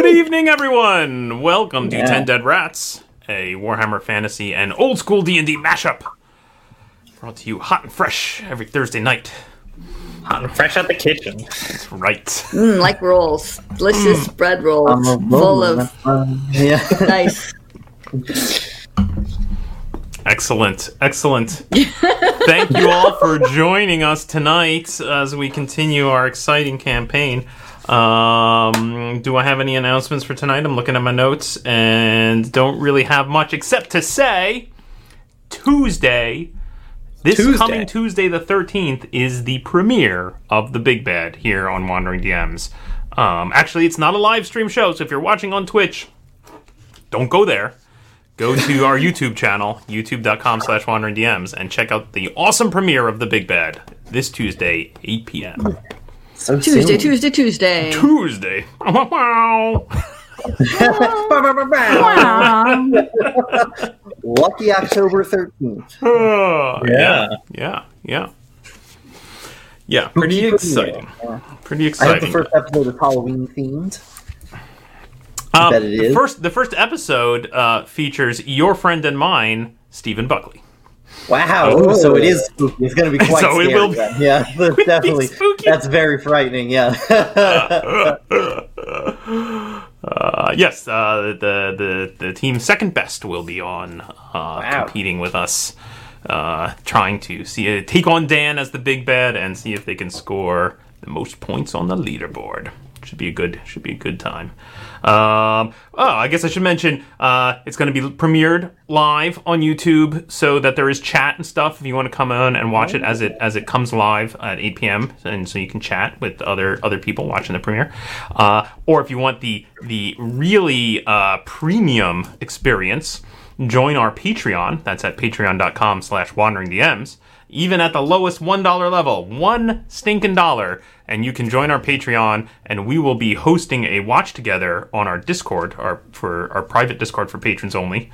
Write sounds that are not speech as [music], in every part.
Good evening, everyone. Welcome to Yeah. Ten Dead Rats, a Warhammer Fantasy and old school D and D mashup. Brought to you hot and fresh every Thursday night. Hot and fresh out the kitchen. That's right. Mm, like rolls. Delicious bread rolls. I'm full of yeah. [laughs] nice. Excellent, excellent. [laughs] Thank you all for joining us tonight as we continue our exciting campaign. Um, do I have any announcements for tonight? I'm looking at my notes and don't really have much except to say Tuesday, this Tuesday. coming Tuesday the 13th, is the premiere of The Big Bad here on Wandering DMs. Um, actually, it's not a live stream show, so if you're watching on Twitch, don't go there go to our [laughs] YouTube channel, youtube.com slash wandering DMs, and check out the awesome premiere of The Big Bad this Tuesday, 8 p.m. So Tuesday, soon. Tuesday, Tuesday. Tuesday. [laughs] [laughs] Wow. Lucky October 13th. Oh, Yeah. Yeah, yeah. Yeah, pretty Spooky exciting. premiere. Pretty exciting. I hope the first episode is Halloween themed. Um, bet the first, the first episode uh, features your friend and mine, Stephen Buckley. Wow. Oh. So it is spooky. It's going to be [laughs] quite So it scary. will be- then. Yeah, [laughs] that's definitely. spooky. That's very frightening. Yeah. [laughs] Uh, yes, uh, the, the the team second best will be on uh, competing with us, uh, trying to see uh, take on Dan as the big bad and see if they can score the most points on the leaderboard. Should be a good should be a good time. Um, oh, I guess I should mention uh, it's going to be premiered live on YouTube, so that there is chat and stuff if you want to come on and watch it as it as it comes live at 8 p.m. and so you can chat with other other people watching the premiere. Uh, or if you want the the really uh, premium experience, join our Patreon. That's at patreon.com slash wandering DMs. Even at the lowest $1 level, one stinking dollar, and you can join our Patreon, and we will be hosting a watch together on our Discord, our for our private Discord for patrons only.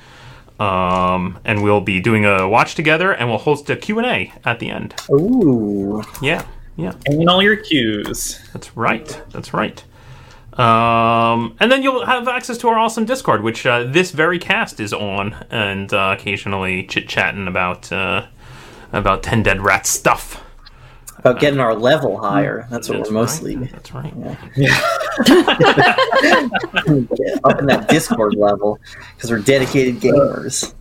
Um, and we'll be doing a watch together, and we'll host a Q&A at the end. Ooh. Yeah, yeah. And all your cues. That's right. That's right. Um, and then you'll have access to our awesome Discord, which uh, this very cast is on, and uh, occasionally chit chatting about uh, about ten dead rat stuff. About getting our level higher. That's what That's we're mostly right. That's right. Yeah. [laughs] up in that Discord level because we're dedicated gamers.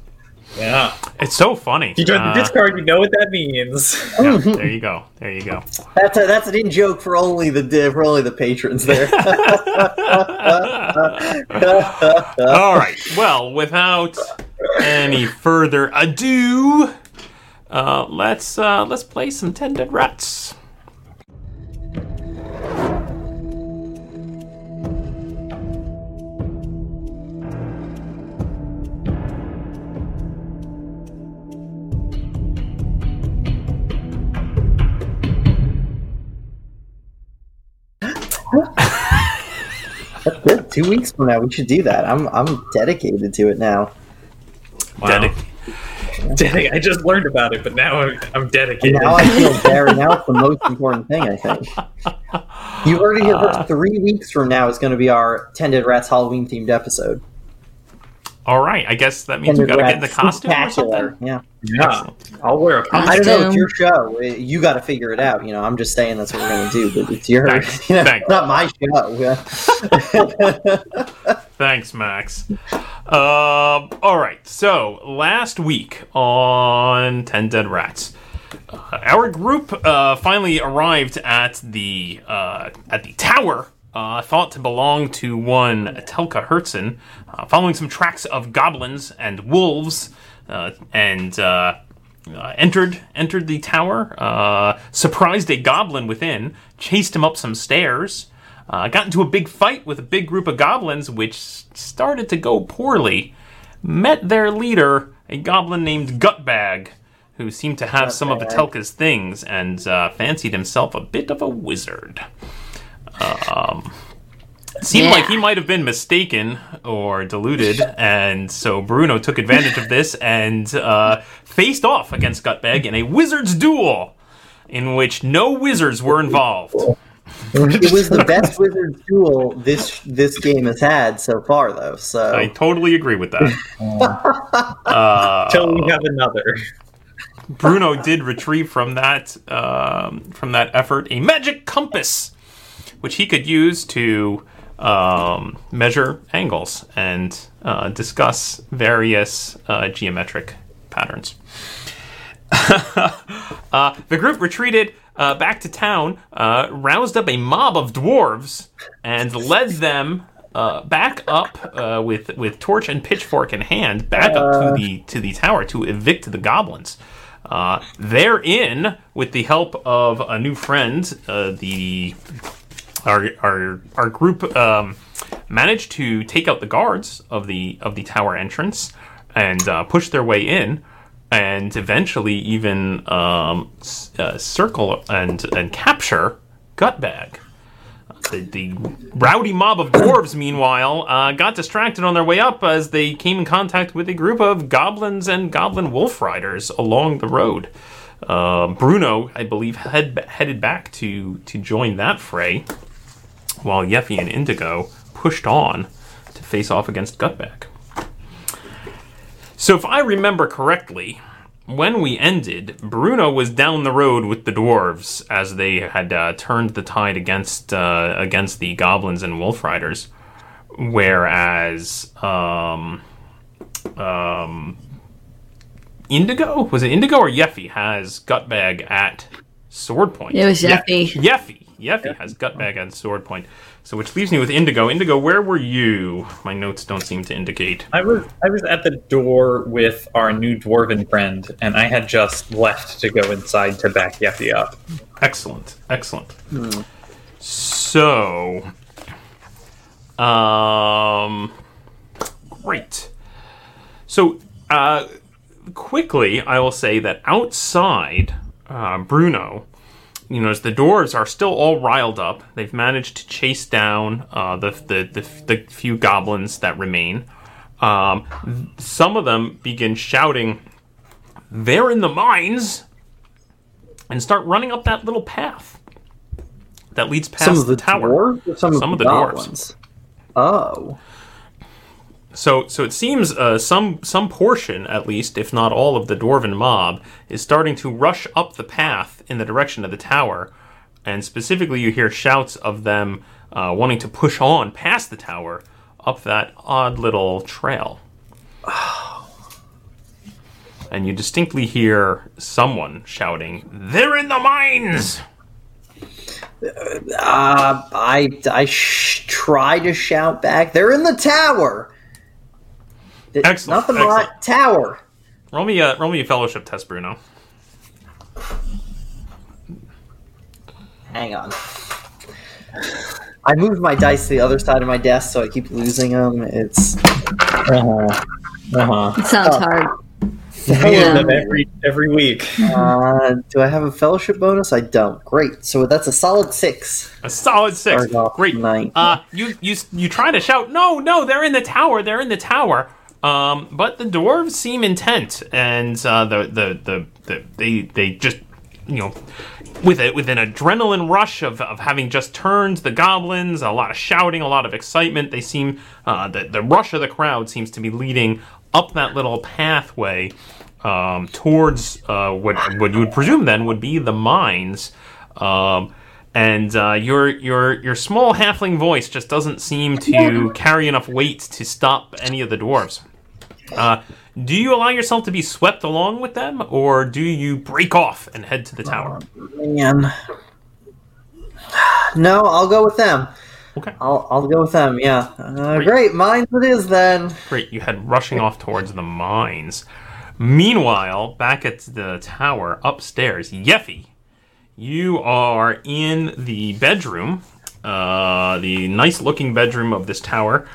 Yeah. It's so funny. If you join Uh, the Discord, you know what that means. yeah, there you go. There you go. That's a, that's an in joke for only the for only the patrons there. [laughs] [laughs] All right. Well, without any further ado, uh, let's uh, let's play some ten dead rats. Good. Two weeks from now, we should do that. I'm I'm dedicated to it now. Wow. Dedic- [laughs] Dang, I just learned about it, but now I'm, I'm And dedicated. now I feel [laughs] very. Now it's the most important thing. I think. You heard it here first. Uh, Three weeks from now is going to be our Ten Dead Rats Halloween themed episode. All right. I guess that means we Tended gotta get in the costume or Spectacular. something. Yeah. yeah. I'll wear a I costume. I don't know. It's your show. You got to figure it out. You know, I'm just saying that's what we're going to do, but it's your. Thanks. [laughs] You know, Thanks. not my show. Yeah. Thanks, Max. Um, all right. So last week on Ten Dead Rats, uh, our group uh, finally arrived at the uh, at the tower. Uh, thought to belong to one Telka Hertzen, uh, following some tracks of goblins and wolves, uh, and uh, uh, entered entered the tower, uh, surprised a goblin within, chased him up some stairs, uh, got into a big fight with a big group of goblins, which started to go poorly. Met their leader, a goblin named Gutbag, who seemed to have some of. Atelka's things and uh, fancied himself a bit of a wizard. Um, seemed Yeah. like he might have been mistaken or deluded, and so Bruno took advantage of this and uh, faced off against Gutbag in a wizard's duel, in which no wizards were involved. It was the [laughs] best wizard duel this this game has had so far, though. So I totally agree with that. [laughs] uh, Till we have another. Bruno did retrieve from that um, from that effort a magic compass, which he could use to um, measure angles and uh, discuss various uh, geometric patterns. [laughs] uh, the group retreated uh, back to town, uh, roused up a mob of dwarves, and led them uh, back up uh, with with torch and pitchfork in hand, back up to the to the tower to evict the goblins. Uh, therein, with the help of a new friend, uh, the our our our group um, managed to take out the guards of the of the tower entrance and uh, push their way in, and eventually even um, uh, circle and and capture Gutbag. The, the rowdy mob of dwarves, meanwhile, uh, got distracted on their way up as they came in contact with a group of goblins and goblin wolf riders along the road. Uh, Bruno, I believe, head, headed back to, to join that fray, while Yeffy and Indigo pushed on to face off against Gutbag. So, if I remember correctly, when we ended, Bruno was down the road with the dwarves as they had uh, turned the tide against uh, against the goblins and wolf riders, whereas um, um, Indigo was it Indigo or Yeffy has Gutbag at sword point. It was Yeffy. Yeffy. Yeffy has Gutbag at sword point. So which leaves me with Indigo. Indigo, where were you? My notes don't seem to indicate. I was I was at the door with our new dwarven friend, and I had just left to go inside to back Yeffy up. Excellent, excellent. So, um, great. So, uh, quickly, I will say that outside uh, Bruno, you know, as the dwarves are still all riled up, they've managed to chase down uh, the, the the the few goblins that remain. Um, some of them begin shouting, "They're in the mines!" and start running up that little path that leads past some of the, tower. dwarves, some, Some of the, the dwarves. Oh, So, so it seems uh, some some portion, at least, if not all, of the dwarven mob is starting to rush up the path in the direction of the tower, and specifically, you hear shouts of them uh, wanting to push on past the tower up that odd little trail. [sighs] And you distinctly hear someone shouting, "They're in the mines!" uh, I I sh- try to shout back. They're in the tower. It- Excellent, Not the excellent. mi- tower. Roll me a roll me a fellowship test, Bruno. Hang on. I moved my dice to the other side of my desk, so I keep losing them. It's Uh-huh. Uh-huh. It sounds hard. Use them every every week. uh, do I have a fellowship bonus? I don't. Great. So that's a solid six. A solid six. Great. nine. Uh, you you you try to shout, no, no, they're in the tower, they're in the tower. Um, but the dwarves seem intent, and uh, the, the, the the they they just you know with it with an adrenaline rush of, of having just turned the goblins, a lot of shouting, a lot of excitement. They seem uh, the the rush of the crowd seems to be leading up that little pathway um, towards uh, what what you would presume then would be the mines. Um, and uh, your your your small halfling voice just doesn't seem to carry enough weight to stop any of the dwarves. Uh, do you allow yourself to be swept along with them, or do you break off and head to the tower? Man. No, I'll go with them. Okay, I'll I'll go with them. Yeah. Uh, Great. great. Mine it is then. great. You head rushing off towards the mines. Meanwhile, back at the tower upstairs, Yeffy, you are in the bedroom, uh, the nice-looking bedroom of this tower.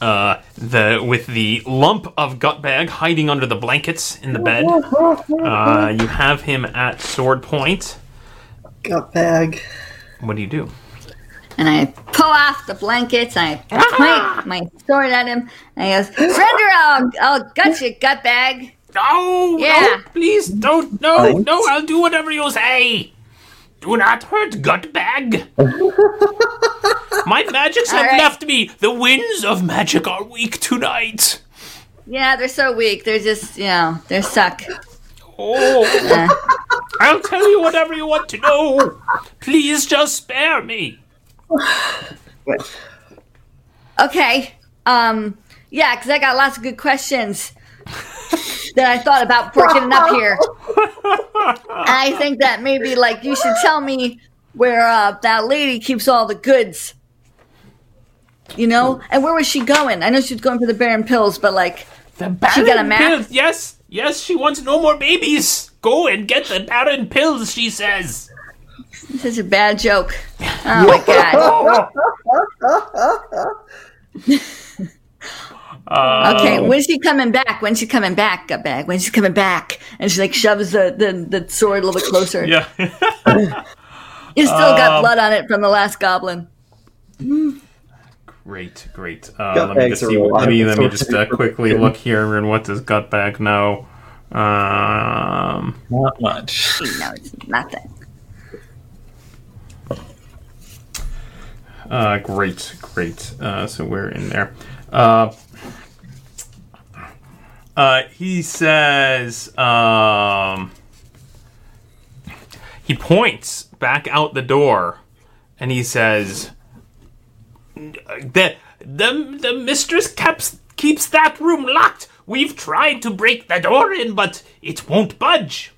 Uh, the with the lump of gut bag hiding under the blankets in the bed. Uh, you have him at sword point. Gut bag. What do you do? And I pull off the blankets I point my sword at him. And he goes, Surrender, I'll, I'll gut you, gut bag. No, Yeah. no, please don't. No, no, I'll do whatever you say. Do not hurt Gutbag. [laughs] My magics have right. left me. The winds of magic are weak tonight. Yeah, they're so weak. They're just, you know, they're suck. Oh, Uh, I'll tell you whatever you want to know. Please just spare me. okay. Um, yeah, because I got lots of good questions [laughs] that I thought about before getting up [laughs] here. I think that maybe, like, you should tell me where uh, that lady keeps all the goods. You know? And where was she going? I know she was going for the Baron pills, but, like, The She got a barren map? pills. Yes, yes, she wants no more babies. Go and get the barren pills, she says. this is a bad joke. [laughs] Oh, my God. [laughs] Uh, Okay, when's she coming back? When's she coming back, Gutbag? When's she coming back? And she like shoves the, the, the sword a little bit closer. Yeah. [laughs] You still got Um, blood on it from the last goblin. great, great. Uh, let me just see. Let me let me just uh, quickly look here and what does Gutbag know. Um, Not much. No, it's nothing. uh, great, great. Uh, so we're in there. Uh, uh, he says, um, he points back out the door, and he says, "the the the mistress keeps keeps that room locked. We've tried to break the door in, but it won't budge."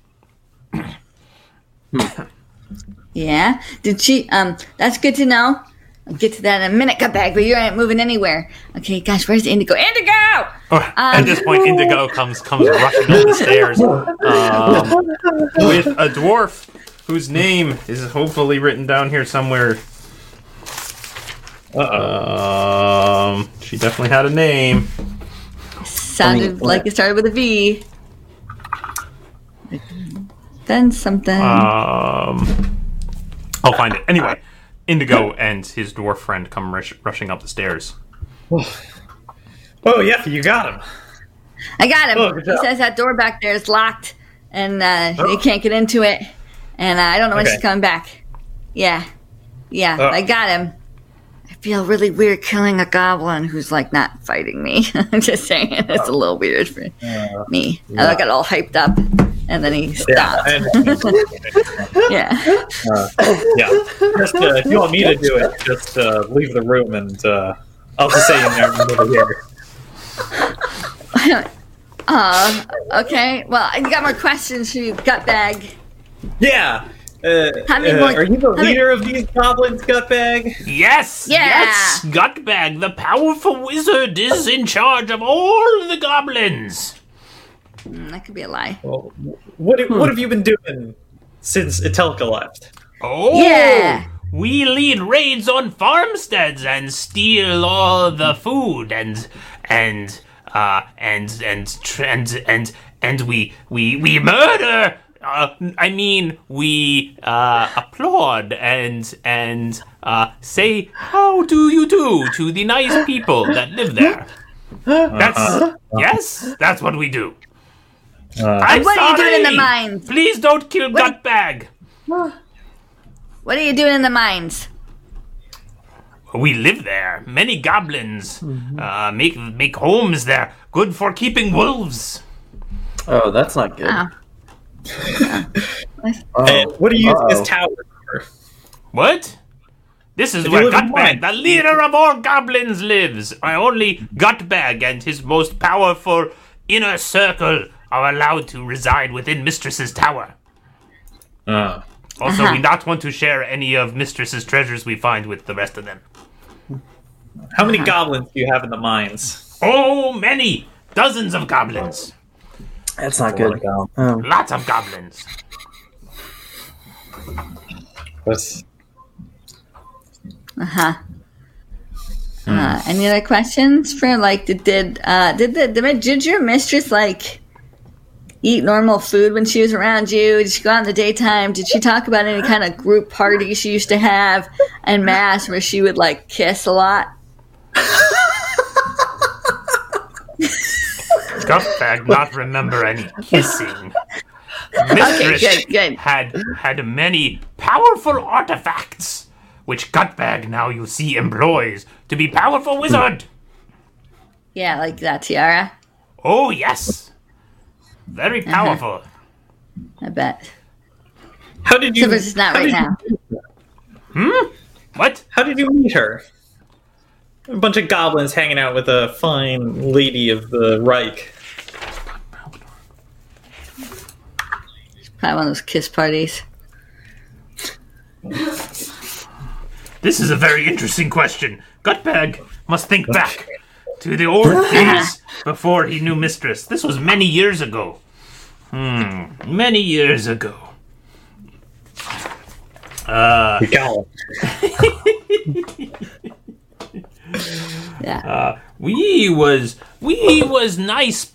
Yeah. Did she? Um, that's good to know. I'll get to that in a minute, Gutbag. But you aren't moving anywhere. Okay, gosh, where's Indigo? Indigo! Oh, At this point, Indigo comes comes rushing up the stairs um, with a dwarf whose name is hopefully written down here somewhere. Uh-oh. Um, she definitely had a name. Sounded I like it started with a V. Then something. Um, I'll find it anyway. Indigo and his dwarf friend come rush, rushing up the stairs. Oh, yeah, you got him. I got him. Oh, good he job. says that door back there is locked, and uh, they can't get into it. And uh, I don't know when Okay. she's coming back. Yeah, yeah, Oh. I got him. I feel really weird killing a goblin who's like not fighting me. [laughs] I'm just saying, it's a little weird for Uh, me. And I got all hyped up, and then he yeah, stopped. I [laughs] Yeah, uh, yeah. Just uh, if you want me to do it, just uh, leave the room and uh, I'll just say you never over here. uh, [laughs] okay. Well, I got more questions for you, Gutbag. Yeah. Uh, How many uh, more- are you the how many- leader of these goblins, Gutbag? Yes, Yeah. yes, Gutbag, the powerful wizard, is in charge of all the goblins. Mm, that could be a lie. Well, what have, what have you been doing since Itelka left? Oh, Yeah. We lead raids on farmsteads and steal all the food and and uh and and tr- and and and we we we murder. Uh, I mean, we uh, applaud and and uh, say how do you do to the nice people that live there. [laughs] That's yes, that's what we do. Uh, I'm What are you doing in the mines? Please don't kill Gutbag. [sighs] What are you doing in the mines? We live there. Many goblins uh, make make homes there. Good for keeping wolves. Oh, that's not good. Oh. [laughs] Oh, and what do you use this tower for? What? This is If where you live in Gutbag, the leader of all goblins, lives. I only Gutbag and his most powerful inner circle are allowed to reside within Mistress's tower. Uh, Also, Uh-huh. we not want to share any of Mistress's treasures we find with the rest of them. how many goblins do you have in the mines? Oh, many! Dozens of goblins. That's not good. Um, Lots of goblins. That's- Uh huh. Uh, any other questions for like did did uh did the did, did your mistress like eat normal food when she was around you? Did she go out in the daytime? Did she talk about any kind of group party she used to have en mass where she would like kiss a lot? Gutbag not remember any kissing. Okay, Mistress good, good. had had many powerful artifacts, which Gutbag now you see employs to be powerful wizard. Yeah, like that tiara. Oh yes, very powerful. I bet. How did you? Except it's not right now. Hmm. What? how did you meet her? A bunch of goblins hanging out with a fine lady of the Reich. Probably one of those kiss parties. This is a very interesting question. Gutbag must think back to the old days before he knew Mistress. This was many years ago. Hmm, many years ago. Uh, Gollum. [laughs] Yeah. we was we was nice,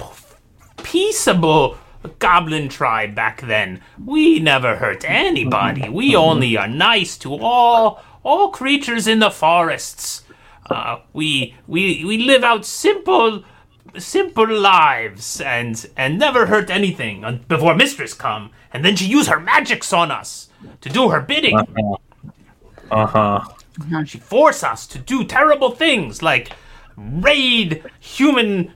peaceable goblin tribe back then. We never hurt anybody. We only are nice to all all creatures in the forests. Uh, we we we live out simple simple lives and and never hurt anything before mistress come and then she use her magics on us to do her bidding Uh huh. she force us to do terrible things like raid human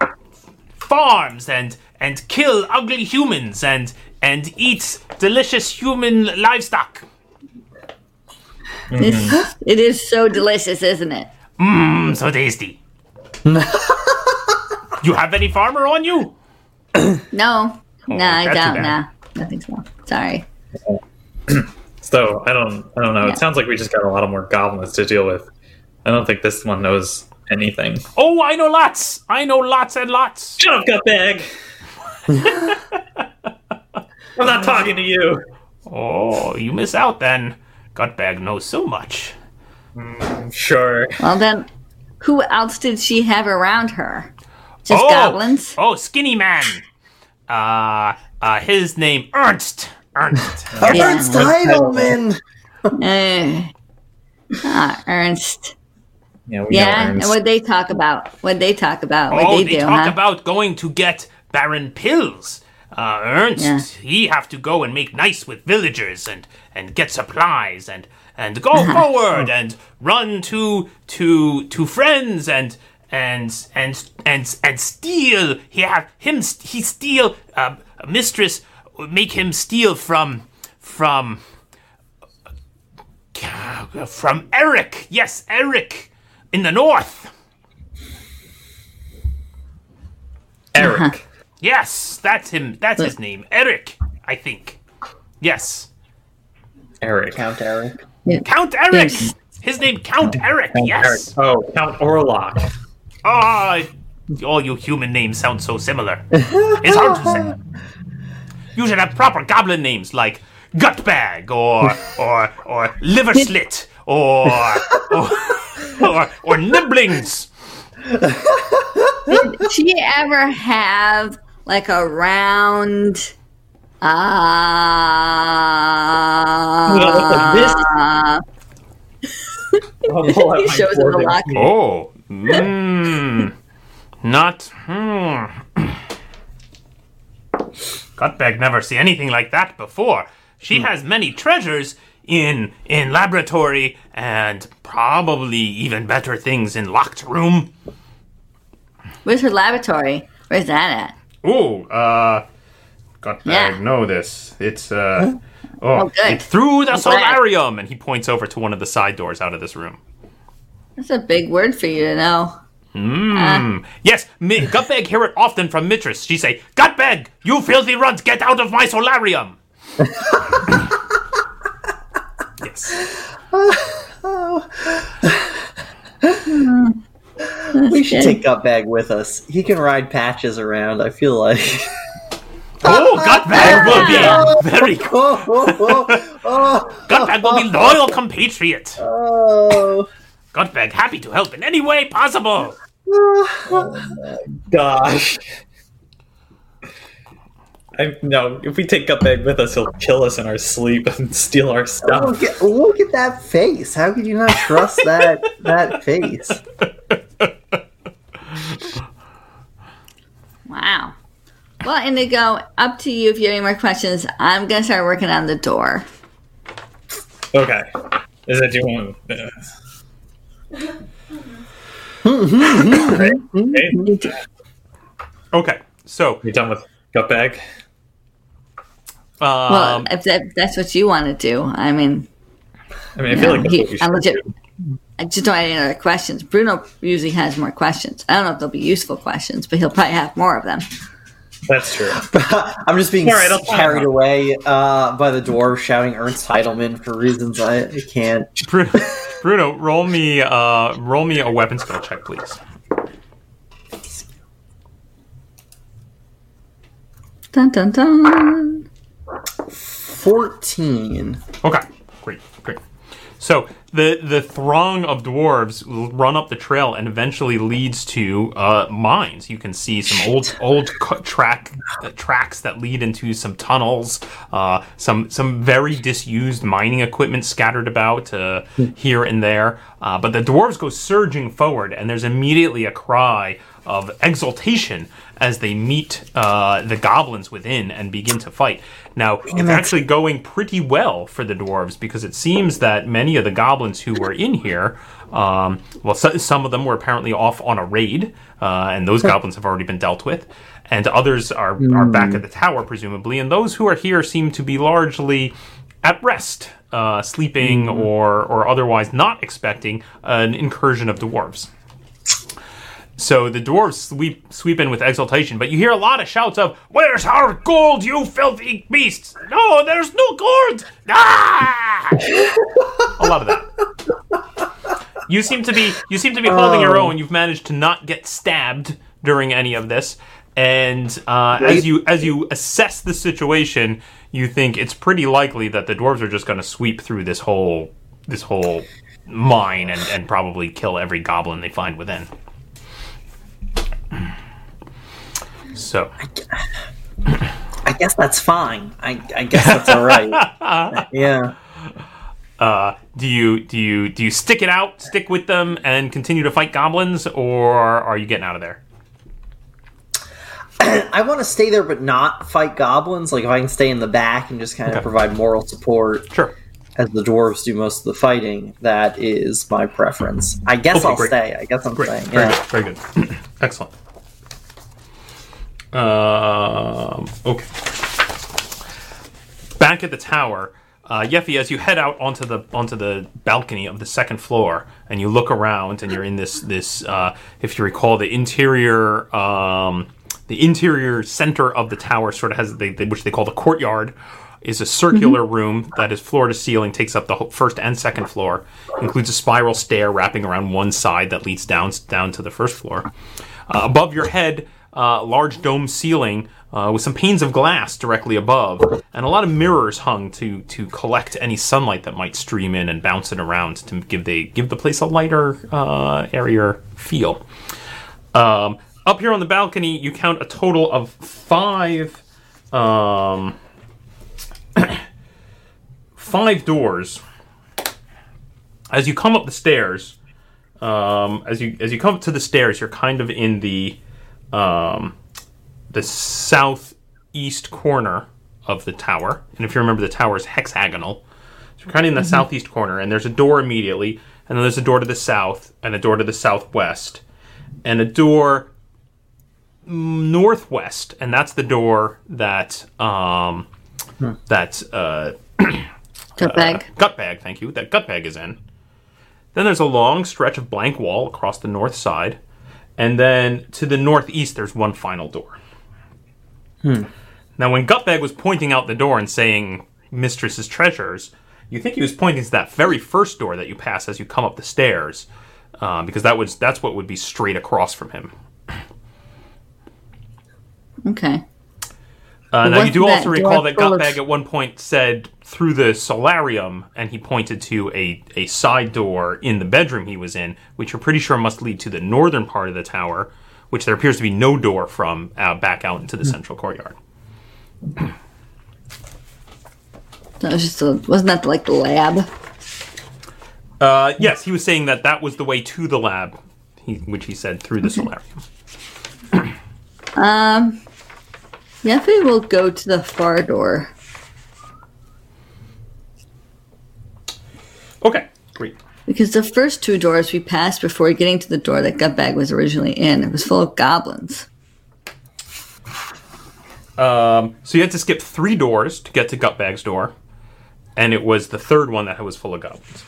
farms and and kill ugly humans and and eat delicious human livestock. It's, it is so delicious, isn't it? Mmm, so tasty. [laughs] you have any farmer on you? [clears throat] No. Oh, no, I don't. bad. Nah. Nothing small. Sorry. [clears throat] So I don't. I don't know. Yeah. It sounds like we just got a lot of more goblins to deal with. I don't think this one knows anything. Oh, I know lots. I know lots and lots. Shut up, Gutbag! [laughs] I'm not talking to you. Oh, you miss out then. Gutbag knows so much. Sure. Well, then, who else did she have around her? Just oh, goblins? Oh, skinny man. Uh, uh, his name Ernst. Ernst. [laughs] Yeah. Ernst Heidelman. Uh, ah, Ernst. Yeah. Yeah, Know and what they talk about? What they talk about? What oh, they, they, do, talk huh? about going to get Baron Pills. Uh, Ernst, Yeah. he have to go and make nice with villagers and and get supplies and and go Uh-huh. [laughs] forward and run to to to friends and and and and and steal. He have him. He steal. Uh, mistress make him steal from from from Eric. Yes, Eric in the north. Eric. Yes, that's him. That's his name. Eric, I think. Yes. Eric. Count Eric. Count Eric! Yes. His name Count Eric, Count yes. Eric. Oh, Count Orlok. Ah, all you human names sound so similar. It's hard to say. You should have proper goblin names like Gutbag or or or Liver Slit or or or, or Nibblings. Did she ever have like a round? [laughs] Uh, He shows him the lock. Oh, mmm. Not, hmm. Gutbag never see anything like that before. She has many treasures in in laboratory and probably even better things in locked room. Where's her laboratory? Where's that at? Oh, uh, Gutbag Yeah. know this. It's uh, oh, good. it's through the I'm glad. solarium, and he points over to one of the side doors out of this room. That's a big word for you to know. Mm. yes, Mi- Gutbag hear it often from Mistress. She say, Gutbag, you filthy runt, get out of my solarium. [laughs] yes. We should take Gutbag with us. He can ride patches around. I feel like. [laughs] Oh, oh Gutbag will be very oh, oh, oh, oh, Gutbag will be loyal compatriot. oh. Gutbag happy to help in any way possible. [laughs] Gosh. I no. If we take Gutbag with us, he'll kill us in our sleep and [laughs] steal our stuff. Look at, look at that face. How could you not trust that that face? [laughs] Wow. Well, Indigo, up to you if you have any more questions. I'm gonna start working on the door. Okay. Is it doing? Okay. [laughs] Okay. So you done with gut bag? Um, well, if, that, if, that's what you want to do, I mean, I mean, I feel know, like he, I legit. Do. I just don't have any other questions. Bruno usually has more questions. I don't know if they'll be useful questions, but he'll probably have more of them. That's true. [laughs] I'm just being right, carried away uh, by the dwarf shouting Ernst Heidelman for reasons I, I can't. Bruno, roll me, uh, roll me a weapon skill check, please. Dun dun dun. Fourteen. Okay, great, great. So the the throng of dwarves run up the trail and eventually leads to uh, mines. You can see some old old track uh, tracks that lead into some tunnels. Uh, some some very disused mining equipment scattered about uh, here and there. Uh, but the dwarves go surging forward, and there's immediately a cry of exultation as they meet uh, the goblins within and begin to fight. Now, it's actually going pretty well for the dwarves because it seems that many of the goblins who were in here, um, well, so, some of them were apparently off on a raid, uh, and those goblins have already been dealt with. And others are, are back at the tower, presumably. And those who are here seem to be largely at rest, uh, sleeping mm. or, or otherwise not expecting an incursion of dwarves. So the dwarves sweep sweep in with exultation, but you hear a lot of shouts of "Where's our gold, you filthy beasts?" No, there's no gold. [laughs] Ah! a lot of that. You seem to be you seem to be holding your oh. own. You've managed to not get stabbed during any of this, and uh, as you as you assess the situation, you think it's pretty likely that the dwarves are just going to sweep through this whole this whole mine and, and probably kill every goblin they find within. So. I guess that's fine. I, I guess that's all right. [laughs] yeah. Uh, do you do you do you stick it out, stick with them, and continue to fight goblins, or are you getting out of there? [clears throat] I want to stay there, but not fight goblins. Like if I can stay in the back and just kind of okay. provide moral support, sure. As the dwarves do most of the fighting, that is my preference. I guess okay, I'll great. stay. I guess I'm great. staying. Very yeah. good. Very good. [clears throat] Excellent. Um, okay. Back at the tower, uh, Yeffy, as you head out onto the onto the balcony of the second floor, and you look around, and you're in this this uh, if you recall the interior um, the interior center of the tower sort of has the, which they call the courtyard is a circular mm-hmm. room that is floor to ceiling, takes up the first and second floor, includes a spiral stair wrapping around one side that leads down down to the first floor. Uh, above your head uh, large dome ceiling uh, with some panes of glass directly above, and a lot of mirrors hung to to collect any sunlight that might stream in and bounce it around to give the give the place a lighter, uh, airier feel. Um, up here on the balcony, you count a total of five. Um, five doors. As you come up the stairs, um, as you as you come up to the stairs, you're kind of in the um, the southeast corner of the tower. And if you remember, the tower is hexagonal. So you're kind of in the mm-hmm. southeast corner, and there's a door immediately, and then there's a door to the south, and a door to the southwest, and a door northwest, and that's the door that um, hmm. that uh, [clears throat] gut bag. Uh, gut bag, thank you. That gut bag is in. Then there's a long stretch of blank wall across the north side, and then to the northeast, there's one final door. Hmm. Now, when Gutbag was pointing out the door and saying Mistress's treasures, you think he was pointing to that very first door that you pass as you come up the stairs, uh, because that was that's what would be straight across from him. Okay. Uh, now you do also recall that Gutbag at one point said through the solarium, and he pointed to a, a side door in the bedroom he was in, which you're pretty sure must lead to the northern part of the tower, which there appears to be no door from uh, back out into the mm. central courtyard. That was just a, wasn't that like the lab? Uh, yes, he was saying that that was the way to the lab, he, which he said through the solarium. um, Yeffy will go to the far door. Okay, great. Because the first two doors we passed before getting to the door that Gutbag was originally in, it was full of goblins. Um, so you had to skip three doors to get to Gutbag's door, and it was the third one that was full of goblins.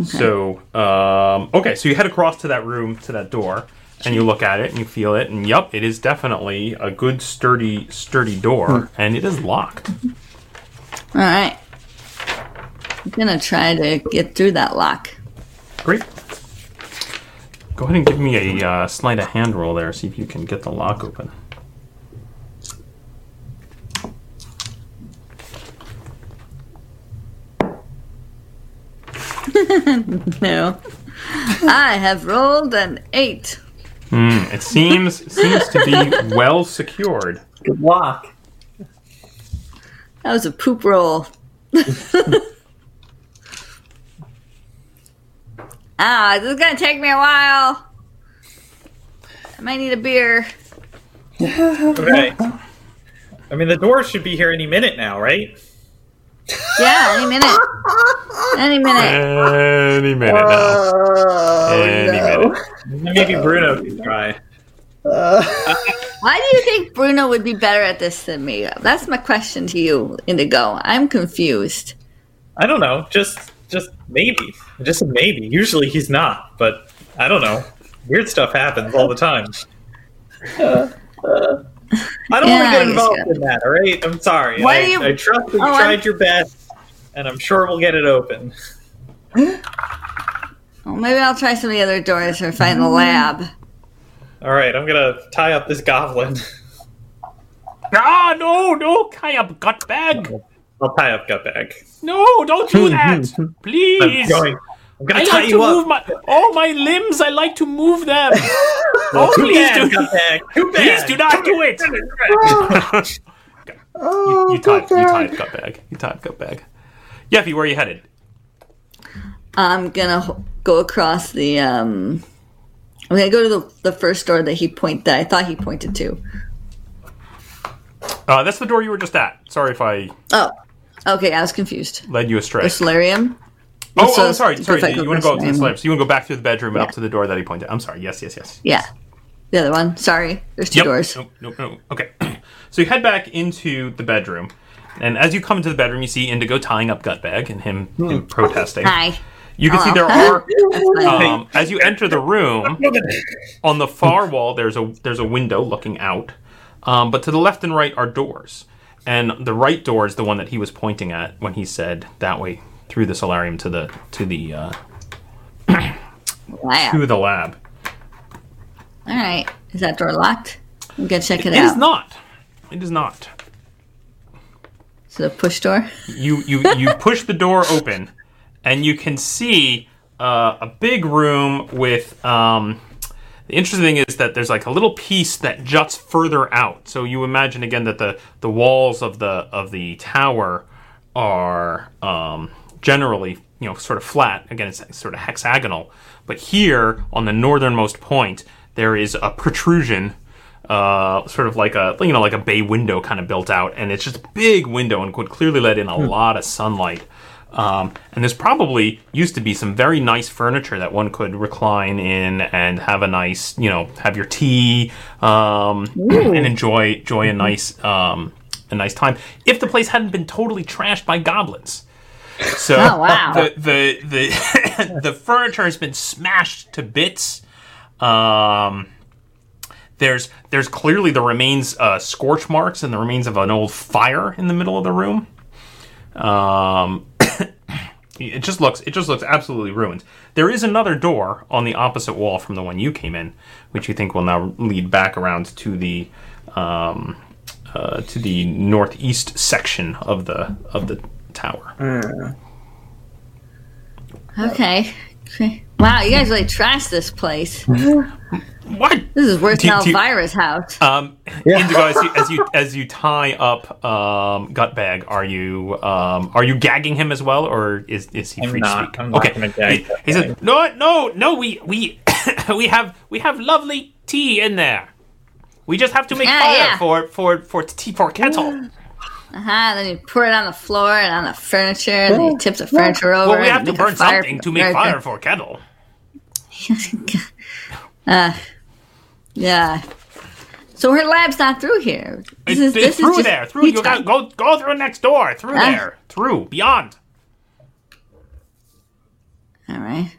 Okay. So, um, okay, so you head across to that room, to that door, and you look at it and you feel it, and yep, it is definitely a good, sturdy, sturdy door, and it is locked. All right. I'm gonna try to get through that lock. Great. Go ahead and give me a uh, sleight of hand roll there, see if you can get the lock open. [laughs] No. I have rolled an eight. Hmm, it seems seems to be well secured. Good luck. That was a poop roll. [laughs] ah, this is gonna take me a while. I might need a beer. Okay. I mean, the door should be here any minute now, right? Yeah, any minute. Any minute. Any minute now. Oh, Any no. minute. Maybe Bruno can try. Uh, [laughs] Why do you think Bruno would be better at this than me? That's my question to you, Indigo. I'm confused. I don't know. Just, just maybe. Just maybe. Usually he's not, but I don't know. Weird stuff happens all the time. I don't Yeah, want to get involved in that. All right, I'm sorry. Why I, do you- I trust that you Oh, I'm- tried your best, and I'm sure we'll get it open. [laughs] Well, maybe I'll try some of the other doors or find the lab. All right, I'm gonna tie up this goblin. Ah, no, no, tie up gut bag. I'll tie up gut bag. No, don't do that. [laughs] I'm Please. going. I'm gonna I tie like to you move up. my oh my limbs. I like to move them. [laughs] oh, please bad, do. Gutbag. Too Please do not do it. you, [laughs] Oh, you tied, you good tied gut bag. You tied gut bag. Yeffy, where are you headed? I'm gonna h- go across the. um I'm gonna go to the, the first door that he point that I thought he pointed to. Uh, that's the door you were just at. Sorry if I Oh, okay. I was confused. led you astray. The solarium. Oh, oh, sorry, sorry. like You want to go up to the slab. So you want to go back through the bedroom and up to the door that he pointed. I'm sorry. Yes, yes, yes. Yeah, the other one. Sorry, there's two Yep. doors. Nope, nope, nope. Okay. [clears throat] so you head back into the bedroom, and as you come into the bedroom, you see Indigo tying up Gutbag and him, him protesting. Hi. You can see there are [laughs] um, as you enter the room [laughs] on the far wall. There's a there's a window looking out, um, but to the left and right are doors, and the right door is the one that he was pointing at when he said that way through the solarium to the to the uh, Lab. to the lab. All right. Is that door locked? I'm gonna check it, It out. It is not. It is not. Is it a push door? you you you push the door open, and you can see uh, a big room with. Um, the interesting thing is that there's like a little piece that juts further out. So you imagine again that the the walls of the of the tower are um, generally you know sort of flat. Again, it's sort of hexagonal. But here on the northernmost point, there is a protrusion uh, sort of like a you know like a bay window kind of built out, and it's just a big window and would clearly let in a lot of sunlight. Um, and there's probably used to be some very nice furniture that one could recline in and have a nice you know have your tea um, and enjoy enjoy a nice um, a nice time if the place hadn't been totally trashed by goblins. So Oh, wow. the the the, [laughs] the furniture has been smashed to bits. Um, there's there's clearly the remains uh, scorch marks and the remains of an old fire in the middle of the room. Um, it just looks it just looks absolutely ruined. There is another door on the opposite wall from the one you came in, which you think will now lead back around to the um, uh, to the northeast section of the of the tower. Okay. Okay. [laughs] Wow, you guys really trashed this place. [laughs] What? This is worse than do- Elvira's house. Um, Yeah. Indigo, as you, as you as you tie up um, Gutbag, are you um, are you gagging him as well, or is is he I'm free not. to speak? I'm okay, gonna gag he, he said, "No, no, no. We we [coughs] we have we have lovely tea in there. We just have to make Yeah, fire yeah. for for for tea for kettle." Uh huh. Then you pour it on the floor and on the furniture, and then you tip the furniture over. Well, we have to burn something to make fire for a kettle. [laughs] uh, yeah. So her lab's not through here. This It- is, it's this through is just there. Through you pizza. got go go through next door. Through Ah. there. Through beyond. All right.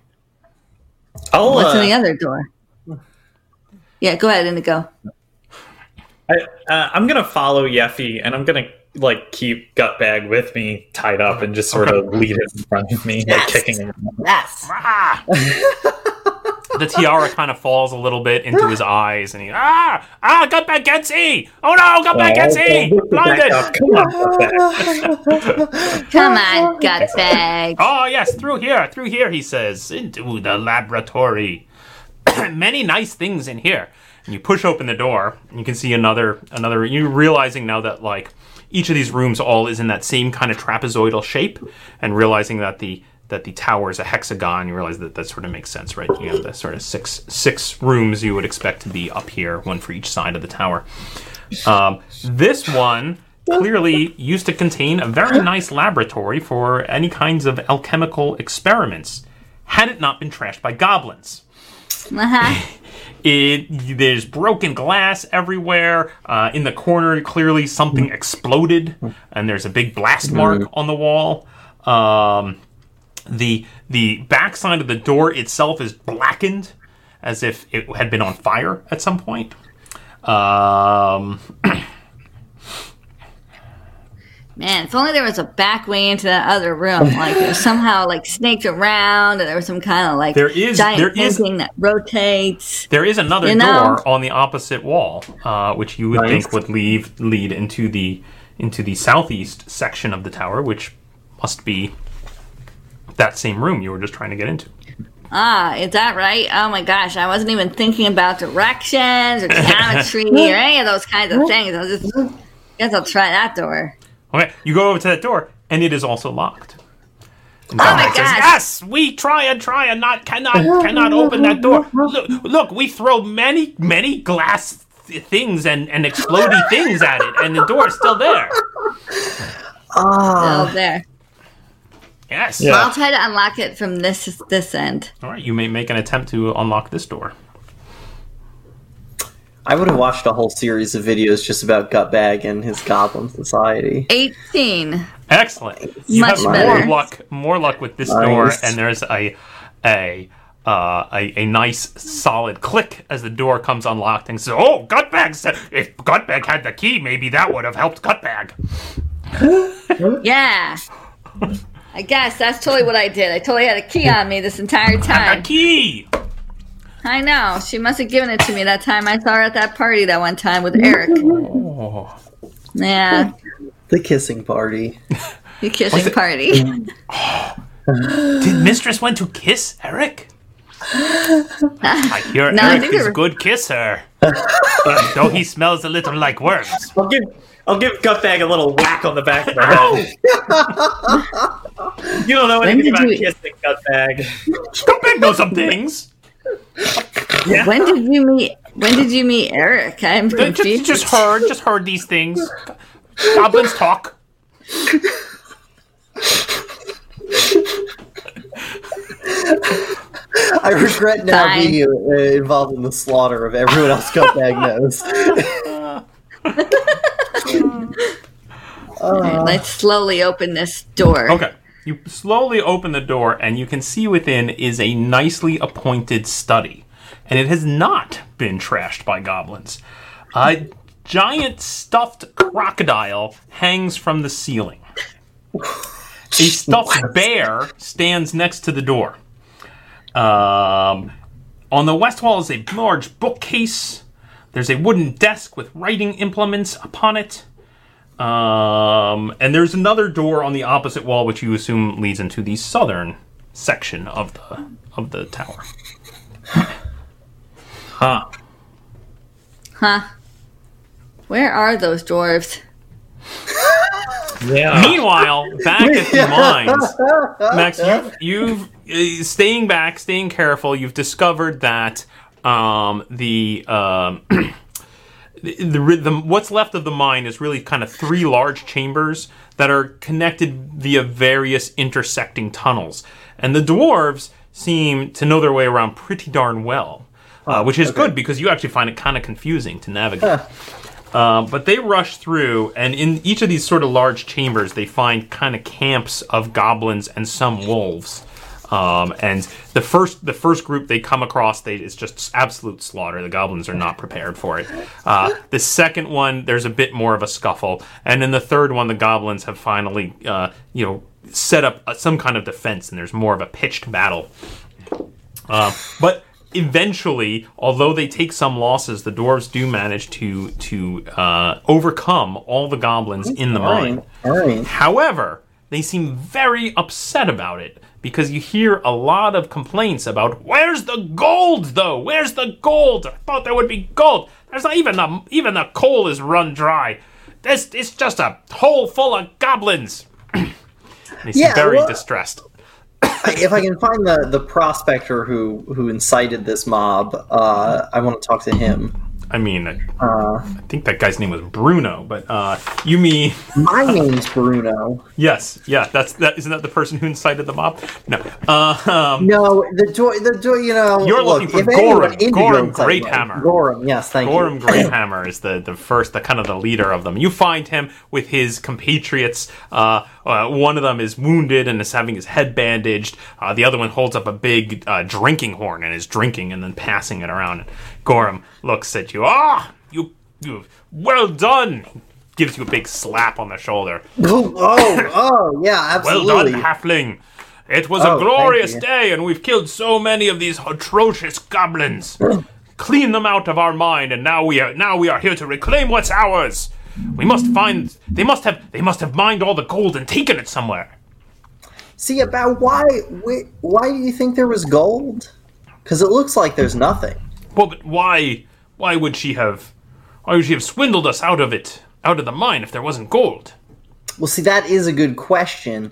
I'll, What's in uh, the other door? Yeah, go ahead, Indigo. I, uh, I'm gonna follow Yeffy, and I'm gonna like keep Gutbag with me, tied up, and just sort of lead it in front of me, like kicking him. Yes. [laughs] Ah! the tiara kind of falls a little bit into his eyes, and he ah ah Gutbag can't see. Oh no, Gutbag can't see. Blinded. Come on, Gutbag. [laughs] Come on, Gutbag. Oh yes, through here, through here. He says into the laboratory. [clears throat] Many nice things in here. And you push open the door, and you can see another another. You're realizing now that like each of these rooms all is in that same kind of trapezoidal shape, and realizing that the that the tower is a hexagon. You realize that that sort of makes sense, right? You have the sort of six six rooms you would expect to be up here, one for each side of the tower. Um, this one clearly used to contain a very nice laboratory for any kinds of alchemical experiments, had it not been trashed by goblins. Uh huh. [laughs] It there's broken glass everywhere. Uh, in the corner, clearly something exploded, and there's a big blast mark on the wall. Um, the the backside of the door itself is blackened, as if it had been on fire at some point. Um, [clears throat] Man, if only there was a back way into that other room. Like it was somehow like snaked around, and there was some kind of like There is- giant there is- thing that rotates. There is another You know? door on the opposite wall, uh, which you would Nice. think would leave lead into the into the southeast section of the tower, which must be that same room you were just trying to get into. Ah, is that right? Oh my gosh, I wasn't even thinking about directions or geometry or any of those kinds of things. I was just guess I'll try that door. Okay, you go over to that door, and it is also locked. And Oh my Dominic says, gosh. yes, we try and try and not cannot cannot open that door. Look, look, we throw many many glass th- things and and explodey things at it, and the door is still there. Ah, Oh, there. Yes. Yeah. I'll try to unlock it from this this end. All right, you may make an attempt to unlock this door. I would have watched a whole series of videos just about Gutbag and his goblin society. Eighteen. Excellent. You Much have more luck, more luck with this Nice. door, and there's a a, uh, a a nice solid click as the door comes unlocked, and says, "Oh, Gutbag! said- If Gutbag had the key, maybe that would have helped Gutbag." [laughs] Yeah. [laughs] I guess that's totally what I did. I totally had a key on me this entire The [laughs] A key. I know. She must have given it to me that time I saw her at that party that one time with Eric. Oh. [laughs] Yeah. The kissing party. The kissing party. [gasps] Did Mistress want to kiss Eric? I hear [laughs] No, I Eric think is a were- good kisser, though he smells a little like worms. I'll give I'll give Gutbag a little whack on the back of the head. [laughs] you don't know When anything did about you- kissing, Gutbag. Gutbag knows some things. when did you meet when did you meet Eric? I'm Just, confused. just heard, just heard these things. Goblins talk. I regret now Fine. being uh, involved in the slaughter of everyone else Gutbag knows. [laughs] Okay, let's slowly open this door. Okay. You slowly open the door, and you can see within is a nicely appointed study. And it has not been trashed by goblins. A giant stuffed crocodile hangs from the ceiling. A stuffed bear stands next to the door. Um, on the west wall is a large bookcase. There's a wooden desk with writing implements upon it. Um, and there's another door on the opposite wall, which you assume leads into the southern section of the of the tower. Huh. Huh. Where are those dwarves? Yeah. Meanwhile, back at the [laughs] mines, Max, you've, you've uh, staying back, staying careful. You've discovered that um, the um, [clears throat] the, the, the what's left of the mine is really kind of three large chambers that are connected via various intersecting tunnels, and the dwarves seem to know their way around pretty darn well, uh, which is okay. good because you actually find it kind of confusing to navigate. Um, but they rush through, and in each of these sort of large chambers, they find kind of camps of goblins and some wolves. Um, and the first the first group they come across, they it's just absolute slaughter. The goblins are not prepared for it. Uh, the second one, there's a bit more of a scuffle, and in the third one, the goblins have finally uh, you know set up uh, some kind of defense, and there's more of a pitched battle. Uh, but eventually, although they take some losses, the dwarves do manage to to uh, overcome all the goblins in the mine. All right. However, they seem very upset about it because you hear a lot of complaints about where's the gold though? Where's the gold? I thought there would be gold. There's not even the even the coal is run dry. This it's just a hole full of goblins. [clears throat] seem Yeah, very well- distressed. if I can find the the prospector who who incited this mob, uh, I want to talk to him. I mean, I, Uh, I think that guy's name was Bruno, but uh, you mean [laughs] my name's Bruno. yes, yeah, that's that. Isn't that the person who incited the mob? No, uh, um, No, the door, the door. You know, You're look, looking for if anyone Gorham. Indigo Gorham incited Greathammer. Gorham, yes, thank you. Gorham you. [clears throat] Greathammer is the, the first, the kind of the leader of them. You find him with his compatriots. Uh, uh, one of them is wounded and is having his head bandaged. Uh, the other one holds up a big uh, drinking horn and is drinking and then passing it around. Gorham looks at you. Ah, you, you, well done. Gives you a big slap on the shoulder. Oh, oh, oh, yeah, absolutely. Well done, halfling. It was Oh, a glorious day, and we've killed so many of these atrocious goblins. [clears throat] Clean them out of our mind, and now we are now we are here to reclaim what's ours. We must find. They must have. They must have mined all the gold and taken it somewhere. See about why? Why, why do you think there was gold? Because it looks like there's nothing. Well, but why? Why would she have? Why would she have swindled us out of it, out of the mine, if there wasn't gold? Well, see, that is a good question.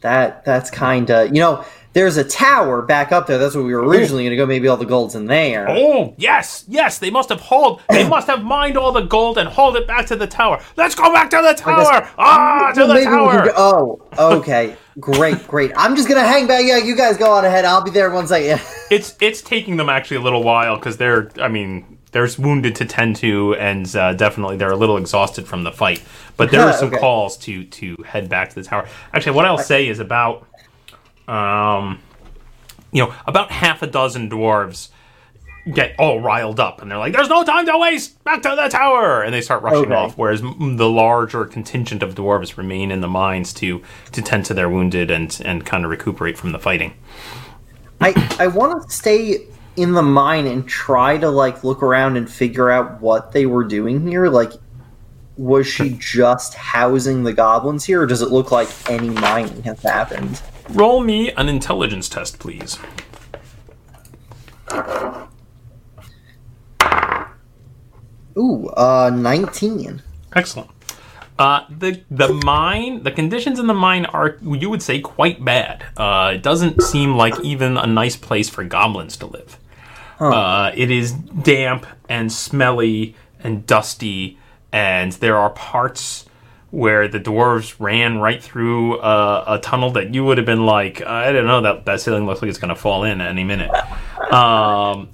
That that's kind of you know. There's a tower back up there. That's where we were originally going to go. Maybe all the gold's in there. Oh yes, yes. They must have hauled. They must have mined all the gold and hauled it back to the tower. Let's go back to the tower. Ah, to Well, the maybe we can tower. go- oh, okay. Great, great. I'm just gonna hang back. Yeah, you guys go on ahead. I'll be there once I. [laughs] it's it's taking them actually a little while because they're I mean they're wounded to tend to and uh, definitely they're a little exhausted from the fight. But there are [laughs] some Okay. calls to to head back to the tower. Actually, what I'll say is about um you know about half a dozen dwarves get all riled up and they're like there's no time to waste back to the tower and they start rushing Okay. off whereas the larger contingent of dwarves remain in the mines to to tend to their wounded and and kind of recuperate from the fighting I I want to stay in the mine and try to like look around and figure out what they were doing here. Like, was she [laughs] just housing the goblins here, or does it look like any mining has happened? Roll me an intelligence test, please. Ooh, uh, nineteen. Excellent. Uh, the the mine, the conditions in the mine are, you would say, quite bad. Uh, it doesn't seem like even a nice place for goblins to live. Uh, it is damp and smelly and dusty, and there are parts where the dwarves ran right through a, a tunnel that you would have been like, I don't know, that that ceiling looks like it's going to fall in any minute. Um,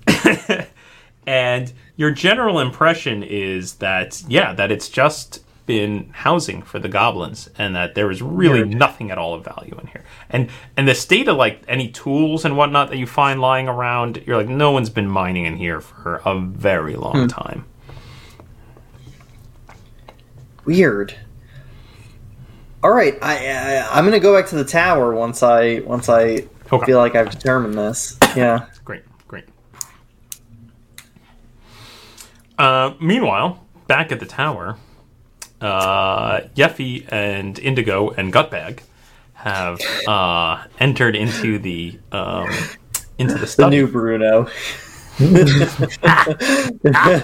[laughs] and your general impression is that yeah that it's just been housing for the goblins and that there is really nothing at all of value in here and and the state of like any tools and whatnot that you find lying around you're like no one's been mining in here for a very long hmm. time Weird. All right, I, I I'm gonna go back to the tower once I once I Okay. feel like I've determined this. Yeah. Great, great. Uh, meanwhile, back at the tower, uh, Yeffy and Indigo and Gutbag have uh, entered into the um, into the The study. new Bruno. Ah,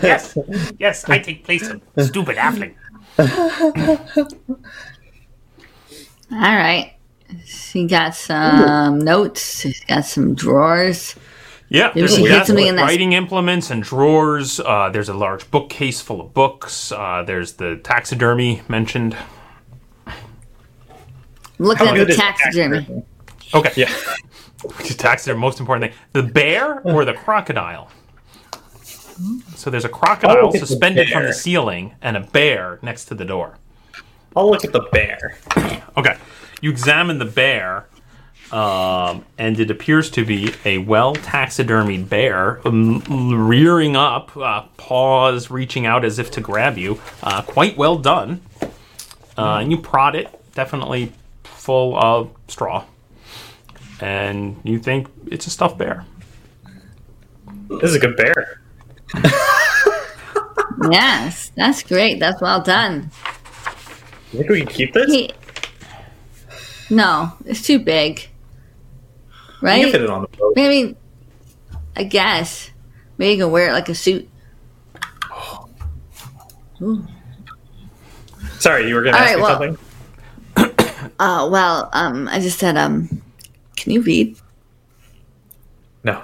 yes, yes, I take place of stupid halfling. All right. She got some notes. She's got some drawers. Yeah, Maybe there's she hid something with in that- writing implements and drawers. Uh, there's a large bookcase full of books. Uh, there's the taxidermy mentioned. I'm looking How at good the is taxidermy. Okay, Yeah. which is [laughs] taxidermy. Most important thing: the bear or the crocodile. So there's a crocodile look at the suspended from the ceiling and a bear next to the door. I'll look at the bear. Okay, you examine the bear, um, and it appears to be a well taxidermied bear, um, rearing up, uh, paws reaching out as if to grab you. Uh, quite well done. Uh, and you prod it, definitely full of straw. And you think it's a stuffed bear. This is a good bear. [laughs] Yes, that's great. That's well done. You think we can keep this? He, no, it's too big. You Right? can fit it on the boat. Maybe, I guess. Maybe you can wear it like a suit. Sorry, you were going to ask right, me well- something? Oh, [coughs] well, um, I just said, um, can you read? No.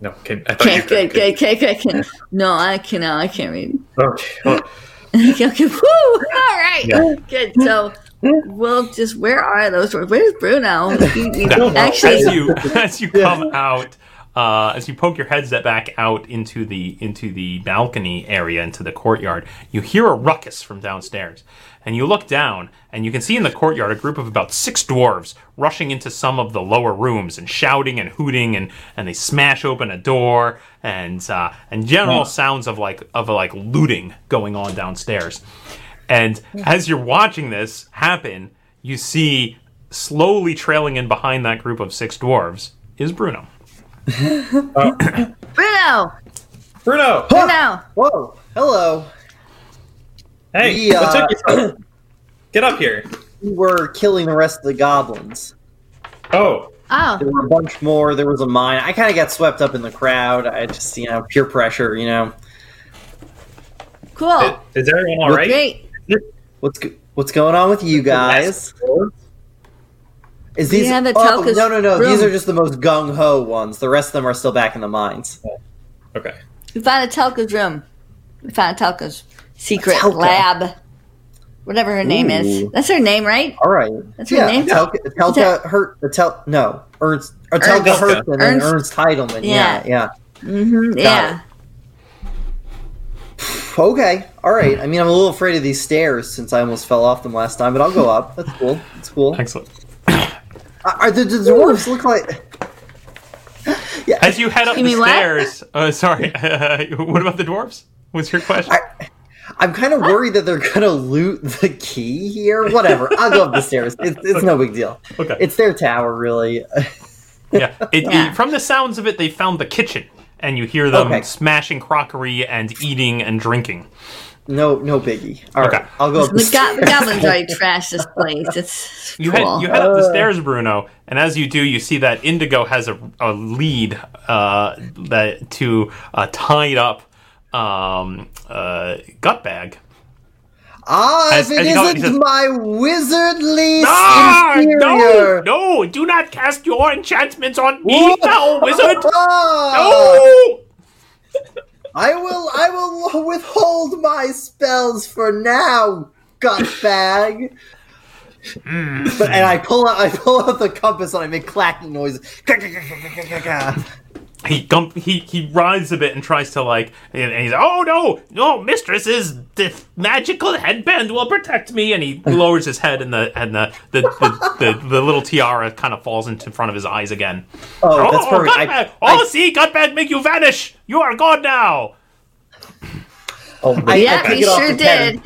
No. Can, I Okay, you good, good, good, good, good. No, I cannot, I can't read. Okay. Well, [laughs] okay, okay, woo! All right, Yeah. good. So, we'll just, where are those? Where's Bruno? [laughs] He- he- know. actually, as you [laughs] [laughs] as you come out, uh, as you poke your heads back out into the into the balcony area, into the courtyard, you hear a ruckus from downstairs, and you look down, and you can see in the courtyard a group of about six dwarves rushing into some of the lower rooms and shouting and hooting, and and they smash open a door, and uh, and general sounds of like of like looting going on downstairs. And as you're watching this happen, you see slowly trailing in behind that group of six dwarves is Bruno. [coughs] Bruno! Bruno! Bruno! Whoa, hello. Hey, We, what uh, took you so Get up here. We were killing the rest of the goblins. Oh, Oh, There were a bunch more. There was a mine. I kind of got swept up in the crowd. I just, you know, peer pressure. You know, cool. is everyone all right? Great. What's go- what's going on with you guys? Is these? Yeah, the oh, no, no, no. room. These are just the most gung ho ones. The rest of them are still back in the mines. Okay. We found a Telka's room. We found a Telka's secret Telka. lab. Whatever her name is. That's her name, right? All right. That's her yeah, name? Telka, Telka that- Hurt. The Tel. No, Ernst. Or Telka Ernst. Hurt and Ernst. Ernst Heidelmann. Yeah, Yeah. yeah. Mm-hmm. Yeah. Okay, all right. I mean, I'm a little afraid of these stairs since I almost fell off them last time, but I'll go up. That's cool. That's cool. Excellent. Are the, the dwarves look like? [laughs] Yeah, As you head up You the mean what? stairs, uh, sorry. [laughs] what about the dwarves? What's your question? I, I'm kind of worried that they're gonna loot the key here. Whatever. I'll go up the stairs. It's, it's no big deal. okay. It's their tower, really. yeah. It, Yeah. From the sounds of it, they found the kitchen, and you hear them Okay. smashing crockery and eating and drinking. No, no biggie. All right, Okay. I'll go the, The, go- the goblins already trashed this place. It's [laughs] You cool. head you head up the Uh. stairs, Bruno, and as you do, you see that Indigo has a, a lead uh, that to a tied up um, uh, Gutbag. Ah, As- if it you call it, isn't says- my wizardly Ah, no, inferior. no! Do not cast your enchantments on me, foul wizard! Ah! [laughs] No! [laughs] I will I will withhold my spells for now, gutbag. but and I pull out I pull out the compass and I make clacking noises. He gump, he he writhes a bit and tries to like, and he's oh no, no, mistress's the magical headband will protect me, and he [laughs] lowers his head and the and the the, the, the, the little tiara kind of falls into front of his eyes again. Oh, that's oh, perfect. I, Gutbag! I- oh, see, Gutbag make you vanish. You are gone now. Oh, I- yeah, he sure did.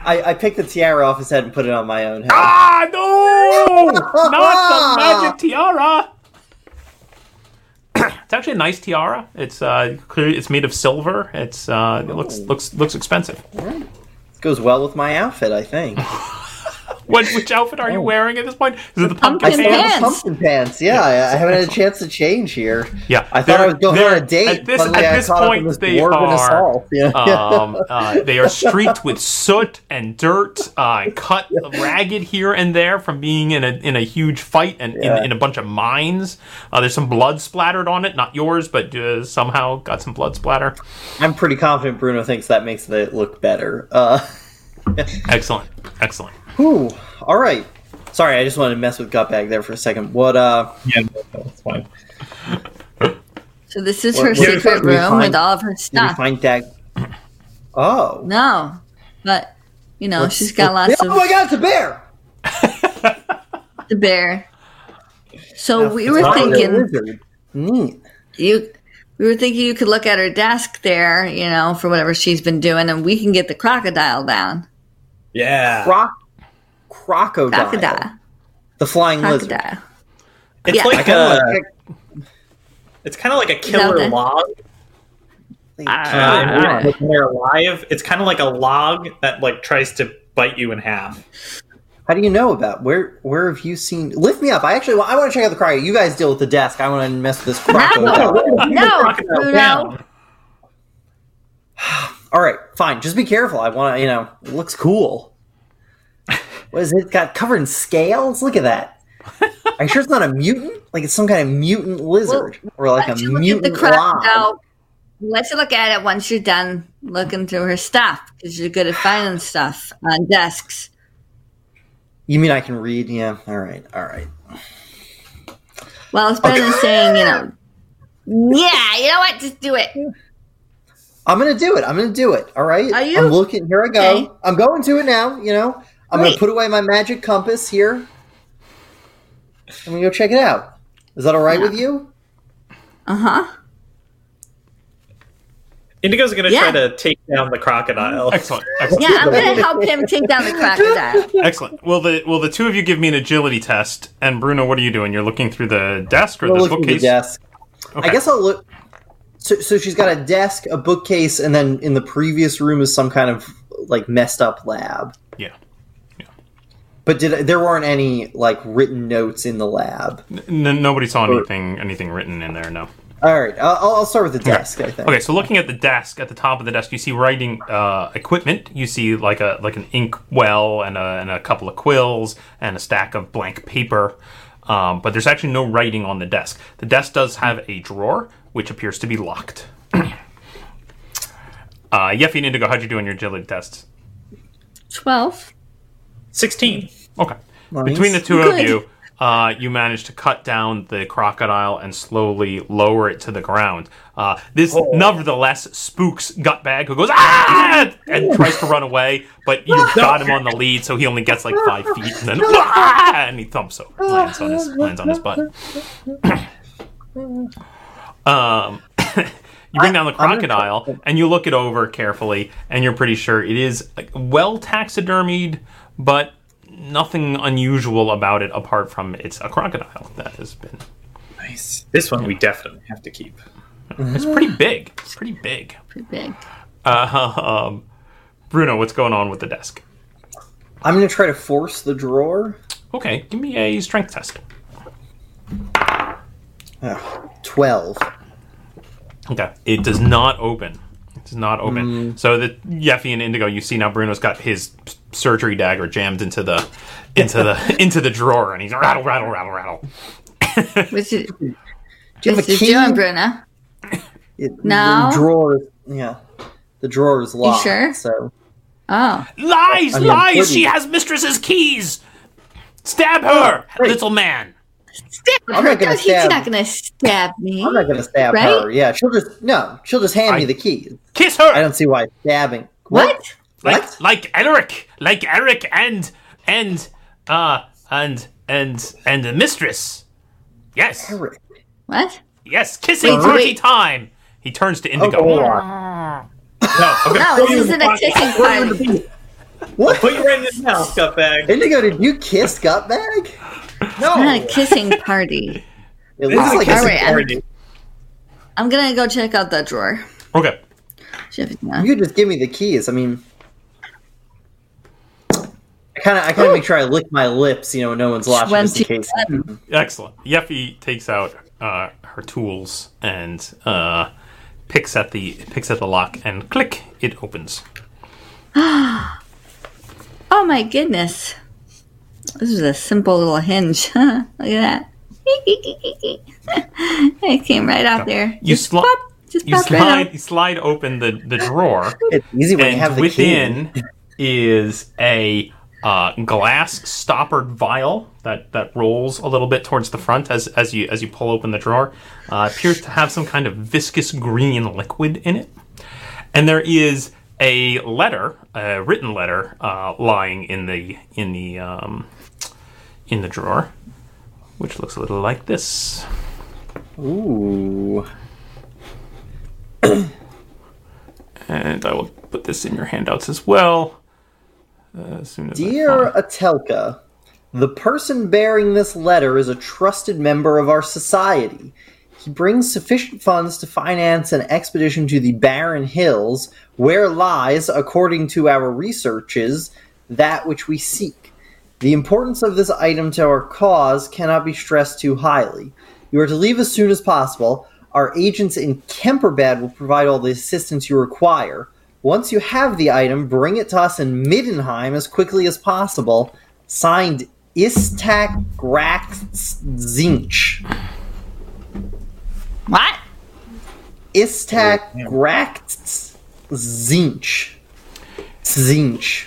I, I pick the tiara off his head and put it on my own head. Ah, no! [laughs] Not the magic tiara. It's actually a nice tiara. It's uh, clear. It's made of silver. It's uh, it looks looks looks expensive. This goes well with my outfit, I think. [laughs] [laughs] What, which outfit are you Oh. wearing at this point? Is it the pumpkin pumpkin I still pants? the pants. pumpkin pants. Yeah, I, I haven't had a chance to change here. Yeah, I thought I was going they're- on a date. At this, Suddenly at I this caught up in point, this they are. Yeah. Um, uh, they are streaked with soot and dirt, uh, cut ragged here and there from being in a in a huge fight and Yeah. in, in a bunch of mines. Uh, there's some blood splattered on it, not yours, but uh, somehow got some blood splatter. I'm pretty confident Bruno thinks that makes it look better. Uh, [laughs] Excellent, excellent. Whew. All right. Sorry, I just wanted to mess with Gutbag there for a second. What? Uh, Yeah, no, that's fine. So this is What- her what secret room find? with all of her did we stuff. find Dag? Oh. No, but you know What's- she's got what- lots Oh of my God! It's a bear. the bear. So we were thinking. Neat. you. We were thinking you could look at her desk there, you know, for whatever she's been doing, and we can get the crocodile down. Yeah. Croc. Crocodile. Crocodile, The flying lizard. It's Yeah. Like kind of a, want to check. it's kind of like a killer okay? log. Uh, when they're alive, it's kind of like a log that like tries to bite you in half. How do you know about where? Where have you seen? Lift me up. I actually. want- I want to check out the crocodile. You guys deal with the desk. I want to mess with this crocodile. No, Crocodile Bruno. down. [sighs] [sighs] All right, fine. Just be careful. I want to. You know, it looks cool. What is it? Got covered in scales. Look at that. [laughs] Are you sure it's not a mutant? Like it's some kind of mutant lizard, or like a Let's look at the mutant crocodile. Let's look at it once you're done looking through her stuff because you're good at finding stuff on desks. You mean I can read? Yeah. All right. All right. Well, it's better than saying, you know, yeah, you know what? Just do it. I'm gonna do it. I'm gonna do it. All right. Are you? I'm looking. Here I go. Okay. I'm going to it now. You know. I'm Great. gonna put away my magic compass here. I'm gonna go check it out. Is that all right with you? Uh huh. Indigo's gonna Yeah. try to take down the crocodile. [laughs] Excellent, excellent, Yeah, I'm gonna help him take down the [laughs] crocodile. excellent. Will the will the two of you give me an agility test? And Bruno, what are you doing? You're looking through the desk or I'll the look through the bookcase? desk. Okay. I guess I'll look. So, so she's got a desk, a bookcase, and then in the previous room is some kind of like messed up lab. Yeah. But did there weren't any like written notes in the lab? N- nobody saw anything anything written in there. No. All right, I'll, I'll start with the desk. I think. Okay, so looking at the desk, at the top of the desk, you see writing uh, equipment. You see like a like an ink well and a, and a couple of quills and a stack of blank paper. Um, but there's actually no writing on the desk. The desk does have a drawer, which appears to be locked. [clears throat] uh, Yeffy and Indigo, how'd you do on your agility tests? 12. Sixteen. Okay. Nice. Between the two of you, uh, you manage to cut down the crocodile and slowly lower it to the ground. Uh, this, Oh. nevertheless, spooks Gutbag, who goes ah and tries to run away, but you got him on the lead, so he only gets like five feet, and then ah, and he thumps over, lands on his lands on his butt. [clears throat] um. [clears throat] You bring down the crocodile and you look it over carefully, and you're pretty sure it is well taxidermied, but nothing unusual about it apart from it's a crocodile that has been. Nice. This one we definitely have to keep. It's pretty big. It's pretty big. Pretty big. Uh, [laughs] um, Bruno, what's going on with the desk? I'm gonna try to force the drawer. Okay, give me a strength test. Ugh, Twelve. Okay, it does not open. It does not open. So the Yeffy and Indigo, you see now Bruno's got his surgery dagger jammed into the into the [laughs] into the drawer, and he's rattle, rattle, rattle, rattle. What's it, Do you have a what's it key? doing, Bruno? It- No. The drawer. Yeah. The drawer is locked. You sure? So Oh. Lies, I mean, lies! She has mistress's keys. Stab her, great. little man. Stab I'm her. not gonna Don't- He's not going to stab me. I'm not gonna stab Right? her. Yeah, she'll just no. She'll just hand I- me the keys. Kiss her. I don't see why stabbing. What? Like What? like Eric, like Eric and and uh and and and the mistress. Yes, Eric. What? yes, kissing Wait, party wait. time. He turns to Indigo. hold No, I'm No, this isn't a kissing Throw you in the party. pocket. What? Put you right in his mouth, gutbag. Indigo, did you kiss Gutbag? No. Not a kissing party. [laughs] It This looks is like a a All kissing right, I'm- party. I'm going to go check out that drawer. Okay. See if it's not- You just give me the keys. I mean, I kind of I kind of make sure I lick my lips, you know, when no one's watching, just in case. Excellent. Yeffy takes out uh, her tools and uh, picks at the picks at the lock, and click, it opens. [gasps] Oh my goodness. This is a simple little hinge. [laughs] Look at that. [laughs] it came right out there. You, Just sli- pop, just you pop right slide out. you slide open the, the drawer, It's easy when you have and the within key. [laughs] is a uh, glass stoppered vial that, that rolls a little bit towards the front as, as you as you pull open the drawer. Uh, appears to have some kind of viscous green liquid in it, and there is a letter, a written letter, uh, lying in the in the um, in the drawer, which looks a little like this. Ooh. And I will put this in your handouts as well. Uh, as soon as Dear Etelka, the person bearing this letter is a trusted member of our society. He brings sufficient funds to finance an expedition to the Barren Hills, where lies, according to our researches, that which we seek. The importance of this item to our cause cannot be stressed too highly. You are to leave as soon as possible. Our agents in Kemperbad will provide all the assistance you require. Once you have the item, bring it to us in Middenheim as quickly as possible. Signed, Istak Grax Zinch. What? Istak oh, Grax Zinch. Zinch.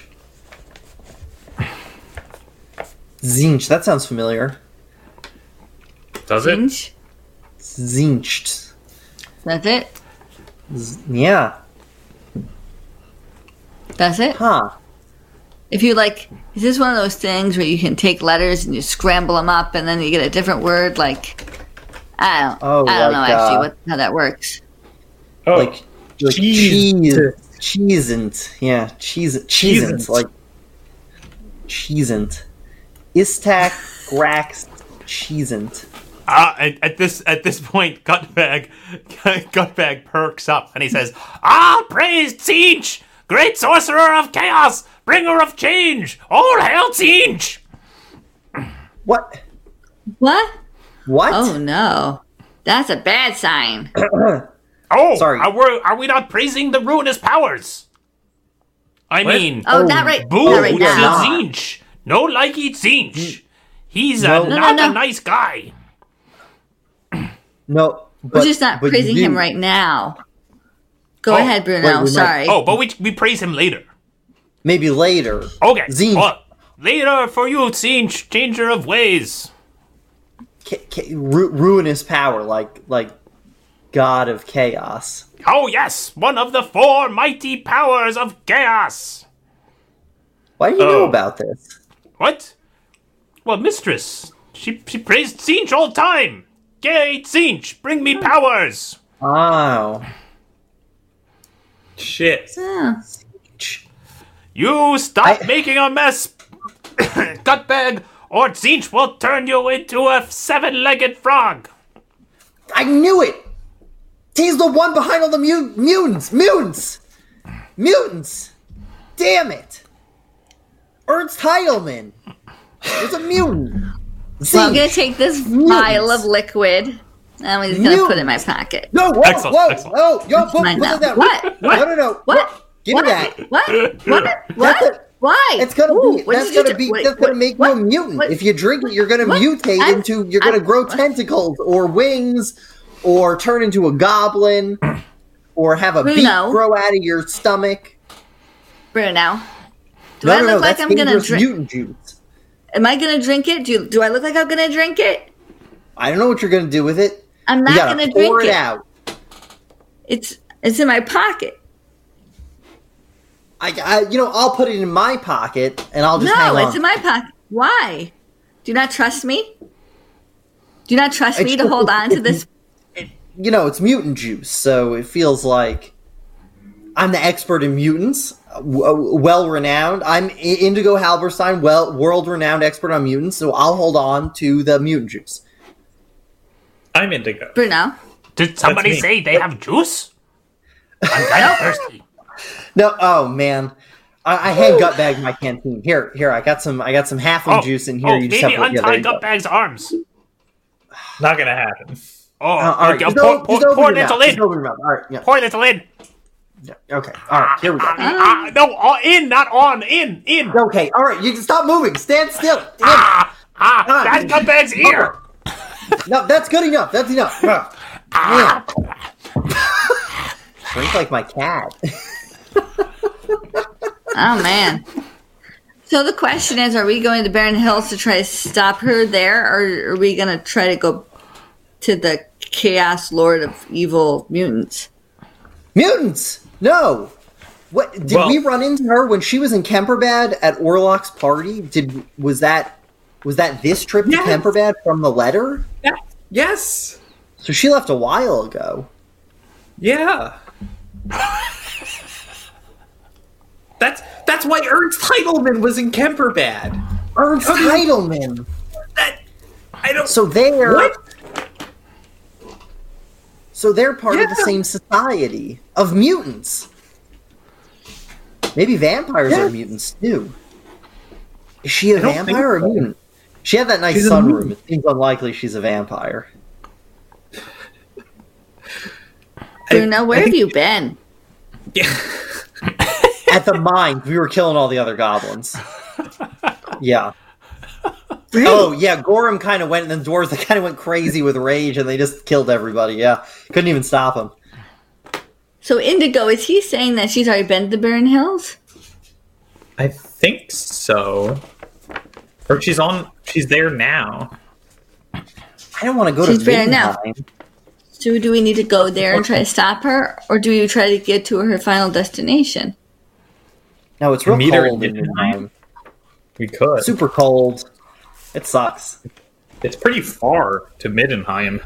Zinch. That sounds familiar. Does it? Hinge? Zinched. That's it? Yeah. That's it? Huh. If you like, is this one of those things where you can take letters and you scramble them up and then you get a different word? Like, I don't, Oh, I don't know actually uh, what how that works. Oh, like like cheese. cheese, cheesent, yeah, cheese, cheesent, Cheesent. like cheesent, Istak Grax cheesent. Ah, at, at this at this point, Gutbag [laughs] Gutbag perks up and he says, "All praise Tzeentch, great sorcerer of chaos, bringer of change. All hail Tzeentch!" What? What? What? Oh no, that's a bad sign. [clears throat] Oh, Sorry. Are we, are we not praising the ruinous powers? I What? mean, Oh, Oh, not right, boo not to right yeah, now. not. Tzeentch. No likey Tzeentch. Mm. He's No. a, No, no, not no. a nice guy. No, We're but, just not but you praising do- him right now. Go Oh, ahead, Bruno. wait, we might- Sorry. Oh, but we we praise him later. Maybe later. Okay. Tzeentch. well, later for you, Tzeentch, changer of ways. Ca- ca- ru- ruinous power, like like god of chaos. Oh yes, one of the four mighty powers of chaos. Why do you know Oh. about this? What? Well, mistress, she she praised Tzeentch all the time. Yay, Tzeentch, bring me powers. Oh, Shit. Ch- You stop I- making a mess, [coughs] Gutbag, or Tzeentch will turn you into a seven-legged frog. I knew it. He's the one behind all the mu- mutants, mutants, mutants. Damn it! Ernst Heidelmann. There's a mutant. So I'm gonna take this Mutants. vial of liquid. And I'm just gonna put it in my pocket. No, whoa, Excellent, whoa, excellent. whoa, yo, put, mine put now. it down. What? No, no, no. What? Give what? me that. What? What? That's What? Why? It's gonna Ooh, be. That's gonna do? be. Wait, that's gonna make what? you a mutant. What? If you drink it, you're gonna What? mutate I'm- into. You're I'm- gonna grow tentacles or wings, or turn into a goblin, or have a beak grow out of your stomach. Bruno. Do no, I no, look no. like That's I'm gonna drink? mutant juice. Am I gonna drink it? Do Do I look like I'm gonna drink it? I don't know what you're gonna do with it. I'm not gonna pour drink it it. out. It's It's in my pocket. I, I, you know, I'll put it in my pocket and I'll just hang No, on. it's in my pocket. Why? Do you not trust me? Do you not trust me It's- to hold on to this? [laughs] you know, it's mutant juice, so it feels like I'm the expert in mutants, uh, well renowned. I'm Indigo Halberstein, well world renowned expert on mutants, so I'll hold on to the mutant juice. I'm indigo. Bruno. Did somebody say they have juice? I'm kind of [laughs] thirsty. No, oh man, I, I hand Gutbag my canteen. Here, here. I got some. I got some halfling Oh, juice in here. oh, you just maybe have to, yeah, there untie you go. Gutbag's arms. Not gonna happen. Oh, Uh, all right, okay, just, pour, o- pour, just open pour your mouth. little Just in. open your mouth. All right, yeah, Pour little in. yeah. Okay, all right. Here we go. Ah, ah, no, uh, in, not on. In, in. Okay, all right. You can stop moving. Stand still. Damn. Ah, ah, Ah. that's Gutbag's ear. No, that's good enough. That's enough. Ah. [laughs] Man. Drink like my cat. [laughs] Oh man. So the question is, are we going to Barren Hills to try to stop her there, or are we going to try to go to the Chaos Lord of Evil Mutants? Mutants! No! What did Well- we run into her when she was in Kemperbad at Orlok's party? Did was that was that this trip to Yes. Kemperbad from the letter? Yeah. Yes. So she left a while ago. Yeah. that's that's why Ernst Heidelmann was in Kemperbad. Ernst oh, do you- Heidelmann. That I don't. So they're what? so they're part of the same society of mutants. Maybe vampires Yeah. are mutants too. Is she a vampire or a mutant? She had that nice She's a sunroom. It seems unlikely she's a vampire. Bruno, where I have think- you been? Yeah. At the mine, we were killing all the other goblins. Yeah. Really? Oh yeah, Gorham kind of went, and the dwarves they kind of went crazy with rage, and they just killed everybody. Yeah, couldn't even stop them. So Indigo, is he saying that she's already been to the Barren Hills? I think so. Or she's on. She's there now. I don't want to go She's to very now. Midnight. So do we need to go there and try to stop her, or do we try to get to her final destination? No, it's real Meet cold in Midnight? Midnight. We could. Super cold. It sucks. It's pretty far to Middenheim.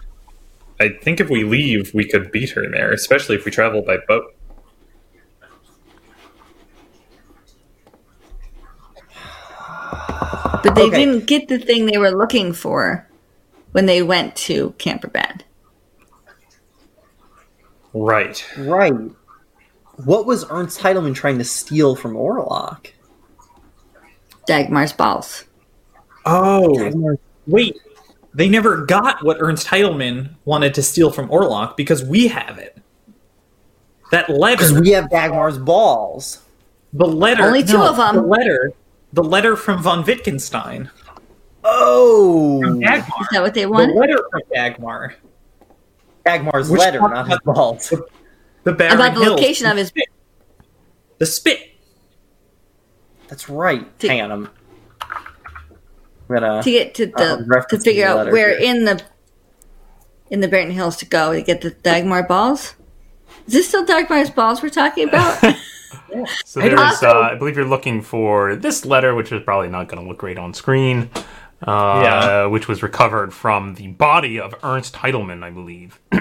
I think if we leave, we could beat her there, especially if we travel by boat. But they Okay. didn't get the thing they were looking for when they went to Kemperbad. Right. Right. What was Ernst Heidelmann trying to steal from Orlok? Dagmar's balls. Oh, wait. They never got what Ernst Heidelmann wanted to steal from Orlok because we have it. That Because letter. we have Dagmar's balls. The letter. Only two no, them. The letter. The letter from von Wittgenstein. Oh, Dagmar. Is that what they want? The letter from Dagmar. Dagmar's Which letter, not his about- balls. The Barren About the Hills. location of his- spit. The spit. That's right. To- Hang on, I'm, I'm gonna. to get to Uh, the to figure the out where here. in the in the Barren Hills to go to get the Dagmar balls. Is this still Dagmar's balls we're talking about? [laughs] So I don't- there's, uh, I believe you're looking for this letter, which is probably not going to look great on screen. Uh, Yeah. which was recovered from the body of Ernst Heidelmann, I believe. [clears throat]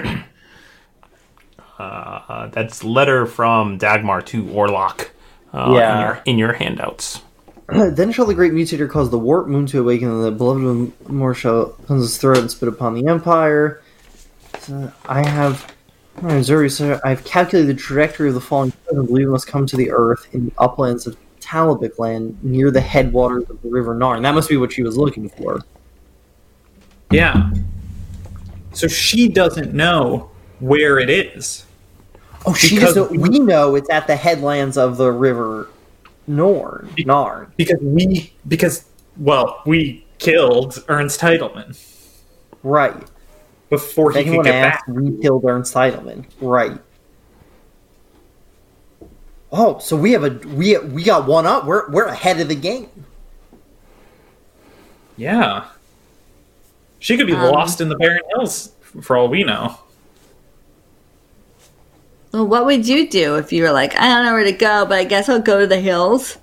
uh, that's letter from Dagmar to Orlok. Uh, Yeah. in your, in your handouts. [clears throat] then shall the great mutator cause the warp moon to awaken, and the beloved one more shall cleanse his throat and spit upon the empire. So I have. Missouri, sir, I have calculated the trajectory of the falling and believe it must come to the earth in the uplands of Talabecland near the headwaters of the river Narn. That must be what she was looking for. Yeah. So she doesn't know where it is. Oh, she doesn't. we know it's at the headlands of the river Norn. Narn. Because we because well, we killed Ernst Heidelmann Right. Before he could anyone get asked, back. we killed Ernst Heidelmann. Right. Oh, so we have a we we got one up. We're we're ahead of the game. Yeah. She could be Um, lost in the Barren Hills for all we know. well, what would you do if you were like, I don't know where to go, but I guess I'll go to the hills?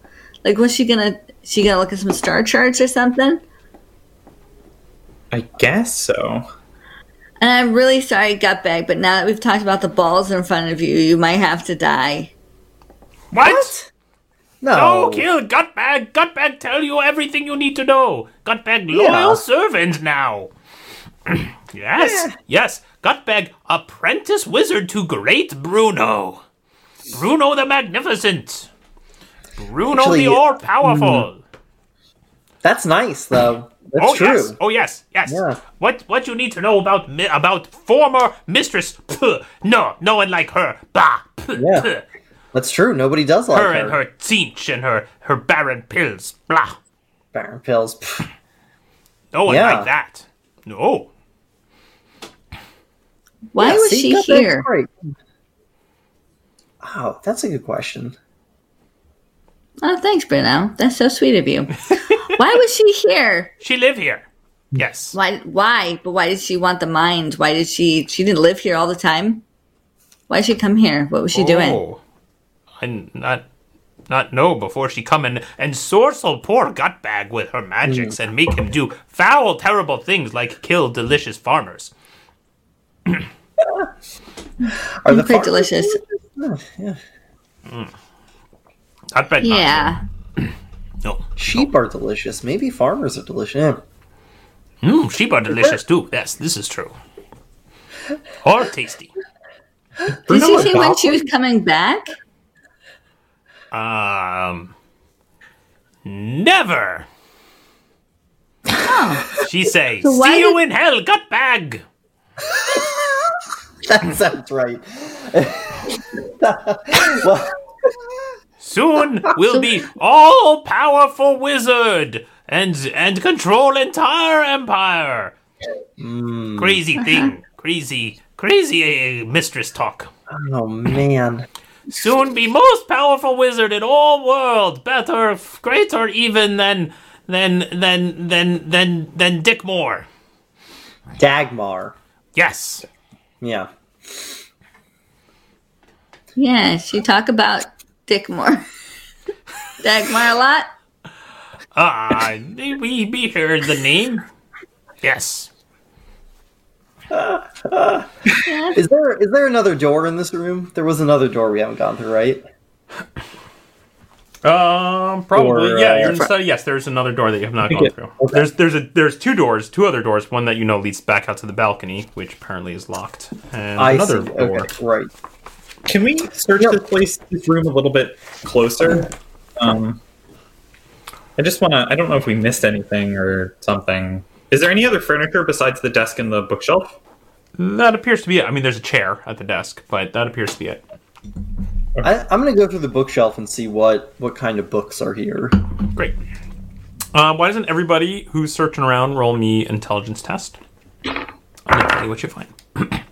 Like, was she gonna? She gonna look at some star charts or something? I guess so. And I'm really sorry, Gutbag, but now that we've talked about the balls in front of you, you might have to die. What? No. No, kill Gutbag. Gutbag tell you everything you need to know. Gutbag loyal Yeah. servant now. [clears throat] yes, yes. Gutbag apprentice wizard to great Bruno. Bruno the Magnificent. Bruno Actually, the all powerful. Mm. That's nice, though. That's oh true. yes, oh yes, yes. Yeah. What what you need to know about mi- about former mistress? Puh, no, no one like her. Bah. Puh, Yeah. puh. That's true. Nobody does like Her her. and her Tzeentch and her her barren pills. Blah. Baron pills. Pff. [laughs] No one Yeah. like that. No. Why Yeah, was see, she here? great. Oh, that's a good question. Oh, thanks, Bruno. That's so sweet of you. [laughs] why was she here? She live here. Yes. Why? Why? But why did she want the mind? Why did she? She didn't live here all the time. Why did she come here? What was she doing? Oh. I not not know before she come and and sorcel poor Gutbag with her magics and make him do foul, terrible things like kill delicious farmers. Are the Pretty farmers- delicious. Yeah. I bet not. Yeah. No. Sheep are delicious. Maybe farmers are delicious. Yeah. Mm, sheep are delicious too. Yes, this is true. Or tasty. Did you see when she was coming back? Um. Never. Oh, She say, So why "See you did- in hell, Gutbag." [laughs] That sounds right. [laughs] well, Soon [laughs] we'll be all powerful wizard and and control entire empire. Crazy thing, crazy, crazy uh, mistress talk. oh man. Soon be most powerful wizard in all world, better, greater even than than than than than than Dick Moore. Dagmar. Yes. Yeah. yeah. She talk about Dick Moore, [laughs] Dagmar a lot. Ah, we we heard the name. Yes. [laughs] Is there is there another door in this room? There was another door we haven't gone through, right? Um, probably. Or, yeah, uh, you're inside. Yes, there's another door that you have not gone through. okay. There's there's a there's two doors, two other doors. One that you know leads back out to the balcony, which apparently is locked, and I another see. door. Okay, right. Can we search this place, this room, a little bit closer? Um, I just want to. I don't know if we missed anything or something. Is there any other furniture besides the desk and the bookshelf? That appears to be it. I mean, there's a chair at the desk, but that appears to be it. I, I'm gonna go through the bookshelf and see what what kind of books are here. Great. Uh, why doesn't everybody who's searching around roll me intelligence test? I'll tell you what you find. [clears throat]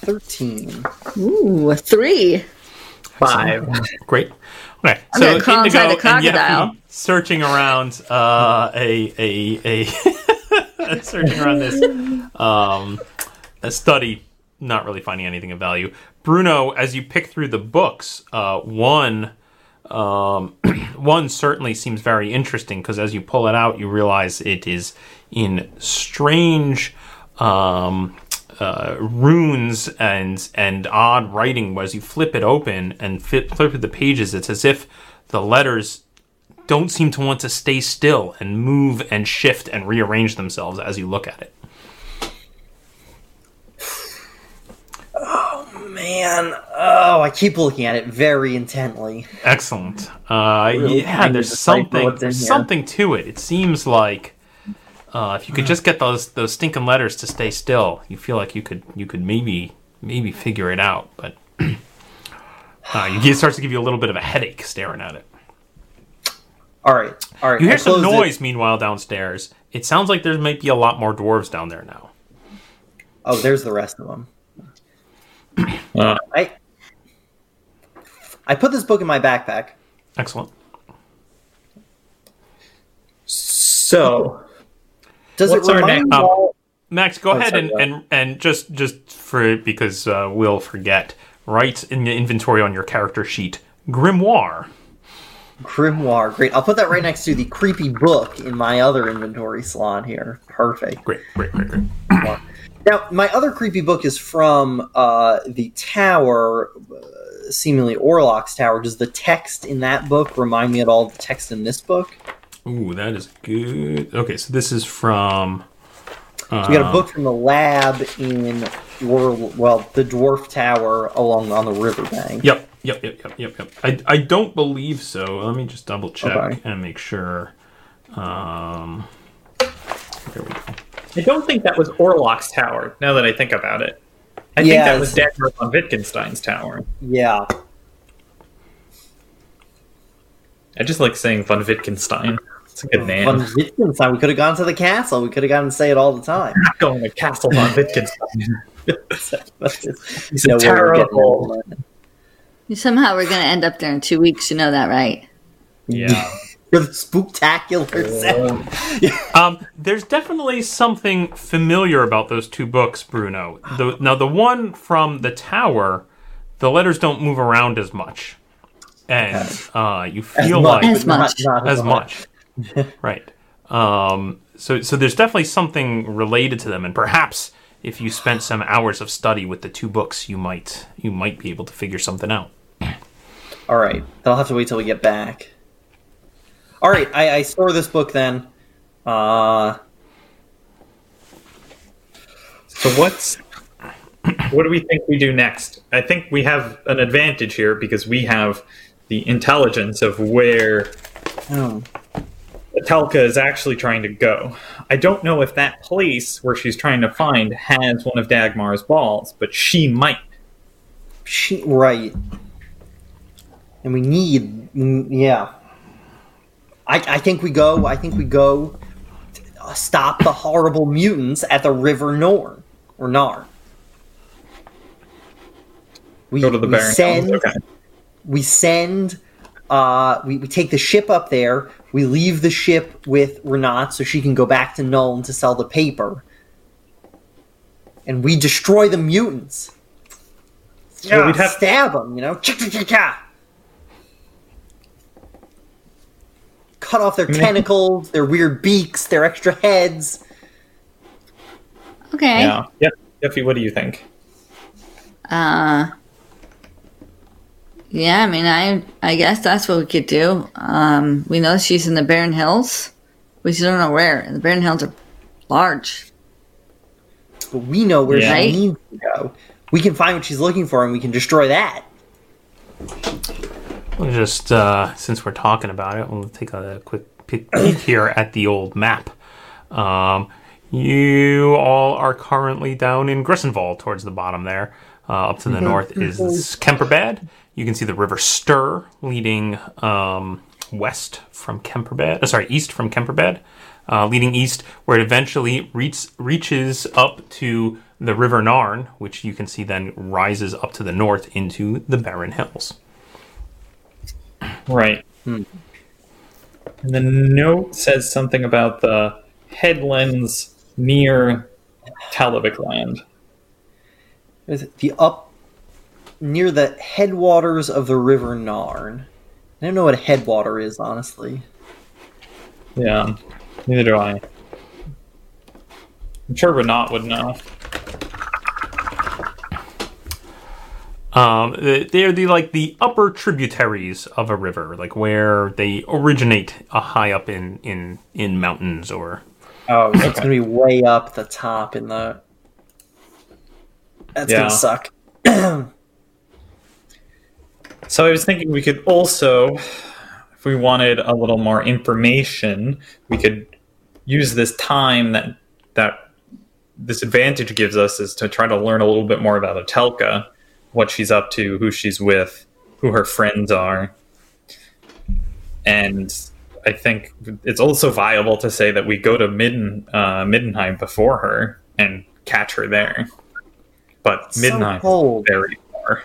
Thirteen. Ooh, a three. Five. Great. Okay, I'm gonna crawl inside the and crocodile. Yeffy searching around uh, a a a [laughs] searching around this um, a study, not really finding anything of value. Bruno, as you pick through the books, uh, one um, [clears throat] one certainly seems very interesting because as you pull it out, you realize it is in strange um, uh, runes and and odd writing. As you flip it open and flip, flip the pages, it's as if the letters don't seem to want to stay still and move and shift and rearrange themselves as you look at it. Oh man, oh, I keep looking at it very intently. Excellent. Uh, Really yeah, there's something. There's something to it. It seems like uh, if you could just get those those stinking letters to stay still, you feel like you could you could maybe maybe figure it out. But [clears throat] uh, it starts to give you a little bit of a headache staring at it. All right, all right. You I hear some closed it. noise meanwhile downstairs. It sounds like there might be a lot more dwarves down there now. Oh, there's the rest of them. [clears throat] Uh, I I put this book in my backpack. Excellent. so Does What's it our remind next- you all? Max, go Oh, ahead sorry, and, go and and just just for because uh, we'll forget. Write in the inventory on your character sheet grimoire. Grimoire. Great. I'll put that right next to the creepy book in my other inventory slot here. Perfect. Great, great, great, great. Now, my other creepy book is from uh, the tower, uh, seemingly Orlok's tower. Does the text in that book remind me at all of the text in this book? Ooh, that is good. Okay, so this is from. Uh, We got a book from the lab in Or well, the dwarf tower along on the riverbank. Yep. Yep, yep, yep, yep, yep. I, I don't believe so. Let me just double check Okay. and make sure. Um, there we go. I don't think that was Orlok's tower. Now that I think about it, I think that was it's- Dagmar von Wittgenstein's tower. Yeah. I just like saying von Wittgenstein. It's a good name. Von Wittgenstein. We could have gone to the castle. We could have gotten to say it all the time. not going to Castle von Wittgenstein. [laughs] He's a terrible- Somehow we're going to end up there in two weeks. You know that, right? yeah. [laughs] For the spooktacular set. Um, there's definitely something familiar about those two books, Bruno. The, now, the one from the tower, the letters don't move around as much, and uh, you As feel much, like As but not- much. not as much, [laughs] right? Um, so, so there's definitely something related to them, and perhaps if you spent some hours of study with the two books, you might you might be able to figure something out. All right. I'll have to wait till we get back. All right. I, I store this book then. Uh, So what's what do we think we do next? I think we have an advantage here because we have the intelligence of where oh, Telka is actually trying to go. I don't know if that place where she's trying to find has one of Dagmar's balls, but she might. she right. And we need, yeah. I, I think we go. I think we go. uh, Stop the horrible mutants at the River Norn or Nar. We Go to the we Baron. send Okay. we send uh we, we take the ship up there we leave the ship with renat so she can go back to Nuln to sell the paper and we destroy the mutants yeah, Well, we'd have- stab them you know cut off their tentacles their weird beaks their extra heads Okay. Yeah. Yep. Jeffy, what do you think? Uh, yeah, I mean, I I guess that's what we could do. Um, we know she's in the Barren Hills. We just don't know where. And the Barren Hills are large. but we know where Yeah. she needs to go we can find what she's looking for and we can destroy that We'll just uh, since we're talking about it, we'll take a quick peek peek here at the old map. Um, you all are currently down in Grissenwald, towards the bottom there. Uh, up to the north is Kemperbad. You can see the River Stir leading um, west from Kemperbad, Uh, sorry, east from Kemperbad, uh, leading east, where it eventually reach, reaches up to the River Narn, which you can see then rises up to the north into the Barren Hills. Right. And the note says something about the headlands near Talabecland. Is it the up near the headwaters of the River Narn. I don't know what a headwater is, honestly. Yeah. Neither do I. I'm sure Renat would know. Um, they're the like the upper tributaries of a river, like where they originate uh, high up in in in mountains or. Oh, it's gonna be way up the top in the. That's Yeah. gonna suck. [clears throat] So I was thinking we could also, if we wanted a little more information, we could use this time that that this advantage gives us is to try to learn a little bit more about Etelka, what she's up to, who she's with, who her friends are, and I think it's also viable to say that we go to Midden, uh, Middenheim before her and catch her there. But so Middenheim is very far.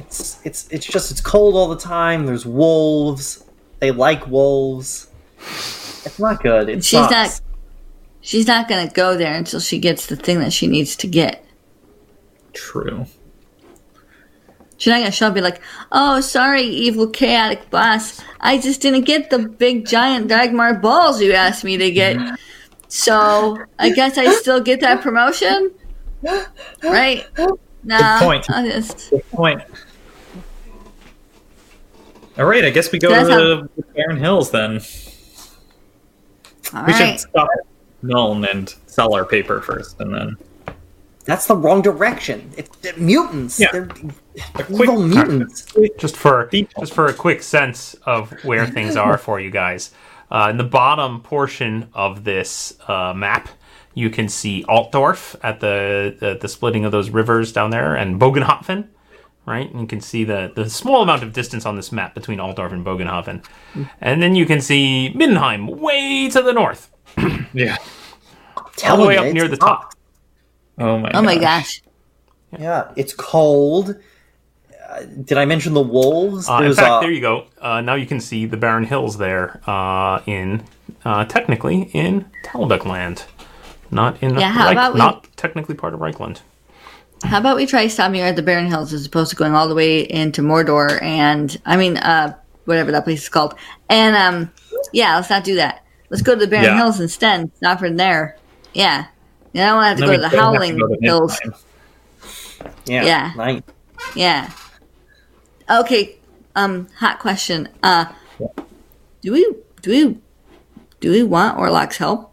It's it's it's just it's cold all the time. There's wolves. They like wolves. It's not good. It She's sucks. not. She's not going to go there until she gets the thing that she needs to get. True. She's not going to show up and be like, "Oh, sorry, evil chaotic boss. I just didn't get the big giant Dagmar balls you asked me to get. So I guess I still get that promotion, right? No, point. I'll just- Good point. All right, I guess we go That's to the Barren Hills then. all we right. should stop at Nuln and sell our paper first, and then That's the wrong direction. It's they're mutants. Yeah. They're A quick Evil mutants. just for just for a quick sense of where things are for you guys. Uh, in the bottom portion of this uh, map, you can see Altdorf at the, the the splitting of those rivers down there, and Bogenhofen. Right, and you can see the the small amount of distance on this map between Altdorf and Bogenhofen, and then you can see Middenheim way to the north, [clears throat] Yeah. all the way up near it's the top. Oh my. Oh my gosh. gosh. Yeah, it's cold. Uh, did I mention the wolves? Uh, in fact, a- there you go. Uh, now you can see the Barren Hills there uh, in uh, technically in Talabecland, not in Yeah, Reich- we- not technically part of Reikland. How about we try stopping here at the Barren Hills as opposed to going all the way into Mordor and I mean uh whatever that place is called. And um yeah, let's not do that. Let's go to the Barren Yeah. Hills instead. Not from there. Yeah. You don't want to have to go to the don't to Howling to Hills. Midtime. yeah, yeah. nice. Yeah. Okay. Um. Hot question. Uh. Do we do we do we want Orlok's help?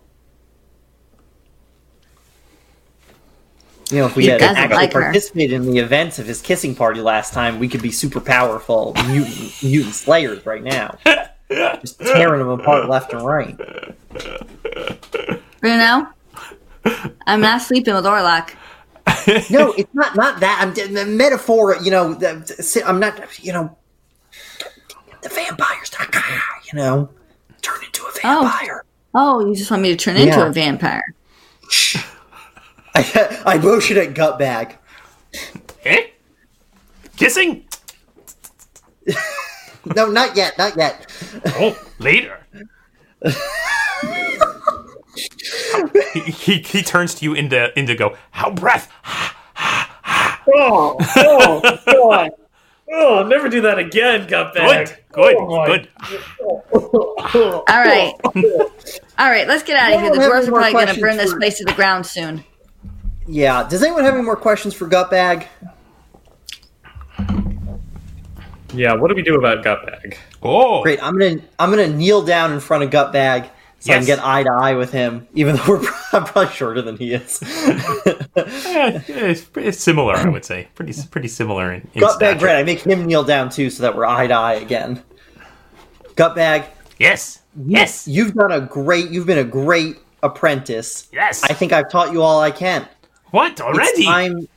You know, if we He had actually like participated in the events of his kissing party last time, we could be super powerful mutant, mutant slayers right now. [laughs] Just tearing them apart left and right. Bruno. I'm not sleeping with Orlok. [laughs] No, it's not not that. I'm the metaphor. You know, the, I'm not. You know, the vampires. Ah, you know, turn into a oh. vampire. Oh, you just want me to turn into a vampire? [laughs] I, I motion at Gutbag. Eh? Kissing? [laughs] No, not yet, not yet. Oh, later. he, he, he turns to you into indigo. How breath? Oh, oh, God. Oh, never do that again, Gutbag. Good, good, Oh, good. All right. All right. Let's get out of here. The dwarves are probably going to burn this place to the ground soon. Yeah. Does anyone have any more questions for Gutbag? Yeah, what do we do about Gutbag? Oh, Great. I'm gonna I'm gonna kneel down in front of Gutbag so I can get eye to eye with him, even though we're [laughs] I'm probably shorter than he is. [laughs] Eh, it's, it's similar, I would say. Pretty pretty similar in, in Gutbag, stature. great. I make him kneel down too, so that we're eye to eye again. Gutbag, Yes, yes, you've done a great. You've been a great apprentice. yes. I think I've taught you all I can. What It's already? time.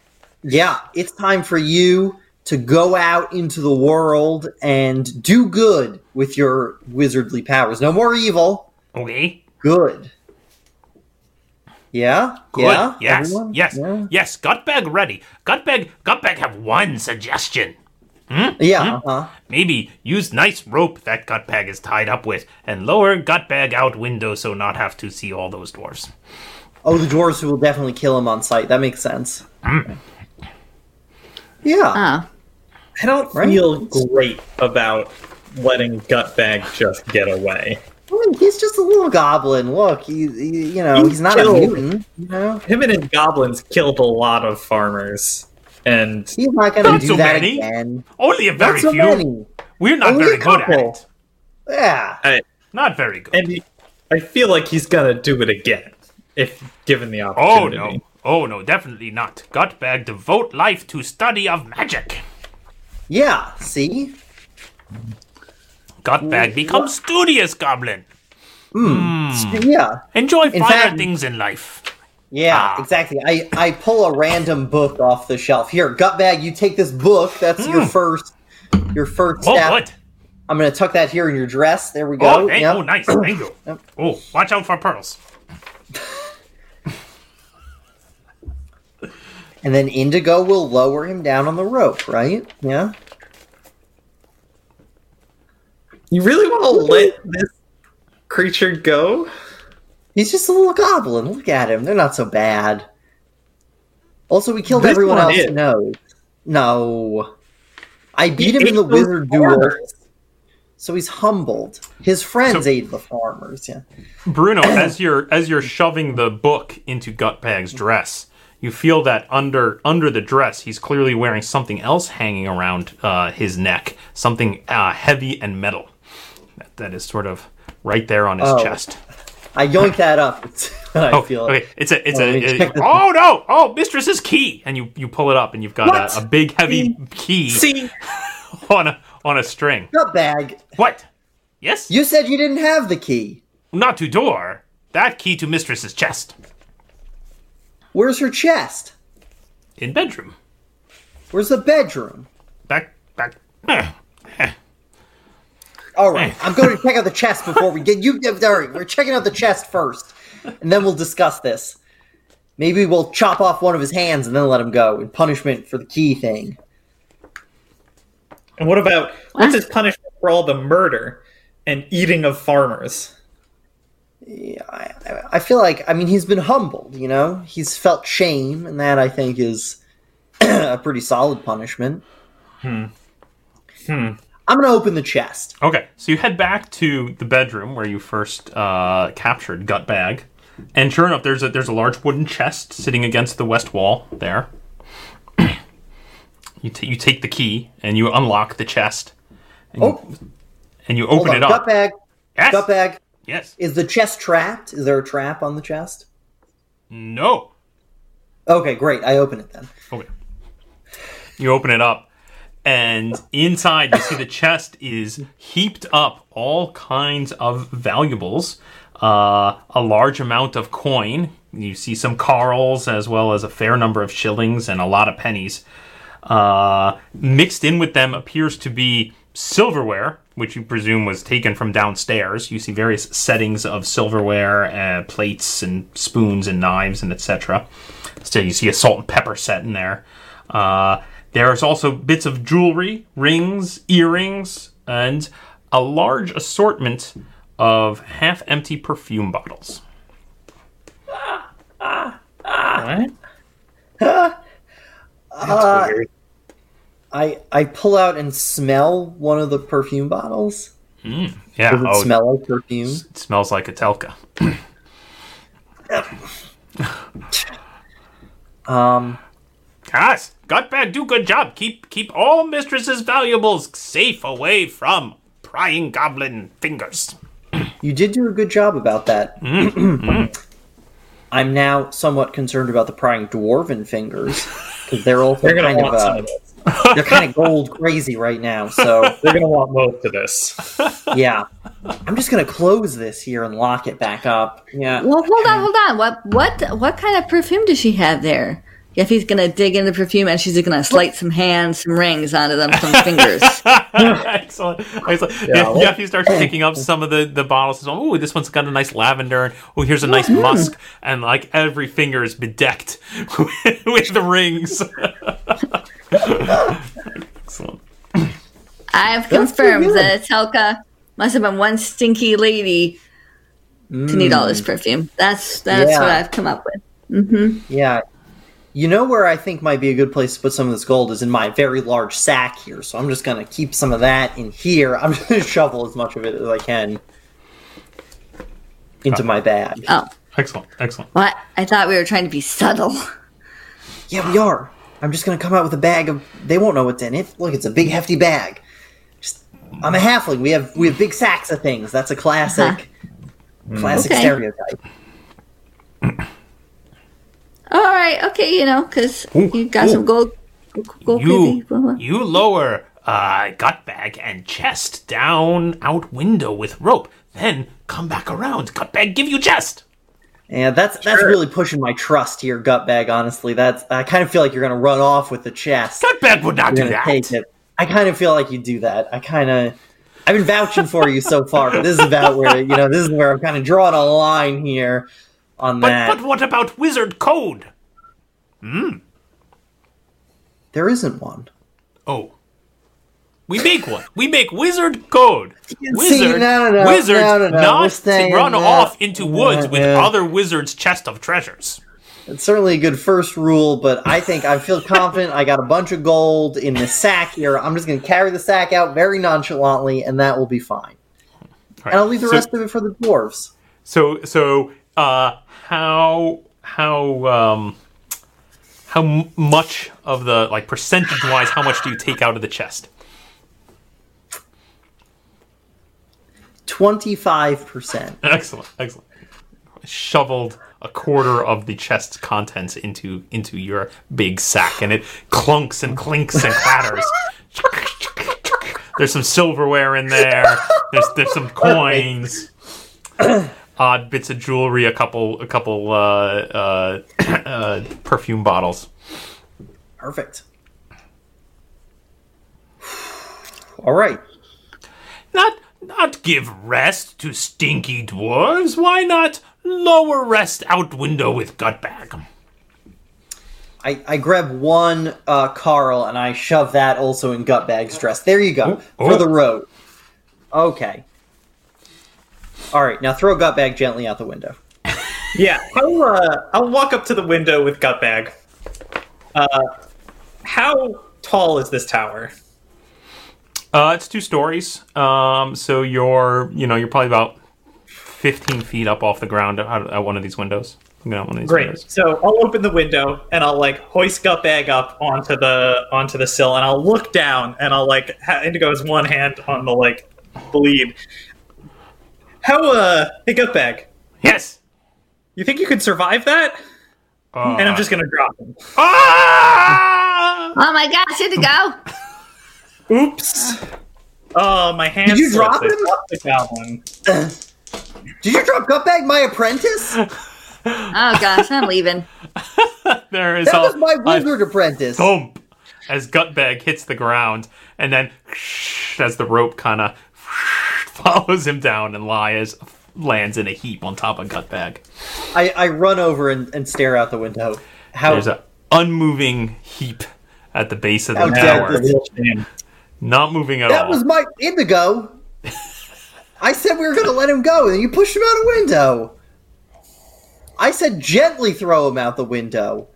Yeah, it's time for you to go out into the world and do good with your wizardly powers. No more evil. Okay. Good. Yeah. Good. Yeah. yes. Everyone? Yes. Yeah. Yes. Gutbag ready. Gutbag. Gutbag have one suggestion. Hmm? Yeah. Uh-huh. Maybe use nice rope that Gutbag is tied up with, and lower Gutbag out window so not have to see all those dwarfs. Oh, the dwarves will definitely kill him on sight. That makes sense. Hmm. Yeah. Oh. I don't Right? feel great about letting Gutbag just get away. I mean, he's just a little goblin. Look, he, he you know, He he's not a killed- mutant. You know, Him and his goblins killed a lot of farmers, and he's not going to do so that many. again. Only a very Not so few. many. We're not Only very good at couple. it. Yeah. I, Not very good. and he, I feel like he's gonna do it again if given the opportunity. oh no. Oh no, definitely not. Gutbag devote life to study of magic. Yeah. See. Gutbag become studious goblin. Hmm. Yeah. Enjoy finer fact- things in life. Yeah, Ah. exactly. I, I pull a random book off the shelf. Here, Gutbag, you take this book. That's your first your first Oh, step. good. I'm gonna tuck that here in your dress. There we go. Oh, thank, Yep. oh, nice. Thank you. Yep. [clears throat] Oh, watch out for pearls. [laughs] And then Indigo will lower him down on the rope, right? Yeah. You really want to let this creature go? He's just a little goblin. Look at him. They're not so bad. Also, we killed This everyone else. is. No. No. I beat him in the those wizard duel, so he's humbled. His friends So- ate the farmers. Yeah. Bruno, [clears throat] as you're as you're shoving the book into Gutbag's dress, you feel that under under the dress, he's clearly wearing something else hanging around uh, his neck, something uh, heavy and metal. That, that is sort of right there on his Oh. chest. I yoink that up. [laughs] I Oh, feel okay. It's a, it's Oh, a. let me it- check this. oh no! Oh, mistress's key, and you you pull it up, and you've got a, a big heavy key See, [laughs] on a on a string. Gutbag. What? Yes. You said you didn't have the key. Not to door. That key to mistress's chest Where's her chest? in bedroom. Where's the bedroom? Back back. All right, I'm going to check out the chest before we get you. [laughs] All right, we're checking out the chest first, and then we'll discuss this. Maybe we'll chop off one of his hands and then let him go in punishment for the key thing. and what about what's his punishment for all the murder and eating of farmers? Yeah, I, I- I feel like I mean he's been humbled. You know, he's felt shame, and that I think is [clears throat] a pretty solid punishment. Hmm. Hmm. I'm gonna open the chest. Okay, so you head back to the bedroom where you first uh, captured Gutbag, and sure enough, there's a there's a large wooden chest sitting against the west wall there. [clears throat] you t- you take the key and you unlock the chest, and you, Oh, and you hold open on, it up. Gutbag. Yes. Gutbag. Yes. Is the chest trapped? Is there a trap on the chest? No. Okay, great. I open it then. Okay. You open it up, and inside you see the chest is heaped up all kinds of valuables, uh, a large amount of coin. You see some carls as well as a fair number of shillings and a lot of pennies. Uh, mixed in with them appears to be silverware, which you presume was taken from downstairs. You see various settings of silverware, uh, plates and spoons and knives and etc. Still, you see a salt and pepper set in there. Uh, there's also bits of jewelry, rings, earrings, and a large assortment of half-empty perfume bottles. Ah, ah, ah. What? Uh, Weird. I I pull out and smell one of the perfume bottles. Yeah, Does it oh, smell like perfume? it smells like a Telka. [coughs] Um, Yes, Gutbag, do good job. Keep keep all mistress's valuables safe away from prying goblin fingers. [clears throat] you did do a good job about that. Mm, [clears throat] I'm now somewhat concerned about the prying dwarven fingers because they're also kind of want some uh, of this. [laughs] they're kind of gold crazy right now. So [laughs] They're gonna want most of this. [laughs] yeah, I'm just gonna close this here and lock it back up. Yeah. Well, hold on, hold on. What what what kind of perfume does she have there? If he's gonna dig into perfume and she's gonna slide some hands, some rings onto them, some fingers. excellent, excellent. Yeah, Yeah, well- yeah, if you start picking up some of the the bottles, oh, this one's got a nice lavender. and Oh, here's a nice mm-hmm. musk, and like every finger is bedecked with, with the rings. Excellent. I've confirmed that Etelka must have been one stinky lady to need all this mm. perfume. That's that's Yeah. what I've come up with. Mm-hmm. Yeah. You know where I think might be a good place to put some of this gold is in my very large sack here. So I'm just gonna keep some of that in here. I'm just gonna [laughs] shovel as much of it as I can into my bag. Oh, Excellent, excellent. what? I thought we were trying to be subtle. Yeah, we are. I'm just gonna come out with a bag of. They won't know what's in it. Look, it's a big, hefty bag. Just, I'm a halfling. We have we have big sacks of things. That's a classic, classic Okay. stereotype. [clears throat] All right, okay, you know, because Ooh, you got ooh. some gold. gold You gold- you lower uh, Gutbag and chest down out window with rope. Then come back around. Gutbag, give you chest. And that's that's really pushing my trust here, Gutbag. Honestly, that's I kind of feel like you're gonna run off with the chest. Gutbag would not You're do that. I kind of feel like you do that. I kind of. I've been vouching for you so far, but this is about where you know this is where I'm kind of drawing a line here on But that. but what about wizard code? Hmm. There isn't one. Oh. We make one. We make wizard code. See, Wizard, no, no, no, wizards no, no, no, not to run that. off into woods with other wizards' chest of treasures. It's certainly a good first rule, but I think I feel confident. I got a bunch of gold in the sack here. I'm just going to carry the sack out very nonchalantly, and that will be fine. And I'll leave the So- rest of it for the dwarves. So so uh how how um how m- much of the like percentage wise how much do you take out of the chest? Twenty-five percent. [laughs] Excellent, excellent. shoveled a quarter of the chest's contents into into your big sack, and it clunks and clinks and clatters. There's some silverware in there. There's there's some coins, odd bits of jewelry, a couple a couple uh, uh, uh, perfume bottles. Perfect. All right. Not not give rest to stinky dwarves. Why not lower rest out window with Gutbag? I, I grab one uh, Carl and I shove that also in Gutbag's dress. There you go. Oh, For oh. the road. Okay. Alright, now throw Gutbag gently out the window. [laughs] Yeah, I'll uh, I'll walk up to the window with Gutbag. Uh, how tall is this tower? Uh, it's two stories. Um, so you're you know you're probably about fifteen feet up off the ground at, at one of these windows. Looking out one of these Great. windows. So I'll open the window and I'll like hoist Gutbag up onto the onto the sill and I'll look down and I'll like ha- Indigo's one hand on the like bleed. How uh hey Gutbag, Yes. you think you could survive that? Uh, And I'm just gonna drop him. Ah! Oh my gosh, here to go. [laughs] Oops. Oh, my hand. Did you slipped. drop I him? dropped the goblin. Did you drop Gutbag, my apprentice? [laughs] Oh gosh, I'm leaving. [laughs] There is That a, was my a wizard apprentice. thump as Gutbag hits the ground, and then [laughs] as the rope kind of follows him down, and Lias lands in a heap on top of Gutbag. I, I run over and, and stare out the window. How There's an unmoving heap at the base of the tower, this- Real shame. Not moving at that all. That was my indigo. I said we were gonna let him go, and you pushed him out a window. I said gently throw him out the window.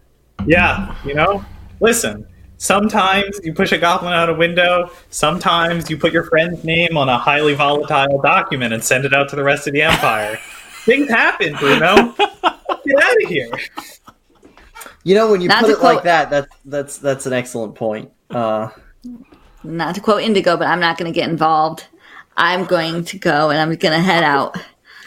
Yeah, you know. Listen. Sometimes you push a goblin out a window. Sometimes you put your friend's name on a highly volatile document and send it out to the rest of the empire. [laughs] Things happen, Bruno. Get out of here. You know, when you Not put to it like quote- that, that's that's that's an excellent point. Uh, Not to quote Indigo, but I'm not going to get involved. I'm going to go and I'm going to head out.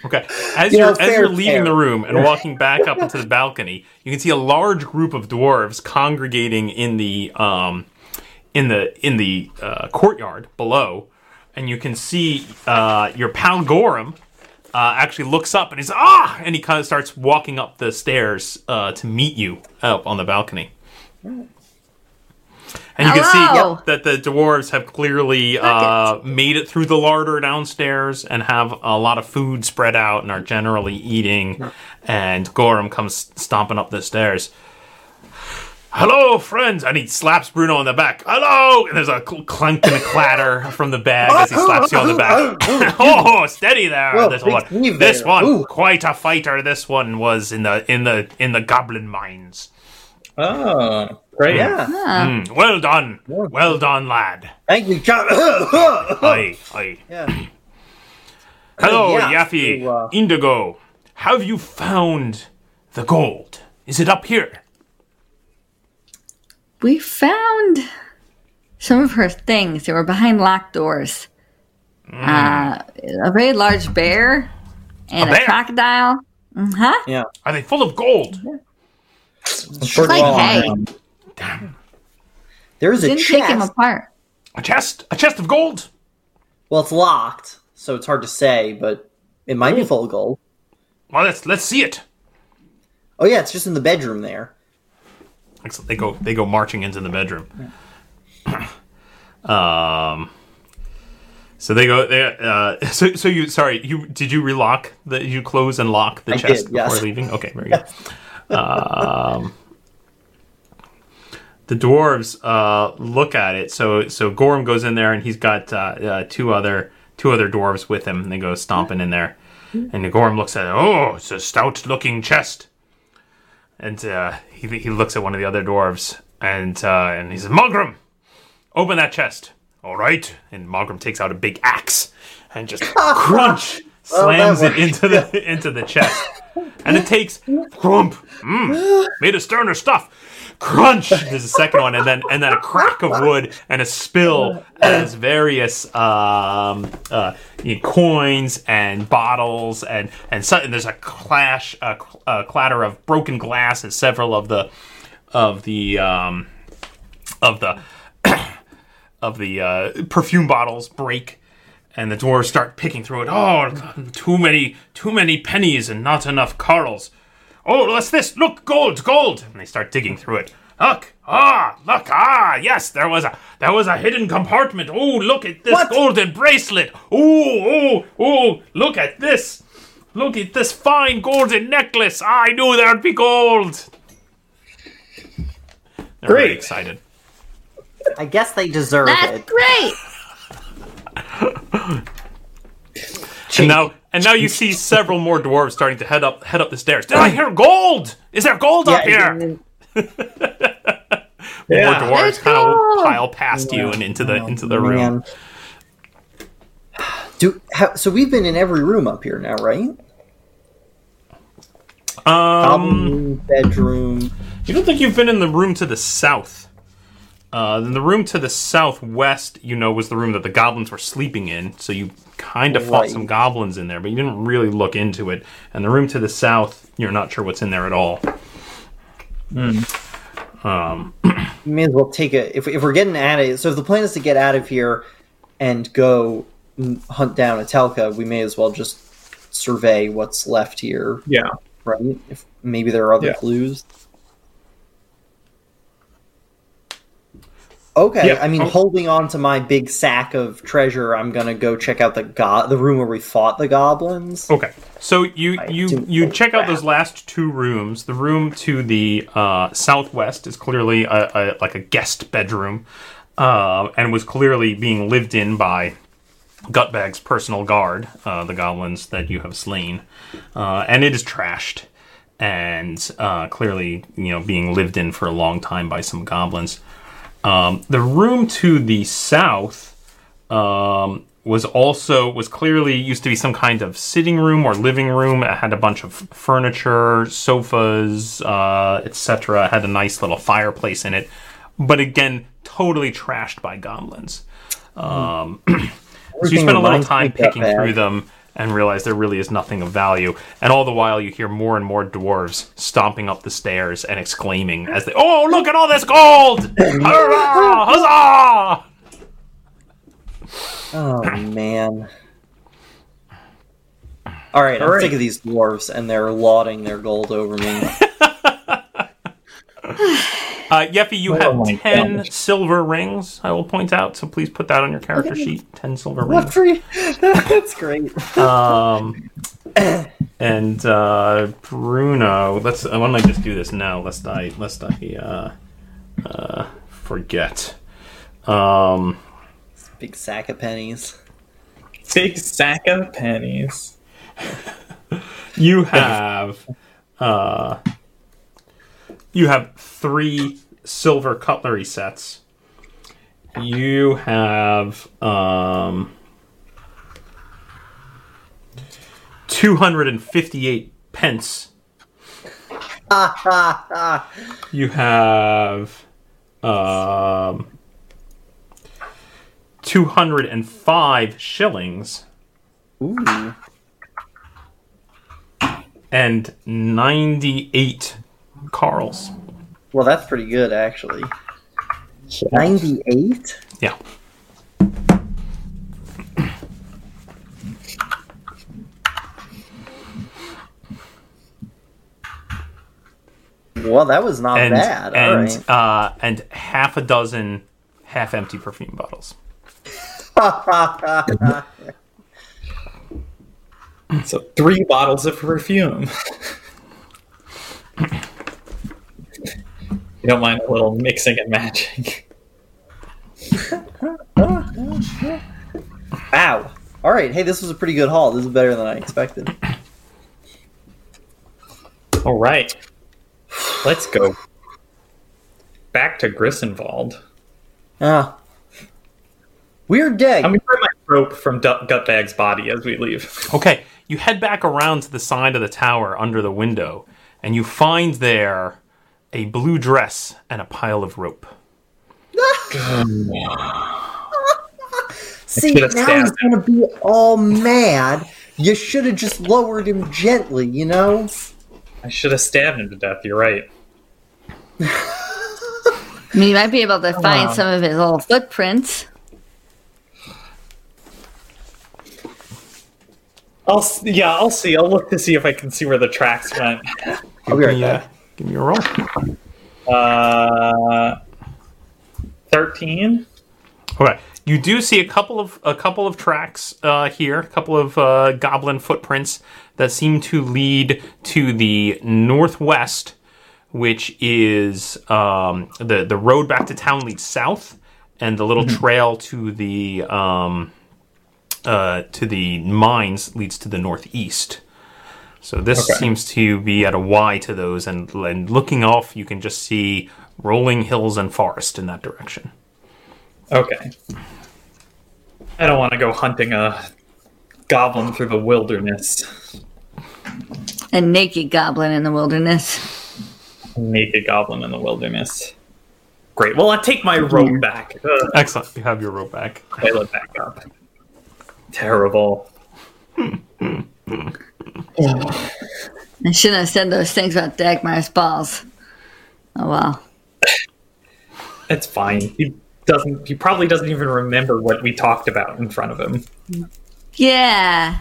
Okay. As You you're know, as fair, you're leaving fair. the room and walking back up into the balcony, you can see a large group of dwarves congregating in the um in the in the uh, courtyard below, and you can see uh, your pal Gorham uh, actually looks up and he's ah, and he kind of starts walking up the stairs uh, to meet you up on the balcony. And you can Hello. see that the dwarves have clearly uh, made it through the larder downstairs and have a lot of food spread out and are generally eating. And Gorham comes stomping up the stairs. Hello, friends! And he slaps Bruno on the back. Hello! And there's a cl- clunk and a clatter from the bag as he slaps you on the back. oh, [laughs] steady there! Whoa, this one, this there. one, Ooh. quite a fighter. This one was in the in the in the goblin mines. Oh, great. yeah, Mm, well done, well done, lad. thank you, John. [laughs] Aye, aye. yeah. Hello, Yeah, Yaffe, so, uh, Indigo. Have you found the gold? Is it up here? We found some of her things. They were behind locked doors. Uh, a very large bear and A a, crocodile. Huh? yeah. Are they full of gold? Unfortunately, Like, hey. Damn. There's a Didn't take him chest. apart. A chest? A chest of gold? Well, it's locked, so it's hard to say, but it might be full of gold. Well, let's let's see it. Oh yeah, it's just in the bedroom there. Excellent. They go they go marching into the bedroom. [clears throat] um. So they go. They, uh, [laughs] so so you sorry you did you relock the you close and lock the I chest did, yes. before leaving? Okay, very good. [laughs] um, the dwarves uh, look at it. So so Gorham goes in there and he's got uh, uh, two other two other dwarves with him. And they go stomping in there, and Gorm looks at it. Oh, it's a stout looking chest. And uh, he, he looks at one of the other dwarves and uh, and he says, Mogram, open that chest. All right. And Mogram takes out a big axe and just [laughs] crunch slams it into the [laughs] [laughs] into the chest. And it takes crump. Mm, made of sterner stuff. Crunch. There's a second one, and then and then a crack of wood and a spill as various um, uh, you know, coins and bottles, and and, so, and there's a clash, a, a clatter of broken glass as several of the of the um, of the [coughs] of the uh, perfume bottles break and the dwarves start picking through it. Oh, too many, too many pennies and not enough corals. Oh, what's this? Look, gold, gold! And they start digging through it. Look, ah, look, ah, yes, there was a, there was a hidden compartment. Oh, look at this What? golden bracelet. Oh, oh, oh, look at this. Look at this fine golden necklace. I knew there'd be gold. They're really Great. excited. I guess they deserve That's it. great. And now, and now you see several more dwarves starting to head up, head up the stairs. Did I hear gold? Is there gold up here? and- More Yeah. dwarves Let's kind of pile past you and into the into the room. Man. [sighs] Do ha, so we've been in every room up here now, right? Um, bedroom. you don't think you've been in the room to the south? Uh, then the room to the southwest, you know, was the room that the goblins were sleeping in. So you kind of fought Right. some goblins in there, but you didn't really look into it. And the room to the south, you're not sure what's in there at all. Um, [clears throat] may as well take it if if we're getting at it. So if the plan is to get out of here and go mm, hunt down Etelka, we may as well just survey what's left here, Yeah. right? If maybe there are other Yeah. clues. Okay, Yeah. I mean, Oh. holding on to my big sack of treasure, I'm gonna go check out the go- the room where we fought the goblins. Okay, so you I you you check out those last two rooms. The room to the uh, southwest is clearly a, a like a guest bedroom, uh, and was clearly being lived in by Gutbag's personal guard, uh, the goblins that you have slain, uh, and it is trashed and uh, clearly you know being lived in for a long time by some goblins. Um, the room to the south um, was also was clearly used to be some kind of sitting room or living room. It had a bunch of furniture, sofas, uh, etc. It had a nice little fireplace in it, but again, totally trashed by goblins. Um, [clears throat] so you spend a little time picking through them and realize there really is nothing of value. And all the while, you hear more and more dwarves stomping up the stairs and exclaiming as they, "Oh, look at all this gold! [coughs] Hurrah! Huzzah!" Oh man. All right, I'm sick of these dwarves, and they're lauding their gold over me. [laughs] [sighs] [laughs] Uh, Yeffy, you Oh have 10 gosh. silver rings, I will point out, so please put that on your character sheet. 10 silver rings. for? [laughs] That's great. Um, and uh, Bruno, let's. uh, Why don't I just do this now, lest I, lest I uh, uh, forget. Um, Big sack of pennies. Big sack of pennies. [laughs] you have. Uh, you have three silver cutlery sets. You have um, 258 pence. [laughs] you have um, 205 shillings Ooh. and 98 carls. Well, that's pretty good, actually. 98? Yeah. Well, that was not and bad. And right. uh, and half a dozen half empty perfume bottles. [laughs] So three bottles of perfume. [laughs] don't mind a little mixing and matching. [laughs] Wow. All right. Hey, this was a pretty good haul. This is better than I expected. All right, let's go back to Grissenwald. Ah. Weird day. I'm gonna grab my rope from Du- Gutbag's body as we leave. Okay, you head back around to the side of the tower under the window, and you find there a blue dress and a pile of rope. [laughs] See, now stabbed he's gonna be all mad. You should have just lowered him gently, you know? I should have stabbed him to death. You're right. I mean, you might be able to find on. some of his little footprints. I'll yeah, I'll see. I'll look to see if I can see where the tracks went. I'll be right Give me, back. Give me a roll. Uh, thirteen. Okay. You do see a couple of a couple of tracks uh, here, a couple of uh, goblin footprints that seem to lead to the northwest, which is um, the the road back to town leads south, and the little trail to the um, uh, to the mines leads to the northeast. So this Okay. seems to be at a Y to those, and, and looking off, you can just see rolling hills and forest in that direction. Okay. I don't want to go hunting a goblin through the wilderness. A naked goblin in the wilderness. Naked goblin in the wilderness. Great. Well, I take my robe hmm. back. Ugh, Excellent. You have your rope back. I let back up. Terrible. [laughs] I shouldn't have said those things about Dagmar's balls. Oh well. It's fine. He doesn't. He probably doesn't even remember what we talked about in front of him. Yeah.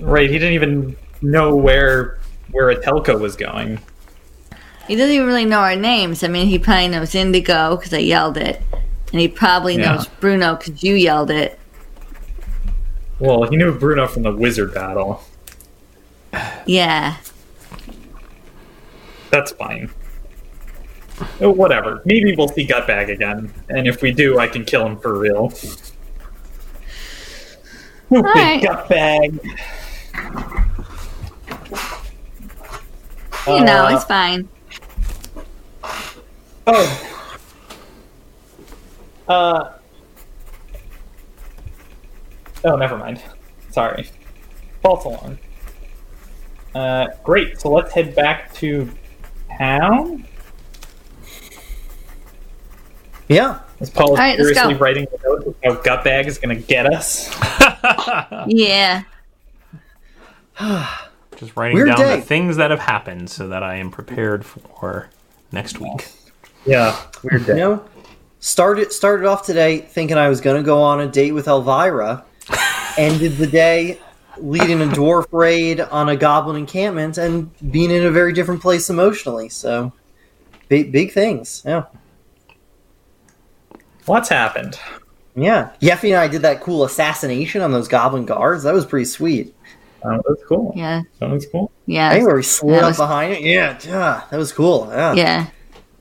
Right. He didn't even know where where Etelka was going. He doesn't even really know our names. I mean, he probably knows Indigo because I yelled it. And he probably Yeah. knows Bruno because you yelled it. Well, he knew Bruno from the wizard battle. Yeah. That's fine. Oh, whatever. Maybe we'll see Gutbag again, and if we do, I can kill him for real. Big right. Gutbag. You know, Uh, it's fine. Oh. Uh. Oh, never mind. Sorry. False alarm. Uh, great. So let's head back to town. Yeah. Is Paul All right, let's seriously writing the note of how Gutbag is going to get us? [laughs] Yeah. [sighs] Just writing Weird down day. the things that have happened so that I am prepared for next week. Yeah. Weird You know, started started off today thinking I was going to go on a date with Elvira. Ended the day leading a dwarf raid on a goblin encampment and being in a very different place emotionally. So, big big things. Yeah, What's happened? yeah. Yeffy and I did that cool assassination on those goblin guards. That was pretty sweet. Oh, that's cool. Yeah. That was cool. Yeah. I think where we slid That up was- behind it. Yeah, yeah, that was cool. Yeah. Yeah.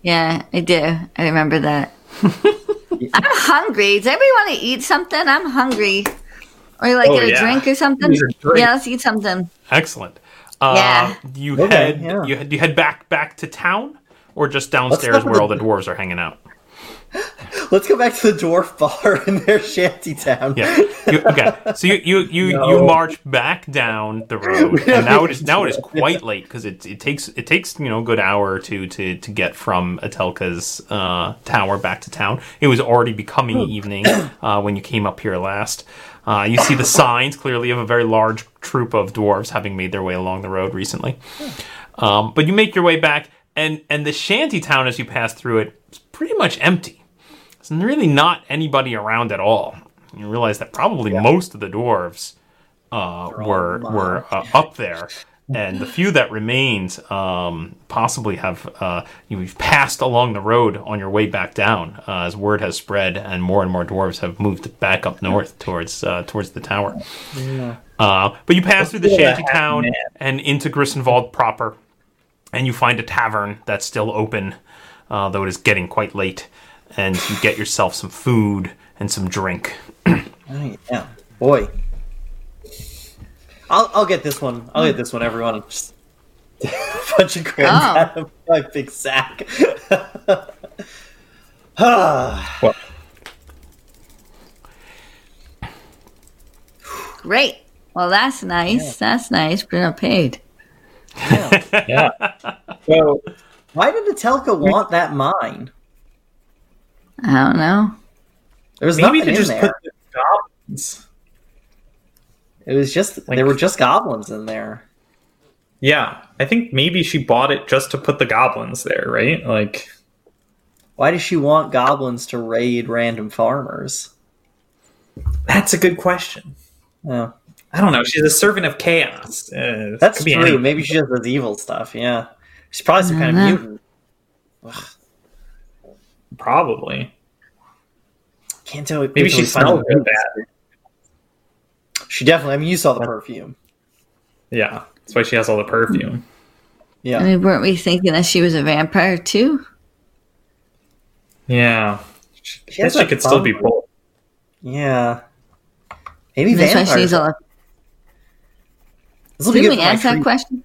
Yeah, I do. I remember that. [laughs] I'm hungry. Does anybody want to eat something? I'm hungry. Or like Oh, get a yeah. drink or something? Use drink. Yeah, let's eat something. Excellent. Uh, Yeah. You Okay, head yeah. you, head- you head back back to town, or just downstairs go to where all the- the dwarves are hanging out. [laughs] Let's go back to the dwarf bar in their shanty town. Yeah. You, okay. So you you you, [laughs] you march back down the road, [laughs] and now it is now it is quite late because it, it takes it takes you know a good hour or two to to get from Etelka's uh, tower back to town. It was already becoming evening uh, when you came up here last. Uh, you see the signs clearly of a very large troop of dwarves having made their way along the road recently. Um, but you make your way back, and and the shanty town as you pass through it is pretty much empty. There's really not anybody around at all. You realize that probably most of the dwarves uh, were were uh, up there, and the few that remained um, possibly have uh, you've passed along the road on your way back down uh, as word has spread, and more and more dwarves have moved back up north towards uh, towards the tower. Uh, but you pass through the feel shanty town and into Grissenwald proper, and you find a tavern that's still open, uh, though it is getting quite late. And you get yourself some food and some drink. [clears throat] Right, yeah, boy. I'll I'll get this one. I'll get this one. Everyone, just [laughs] a bunch of grams Oh. out of my big sack. [sighs] Well, Great. Well, that's nice. That's nice. Bruno paid. yeah. So Why did Etelka want that mine? I don't know. There was Maybe nothing to in just there. put the goblins. It was just Like- there were just goblins in there. Yeah, I think maybe she bought it just to put the goblins there, right? Like, Why does she want goblins to raid random farmers? that's a good question. Oh, I don't know. She's a servant of chaos. Uh, that's could be true. anything. Maybe she just does evil stuff. Yeah, she's probably some kind of mutant. Ugh, Probably. can't tell. Maybe she smells good bad. She definitely. I mean, you saw the perfume. Yeah, that's why she has all the perfume. Yeah. I mean, weren't we thinking that she was a vampire too? Yeah, she, She has guess she could still be both. Yeah. Maybe That's why vampires. she needs all. This will Didn't good we for my ask that question?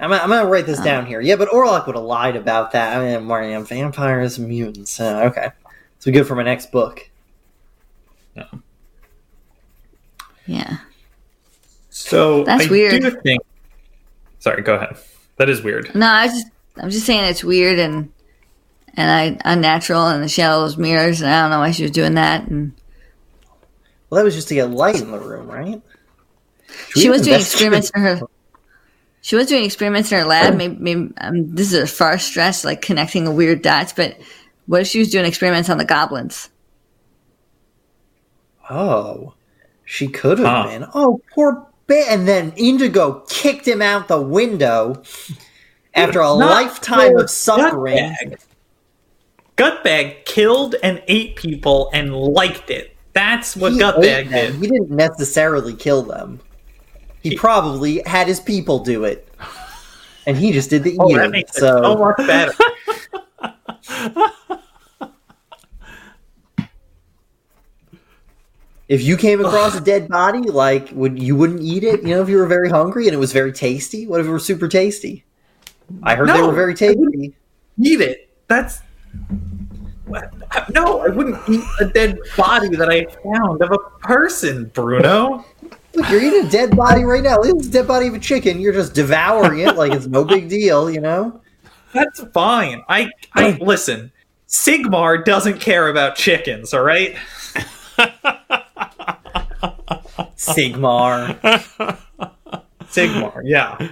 I'm, gonna- I'm gonna write this Oh. down here. Yeah, but Orlok would have lied about that. I mean, Marty, I'm vampires and mutants. Uh, okay, so good for my next book. Yeah. So That's I weird. do think. Sorry, go ahead. That is weird. No, I was just I'm just saying it's weird and and I unnatural and the shadows mirrors and I don't know why she was doing that and Well, that was just to get light in the room, right? Should she was doing experiments in her she was doing experiments in her lab maybe, maybe um, this is a far stretch like connecting the weird dots but what if she was doing experiments on the goblins Oh, she could have Huh. been. Oh, poor bit. And then Indigo kicked him out the window after a lifetime of suffering. Gutbag. Gutbag killed and ate people and liked it. That's what He Gutbag did. He didn't necessarily kill them. He, He- probably had his people do it, and he just did the Oh, eating. that makes it so so much better. [laughs] if you came across a dead body, like would you wouldn't eat it? You know, if you were very hungry and it was very tasty. What if it were super tasty? I heard they were very tasty. eat it. That's no. I wouldn't eat a dead body that I found of a person, Bruno. Look, you're eating a dead body right now. This is a dead body of a chicken. You're just devouring it like it's no [laughs] big deal, you know? That's fine. I I listen. Sigmar doesn't care about chickens. All right. [laughs] Sigmar. Sigmar. Yeah.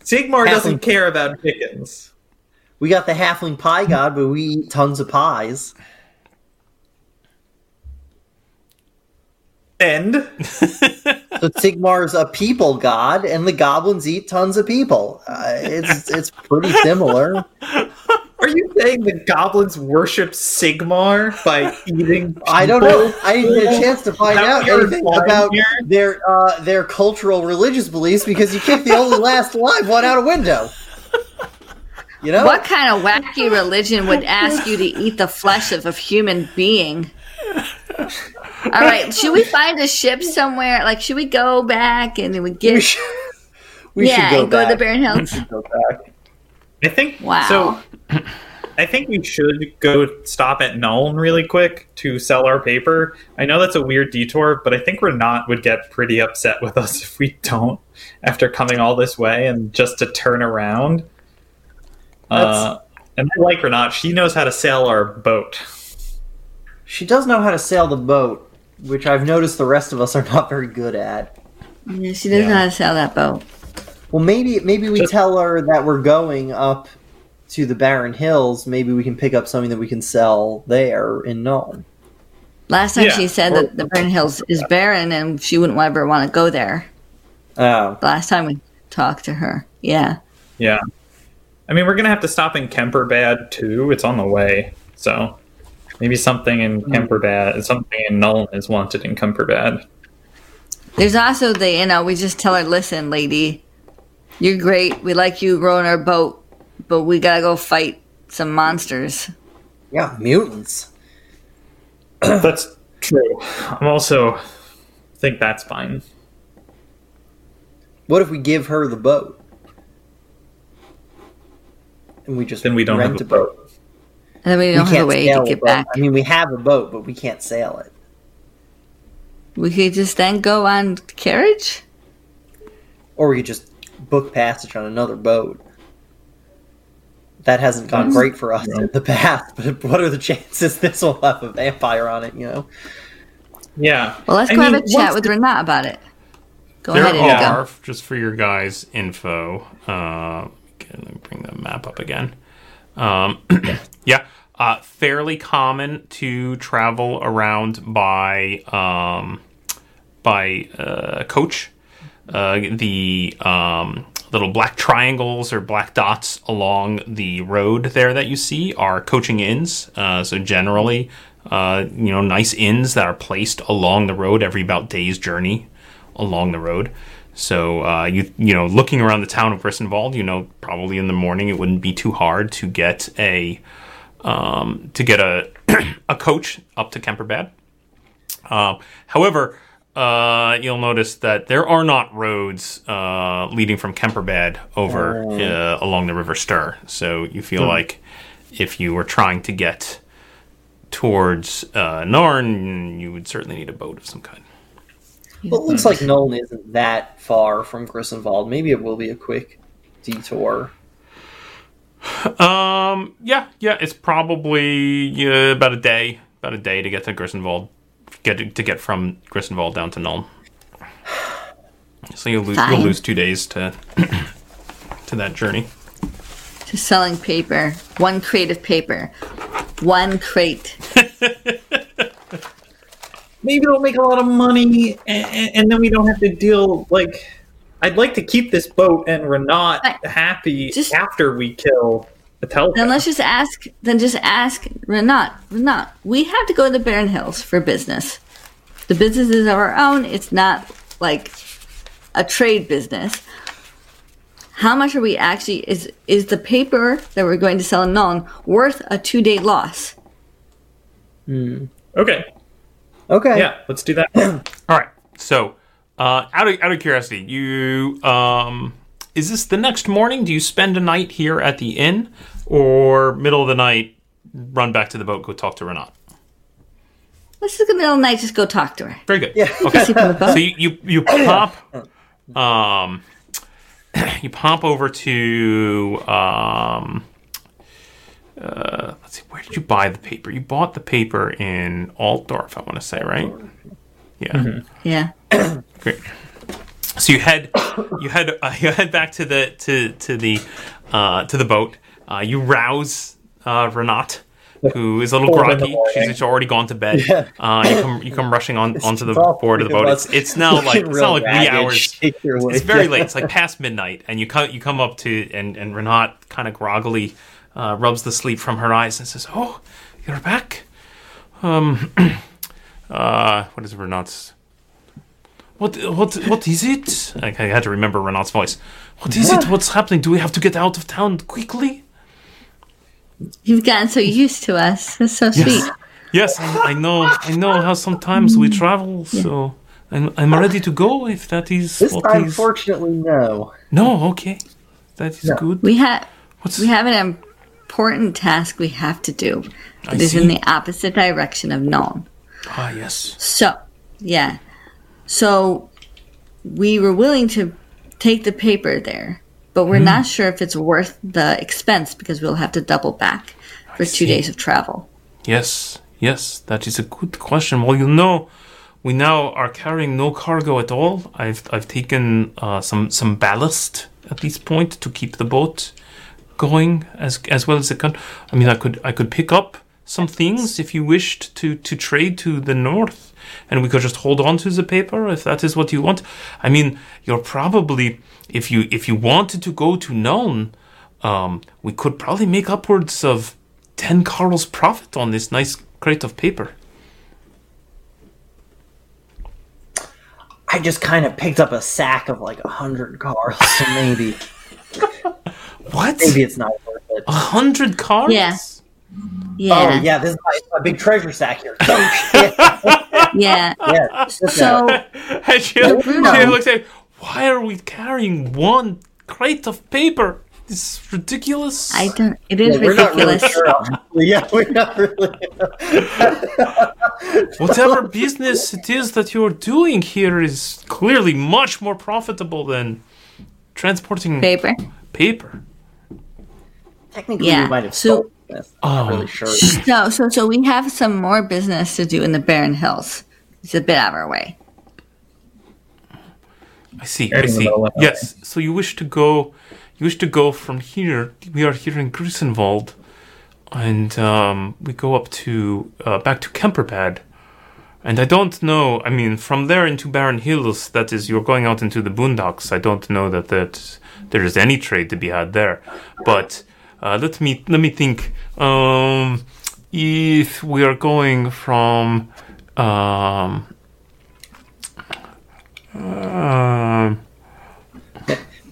Sigmar doesn't care about chickens. We got the halfling pie god, but we eat tons of pies. End. So Sigmar's a people god, and the goblins eat tons of people. Uh, it's it's pretty similar. [laughs] are you saying the goblins worship Sigmar by eating? I don't know. I didn't get a chance to find out anything about here? their uh, their cultural religious beliefs because you kicked the only last live one out a window. You know? what kind of wacky religion would ask you to eat the flesh of a human being all right should we find a ship somewhere like should we go back and then we We get [laughs] should, we yeah should go and go to the Barren Hills Go back. I think. Wow. So, I think we should go stop at Nuln really quick to sell our paper. I know that's a weird detour, but I think Renat would get pretty upset with us [laughs] if we don't after coming all this way and just to turn around. Uh, and I like Renat. She knows how to sail our boat. She does know how to sail the boat, which I've noticed the rest of us are not very good at. yeah, she doesn't know how to sail that boat Well, maybe maybe we Just- tell her that we're going up to the Barren Hills. Maybe we can pick up something that we can sell there in Nuln. last time Yeah, she said or- that the Barren Hills is barren and she wouldn't ever want to go there Oh, the last time we talked to her yeah Yeah. I mean, we're going to have to stop in Kemperbad too. It's on the way. So maybe something in mm. Kemperbad, something in Nuln is wanted in Kemperbad. There's also the, you know, we just tell her, listen, lady, you're great. We like you rowing our boat, but we gotta go fight some monsters. yeah, mutants. [clears throat] That's true. I'm also think that's fine. What if we give her the boat? And we just Then we don't rent have a boat. And then we We don't have a can't way to get back. I mean, we have a boat, but we can't sail it. We could just then go on carriage? Or we could just book passage on another boat. that hasn't gone great for us in the past. [laughs] But what are the chances this will have a vampire on it? You know. Yeah. Well, let's I go mean, have a chat once with the- Renat about it. Go There ahead, Indigo. are, just for your guys' info, uh, okay, let me bring the map up again. Um, [coughs] yeah, uh, fairly common to travel around by um, by uh, coach. Uh, the um, little black triangles or black dots along the road there that you see are coaching inns. Uh, so generally, uh, you know, nice inns that are placed along the road every about day's journey along the road. So uh, you you know, looking around the town of Grissenwald, you know, probably in the morning it wouldn't be too hard to get a um, to get a [clears throat] a coach up to Kemperbad. Uh, however, uh, you'll notice that there are not roads uh, leading from Kemperbad over uh, along the River Stir. So you feel like if you were trying to get towards uh, Narn, you would certainly need a boat of some kind. Well, it looks like Nuln isn't that far from Grissenwald. Maybe it will be a quick detour. Um, yeah, yeah, it's probably uh, about a day, about a day to get to Grissenwald, get to get from Grissenwald down to Nuln. So you'll lose, you'll lose two days to [clears throat] to that journey. To selling paper. One crate of paper. One crate. [laughs] maybe it'll make a lot of money, and, and then we don't have to deal like. I'd like to keep this boat, and we're not happy Just- after we kill the telepath. Then let's just ask. Then just ask Renat. Renat, we have to go to the Barren Hills for business. The business is our own. It's not like a trade business. How much are we actually? Is is the paper that we're going to sell in Nuln worth a two day loss? okay, Okay. yeah, let's do that. [clears throat] All right. So, uh, out of out of curiosity, you um, is this the next morning? Do you spend a night here at the inn, or middle of the night, run back to the boat, go talk to Renat? Let's just go middle of the night. Just go talk to her. Very good. Yeah. Okay. Sleep on the boat. so you, you you pop um [clears throat] you pop over to um uh let's see where did you buy the paper you bought the paper in altdorf i want to say right yeah Yeah. [coughs] great so you head you head uh, you head back to the to to the uh to the boat uh you rouse uh renat who is a little groggy. She's already gone to bed. Uh, you come, you come rushing on onto the board of the boat. It's, it's now like it's not like wee hours. It's very late. [laughs] It's like past midnight, and you come you come up to and and Renat kind of groggily uh, rubs the sleep from her eyes and says, "Oh, you're back." Um, [clears throat] uh, what is Renat's? What what what is it? I, I had to remember Renat's voice. What is it? What's happening? Do we have to get out of town quickly? You've gotten so used to us. That's so sweet. Yes, I, I know. I know how sometimes we travel, so I'm, I'm ready to go if that is This what time, is- fortunately, no. No, okay, that is No. good. We have What's we have an important task we have to do. I It is see. in the opposite direction of Nuln. ah yes. So, yeah. So, we were willing to take the paper there, but we're not sure if it's worth the expense because we'll have to double back for two see. days of travel. Yes, yes, that is a good question. Well, you know, we now are carrying no cargo at all. I've I've taken uh, some some ballast at this point to keep the boat going as as well as it can. I mean, I could I could pick up some things if you wished to to trade to the north, and we could just hold on to the paper if that is what you want. I mean, you're probably if you if you wanted to go to Nuln, um, we could probably make upwards of ten carls profit on this nice crate of paper. I just kind of picked up a sack of like a hundred cars, so maybe [laughs] What? maybe it's not worth it. A hundred cards? Yeah. Oh Yeah. yeah, this is my, my big treasure sack here. [laughs] Oh! [laughs] Yeah. Yeah, So, And she, So, Bruno- she looks at, why are we carrying one crate of paper? This is ridiculous. I don't, it is we're not really ridiculous. sure. [laughs] Yeah, we're not really. Whatever business it is that you're doing here is clearly much more profitable than transporting Paper. paper. Technically, Yeah, we might have so- sold this. I'm not Oh. really sure. So, so, so we have some more business to do in the Barren Hills. It's a bit out of our way. I see. I see. middle of it. Yes. So you wish to go? You wish to go from here? We are here in Grissenwald, and um, we go up to uh, back to Kemperbad. And I don't know. I mean, from there into Barren Hills, that is, you're going out into the boondocks. I don't know that that there is any trade to be had there. But uh, let me let me think. Um, if we are going from um, um,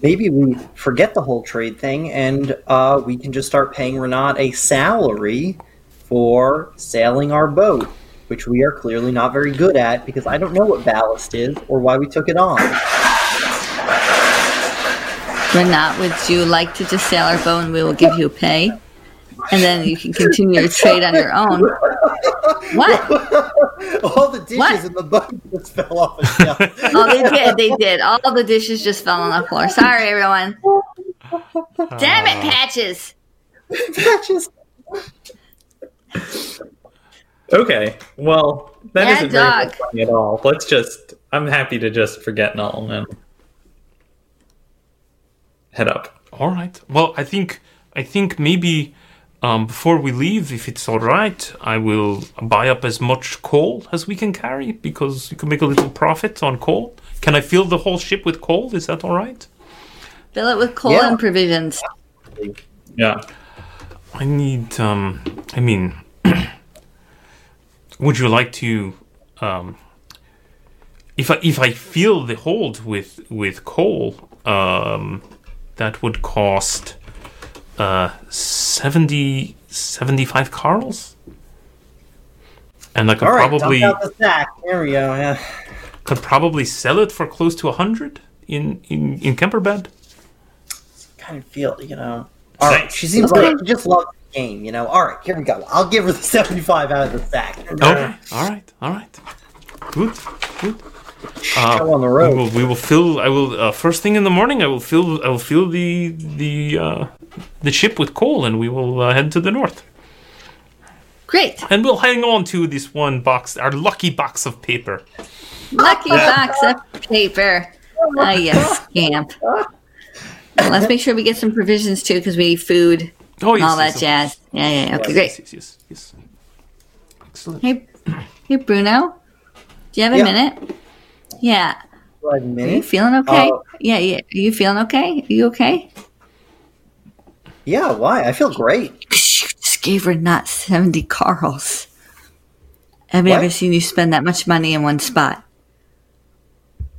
Maybe we forget the whole trade thing, and uh, we can just start paying Renat a salary for sailing our boat, which we are clearly not very good at because I don't know what ballast is or why we took it on. Renat, would you like to just sail our boat and we will give you pay? And then you can continue your trade on your own. What? All the dishes What? in the boat just fell off a shelf. [laughs] Oh, they did. They did. All the dishes just fell on the floor. Sorry, everyone. Damn it, uh. Patches. Patches. Okay, well, that Yeah, not very funny at all. Let's just. I'm happy to just forget Nuln and head up. All right. Well, I think I think maybe um, before we leave, if it's all right, I will buy up as much coal as we can carry because you can make a little profit on coal. Can I fill the whole ship with coal? Is that all right? Fill it with coal Yeah. and provisions. Yeah. I need. Um, I mean, [clears throat] would you like to? Um, if I if I fill the hold with with coal, um, that would cost uh 70, 75 carls. And I could right, probably dump the sack. There we go. Yeah. could probably sell it for close to a hundred in in in Kemperbad. kind of feel, you know. All right, she seems like she just loves the game, you know. All right, here we go. I'll give her the seventy-five out of the sack. Okay, all right, all right, good, good. Uh, Show on the We will, we will fill. I will uh, first thing in the morning. I will fill. I will fill the the uh, the ship with coal, and we will uh, head to the north. Great. And we'll hang on to this one box, our lucky box of paper. Lucky box of paper. [laughs] Ah, you scamp. Let's make sure we get some provisions too, because we need food Oh and yes, all that yes, jazz. Yeah, yeah, yeah. Okay, yes, great. yes, yes, yes. Excellent. Hey, hey, Bruno. Do you have a Yeah. minute? Yeah. Right, Are you feeling okay? Uh, yeah, yeah. Are you feeling okay? Are you okay? Yeah, why? I feel great. Just gave her not 70 Carls. I've you What? seen you spend that much money in one spot?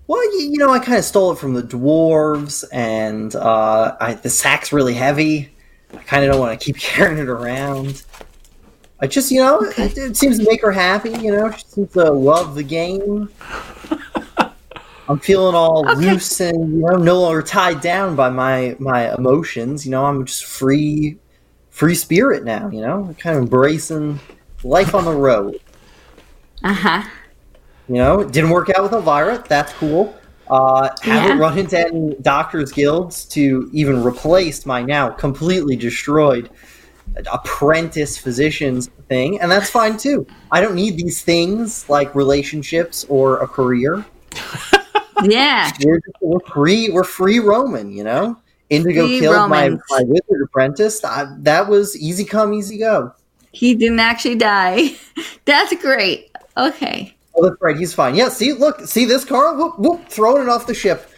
Well, you, you know, I kind of stole it from the dwarves, and uh, I, the sack's really heavy. I kind of don't want to keep [laughs] carrying it around. I just, you know, it, it seems to make her happy. You know, she seems to love the game. I'm feeling all Okay. loose and you know no longer tied down by my my emotions. You know, I'm just free, free spirit now. You know, kind of embracing life on the road. Uh huh. You know, it didn't work out with Elvira. That's cool. Uh, haven't Yeah. run into any doctors' guilds to even replace my now completely destroyed apprentice physicians thing, and that's fine too. I don't need these things like relationships or a career. [laughs] Yeah. [laughs] We're, we're free. We're free Roman. You know, Indigo Free killed my, Romans. my wizard apprentice. I, that was easy come, easy go. He didn't actually die. [laughs] That's great. Okay. Oh, that's right. He's fine. Yeah. See, look, see this car? Whoop, whoop, throwing it off the ship.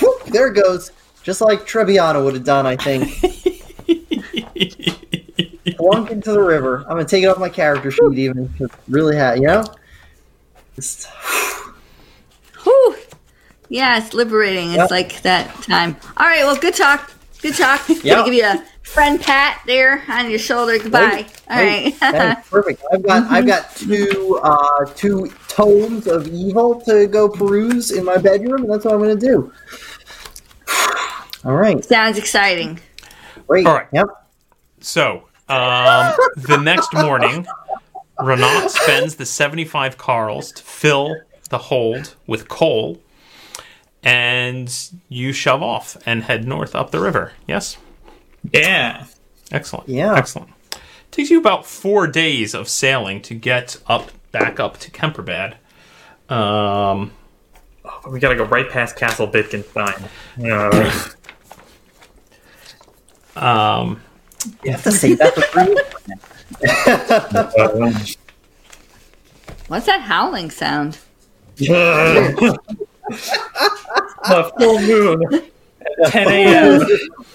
Whoop, there it goes. Just like Trebbiano would have done, I think. [laughs] Plunk into the river. I'm gonna take it off my character sheet, even. really had, you know. Just, [sighs] Whew. Yeah, it's liberating. It's Yep. like that time. All right. Well, good talk. Good talk. [laughs] Yep. Gonna give you a friend pat there on your shoulder. Goodbye. All Hey, right. thanks, perfect. I've got [laughs] I've got two uh, two tomes of evil to go peruse in my bedroom, and that's what I'm gonna do. [sighs] All right, Sounds exciting. great. All right. Yep. So, um, the next morning, Renat spends the 75 carls to fill the hold with coal, and you shove off and head north up the river. Yes? Yeah. Excellent. Yeah. Excellent. takes you about four days of sailing to get up back up to Kemperbad. Um, we gotta go right past Castle Wittgenstein. Uh, [laughs] um, You have to say that for three. uh, [laughs] What's that howling sound? [laughs] the full moon. 10 a.m.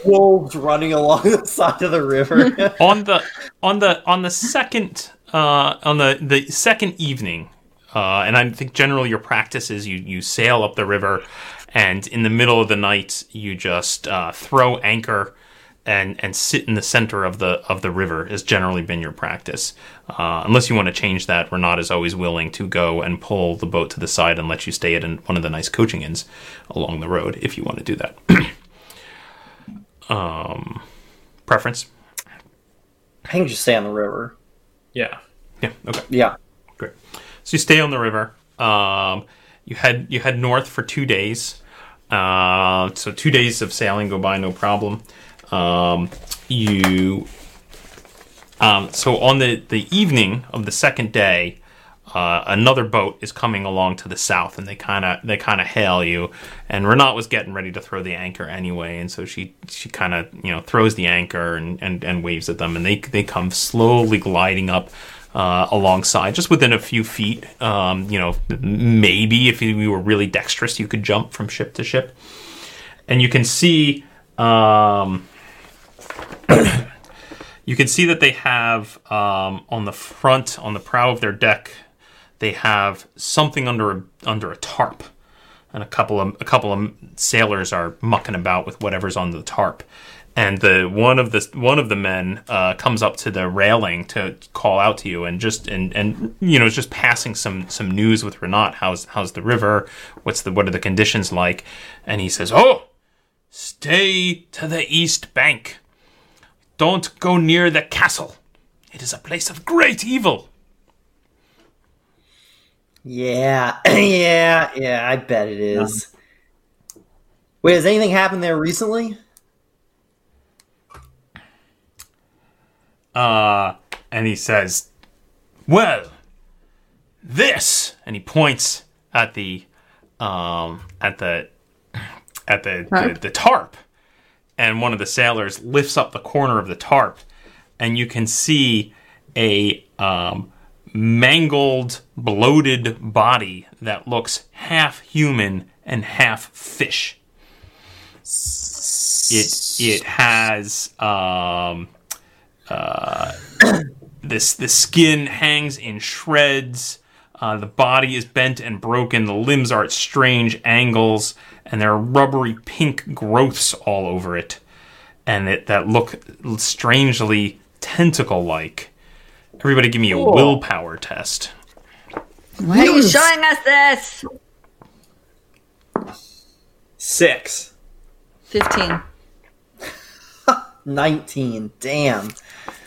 Wolves running along the side of the river. [laughs] on the on the on the second uh, on the the second evening, uh, and I think generally your practice is you you sail up the river, and in the middle of the night you just uh, throw anchor. And, and sit in the center of the of the river has generally been your practice. Uh, unless you want to change that, Renat is always willing to go and pull the boat to the side and let you stay at an, one of the nice coaching inns along the road if you want to do that. [clears throat] um, preference? I can just stay on the river. Yeah. Yeah. Okay. Yeah. Great. So you stay on the river. Um, you head you head north for two days. Uh, so two days of sailing go by no problem. Um, you um, so on the the evening of the second day, uh, another boat is coming along to the south, and they kind of they kind of hail you. And Renat was getting ready to throw the anchor anyway, and so she she kind of you know throws the anchor and, and, and waves at them, and they they come slowly gliding up uh, alongside, just within a few feet. Um, you know, maybe if you were really dexterous, you could jump from ship to ship, and you can see. Um, [coughs] you can see that they have um, on the front, on the prow of their deck, they have something under a, under a tarp, and a couple of a couple of sailors are mucking about with whatever's on the tarp. And the one of the one of the men uh, comes up to the railing to call out to you, and just and and you know just passing some some news with Renat. How's how's the river? What's the what are the conditions like? And he says, "Oh, stay to the east bank." Don't go near the castle. It is a place of great evil. Yeah. [clears throat] yeah. Yeah. I bet it is. Wait, has anything happened there recently? Uh, and he says, "Well, this," and he points at the, um, at the, at the the, the tarp, and one of the sailors lifts up the corner of the tarp, and you can see a um, mangled, bloated body that looks half human and half fish. It it has um, uh, [coughs] this the skin hangs in shreds. Uh, the body is bent and broken. The limbs are at strange angles, and there are rubbery pink growths all over it, and it, that look strangely tentacle-like. Everybody, give me a Cool. willpower test. Why are you showing us this? Six. 15. [laughs] 19. Damn.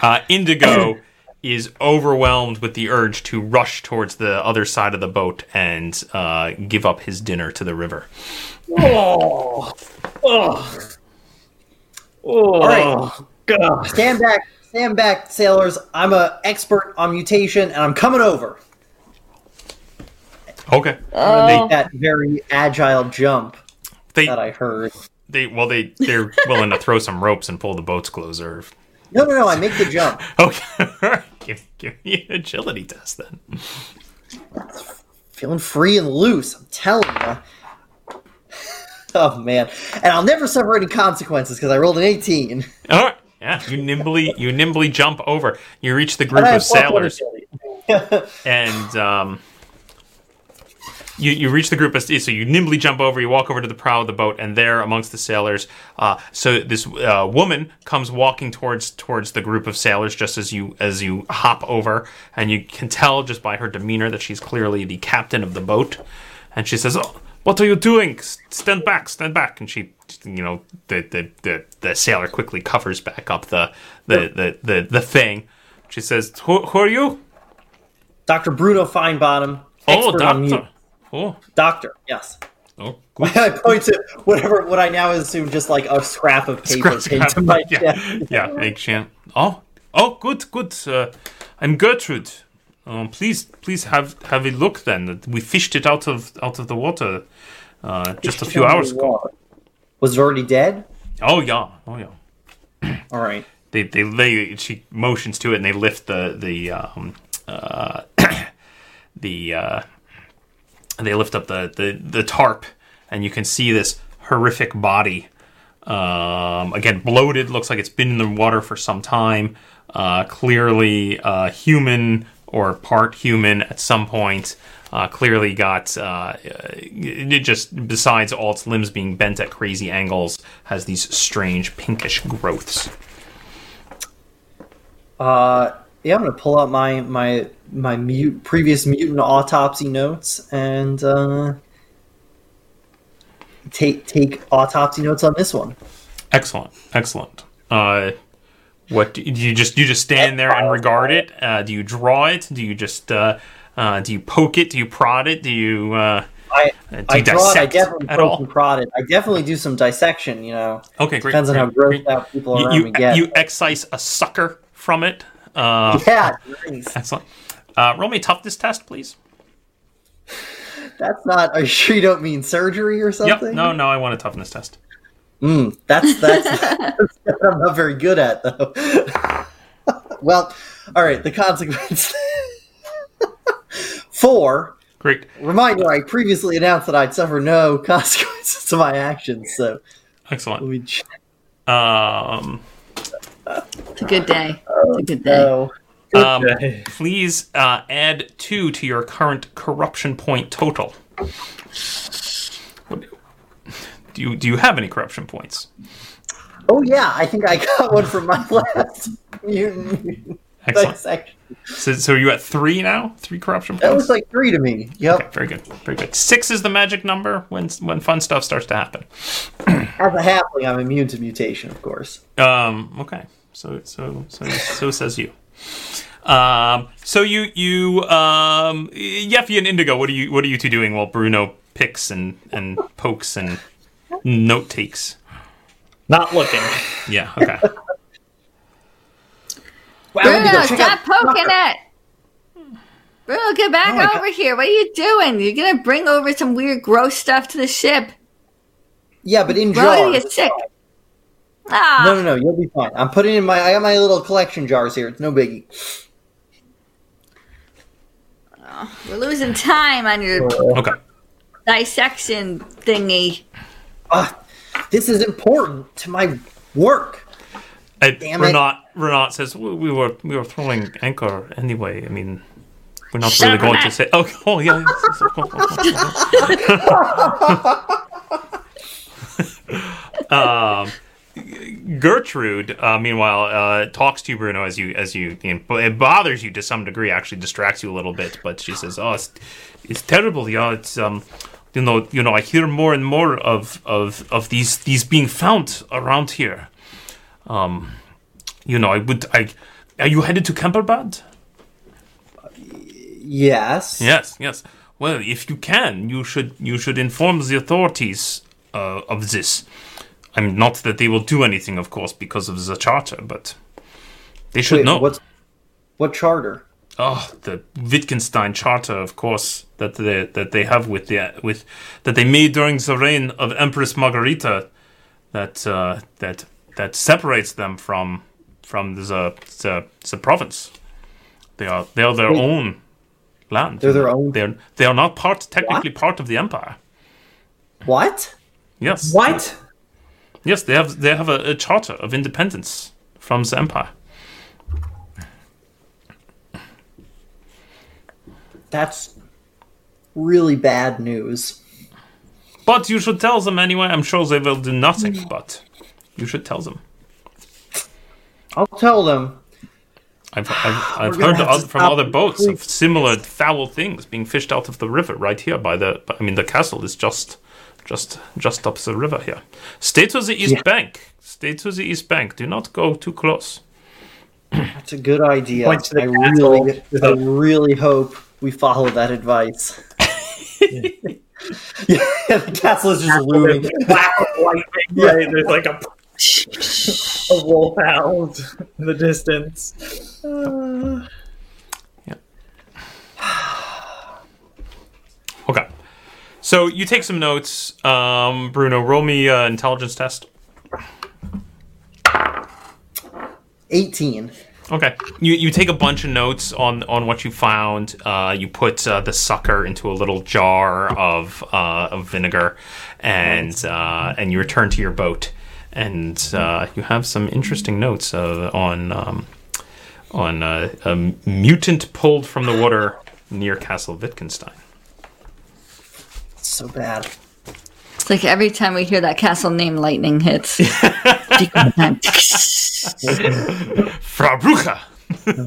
Uh, Indigo [clears throat] is overwhelmed with the urge to rush towards the other side of the boat and uh, give up his dinner to the river. Oh. Oh. Oh. All right. God. Stand back. Stand back, sailors. I'm a expert on mutation, and I'm coming over. Okay. Make That very agile jump They that I heard. they well they they're willing to throw some ropes and pull the boats closer. No, no, no. I make the jump. [laughs] Okay, give, give me an agility test then. Feeling free and loose. I'm telling you. [laughs] Oh man, and I'll never suffer any consequences because I rolled an 18. All right, yeah, you nimbly you nimbly jump over. You reach the group of have plus one sailors, and um, you you reach the group of so you nimbly jump over. You walk over to the prow of the boat, and there amongst the sailors, uh, so this uh, woman comes walking towards towards the group of sailors just as you as you hop over, and you can tell just by her demeanor that she's clearly the captain of the boat, and she says, "Oh, what are you doing? Stand back, stand back!" And she, you know, the the the, the sailor quickly covers back up the the the the, the thing. She says, "Who, who are you?" Dr. Bruno Feinbottom, Oh, expert on mute. doctor. Oh, Doctor, yes. Oh, [laughs] I point to whatever what I now assume just like a scrap of paper Scrap- scrap- my [laughs] yeah, chest. yeah, chant. Oh, oh, good, good. Uh, I'm Gertrude. Um, please, please have have a look. Then we fished it out of out of the water uh, just a few hours ago. Was it already dead? Oh yeah, oh yeah. [clears throat] All right. They they lay. She motions to it, and they lift the the um uh [coughs] the uh they lift up the the the tarp, and you can see this horrific body. Um, again, bloated. Looks like it's been in the water for some time. Uh, clearly, uh, human or part human at some point. Uh, clearly got uh, it just besides all its limbs being bent at crazy angles has these strange pinkish growths. Uh, yeah, I'm gonna pull out my my my mute, previous mutant autopsy notes and uh, take take autopsy notes on this one. Excellent, excellent. Uh, what do you just you just stand there and regard it? Uh, do you draw it? Do you just uh, uh, do you poke it? Do you prod it? Do you uh, I do I draw it. I definitely at poke all? and prod it. I definitely do some dissection. You know, Okay, great. depends on great, how great. grossed out people You, around you, me get. you excise a sucker from it. Uh, yeah, [laughs] nice. Excellent. Uh, roll me a toughness test, please. That's not. Are you sure you don't mean surgery or something? Yep. No, no, I want a toughness test. Mm, that's that's, [laughs] that's what I'm not very good at though. [laughs] well, all right. The consequence. Four. Great. Reminder: I previously announced that I'd suffer no consequences to my actions. So Excellent. Um, It's a good day. It's a good day. No. um, Okay. please uh, add two to your current corruption point total. Do you do you have any corruption points? Oh yeah, I think I got one from my [laughs] last mutant Excellent. [laughs] dissection. So, so are you at three now? Three corruption points? That points. was like three to me. Yep. Okay, very good, very good. Six is the magic number when when fun stuff starts to happen. As a halfling, I'm immune to mutation, of course. Um, okay, so so so so says you. Um, so you you um, Yeffy and Indigo, what are you what are you two doing while Bruno picks and and pokes and note takes? Not looking. Yeah, okay. Wow, Bruno, stop poking it. Bruno, get back Oh my over here. What are you doing? You're gonna bring over some weird, gross stuff to the ship. Yeah, but in We're all gonna jars. get sick. Ah, No, no, no. You'll be fine. I'm putting in my. I got my little collection jars here. It's no biggie. we're losing time on your Okay. dissection thingy. Ah, this is important to my work. Uh, Damn it. Renat, Renat says we, we were we were throwing anchor anyway. I mean, we're not Shut really up, going to say. Oh, [laughs] oh yeah. yes, yes, of course, of course. um, Gertrude, uh, meanwhile, uh, talks to you, Bruno, as you as you. you know, it bothers you to some degree. Actually, distracts you a little bit. But she says, "Oh, it's, it's terrible. Yeah, it's um." You know, you know. I hear more and more of, of, of these these being found around here. Um, you know, I would. I are you headed to Kemperbad? Yes. Yes, yes. Well, if you can, you should you should inform the authorities uh, of this. I'm not that they will do anything, of course, because of the charter, but they should Wait, know. what's what charter? Oh, the Wittgenstein Charter, of course, that they that they have with the with that they made during the reign of Empress Margarita, that uh, that that separates them from from the the, the province. They are they are their Wait. own land. They're their own- They're they are not part technically part of the empire. What? Yes. What? Yes, they have they have a, a charter of independence from the empire. That's really bad news. But you should tell them anyway. I'm sure they will do nothing, hmm. but you should tell them. I'll tell them. I've, I've, I've heard have to oth- from other boats of similar foul things being fished out of the river right here by the. I mean, the castle is just, just, just up the river here. Stay to the east Yeah. bank. Stay to the east bank. Do not go too close. [clears throat] That's a good idea. Point to the I really, with I a- really hope we follow that advice. [laughs] yeah, the castle is just looming. Whack of lightning, right? There's like a, [laughs] a wolf howled in the distance. Uh, [sighs] Okay. So you take some notes. Um, Bruno, roll me an intelligence test. 18. Okay. You you take a bunch of notes on on what you found. Uh, you put uh, the sucker into a little jar of uh, of vinegar, and uh, and you return to your boat, and uh, you have some interesting notes uh, on um, on uh, a mutant pulled from the water near Castle Wittgenstein. So bad. It's like every time we hear that castle name, lightning hits. [laughs] Frau Brucha.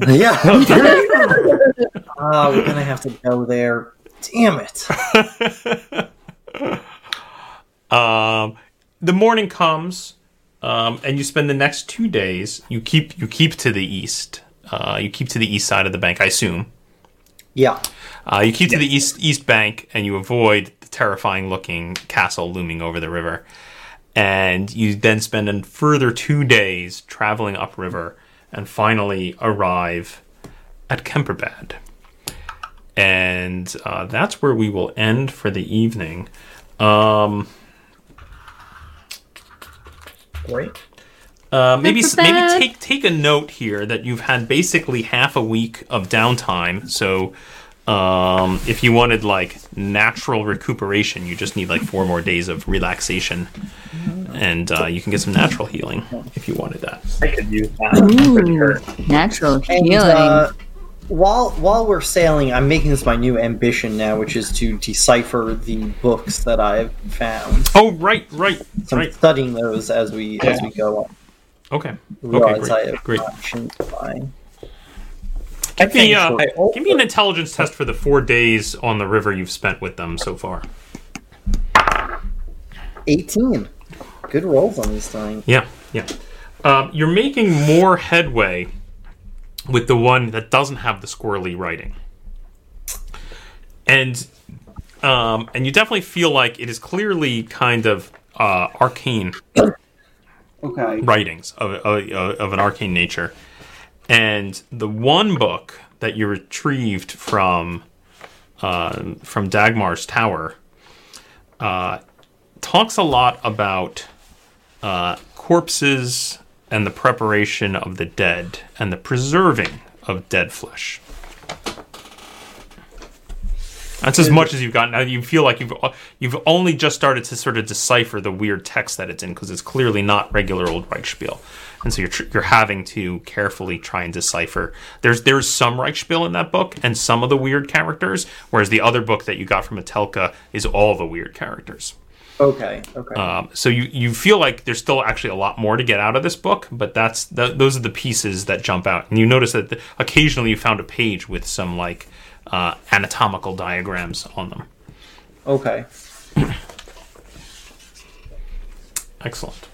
Yeah. [laughs] oh, we're gonna have to go there. Damn it. [laughs] Um, the morning comes, um, and you spend the next two days. You keep you keep to the east. Uh, you keep to the east side of the bank, I assume. Yeah. Uh, you keep to the east east bank, and you avoid the terrifying looking castle looming over the river. And you then spend a further two days traveling upriver, and finally arrive at Kemperbad. And uh, that's where we will end for the evening. Um, great. Uh, maybe maybe take take a note here that you've had basically half a week of downtime. So um, if you wanted like natural recuperation, you just need like four more days of relaxation, and uh, you can get some natural healing if you wanted that. I could use that. I'm pretty. Natural And healing. uh, while while we're sailing, I'm making this my new ambition now, which is to decipher the books that I've found. Oh right, right, So I'm right. studying those as we as we go on. Okay, okay, Realize I have great. Not I Give me, uh, I give me an intelligence test for the four days on the river you've spent with them so far. 18. Good rolls on these things. Yeah, yeah. Um, you're making more headway with the one that doesn't have the squirrely writing, and um, and you definitely feel like it is clearly kind of uh, arcane [coughs] Okay. writings of, of, of an arcane nature. And the one book that you retrieved from uh, from Dagmar's tower uh, talks a lot about uh, corpses and the preparation of the dead and the preserving of dead flesh. That's as much as you've got now. You feel like you've you've only just started to sort of decipher the weird text that it's in because it's clearly not regular old Reikspiel, and so you're tr- you're having to carefully try and decipher. There's there's some Reikspiel in that book and some of the weird characters, whereas the other book that you got from Etelka is all the weird characters. Okay. Okay. Um, so you you feel like there's still actually a lot more to get out of this book, but that's th- those are the pieces that jump out. And you notice that the, occasionally you found a page with some like uh, anatomical diagrams on them. okay. Excellent.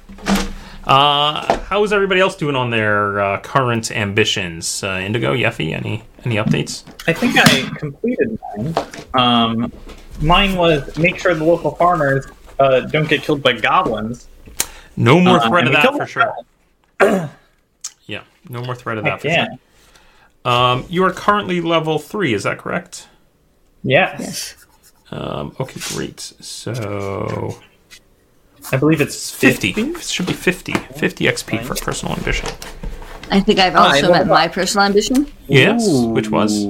Uh, how is everybody else doing on their uh, current ambitions? Uh, Indigo, Yeffy, any any updates? I think I completed mine. Um, mine was make sure the local farmers uh, don't get killed by goblins. No more Uh, threat and of that for sure. [clears throat] Yeah, no more threat of that Heck for yeah. sure. Um, you are currently level three, is that correct? Yes. yes. Um, okay, great. So I believe it's 50. 50. It should be 50. 50 XP for personal ambition. I think I've also what met my personal ambition. Yes, which was?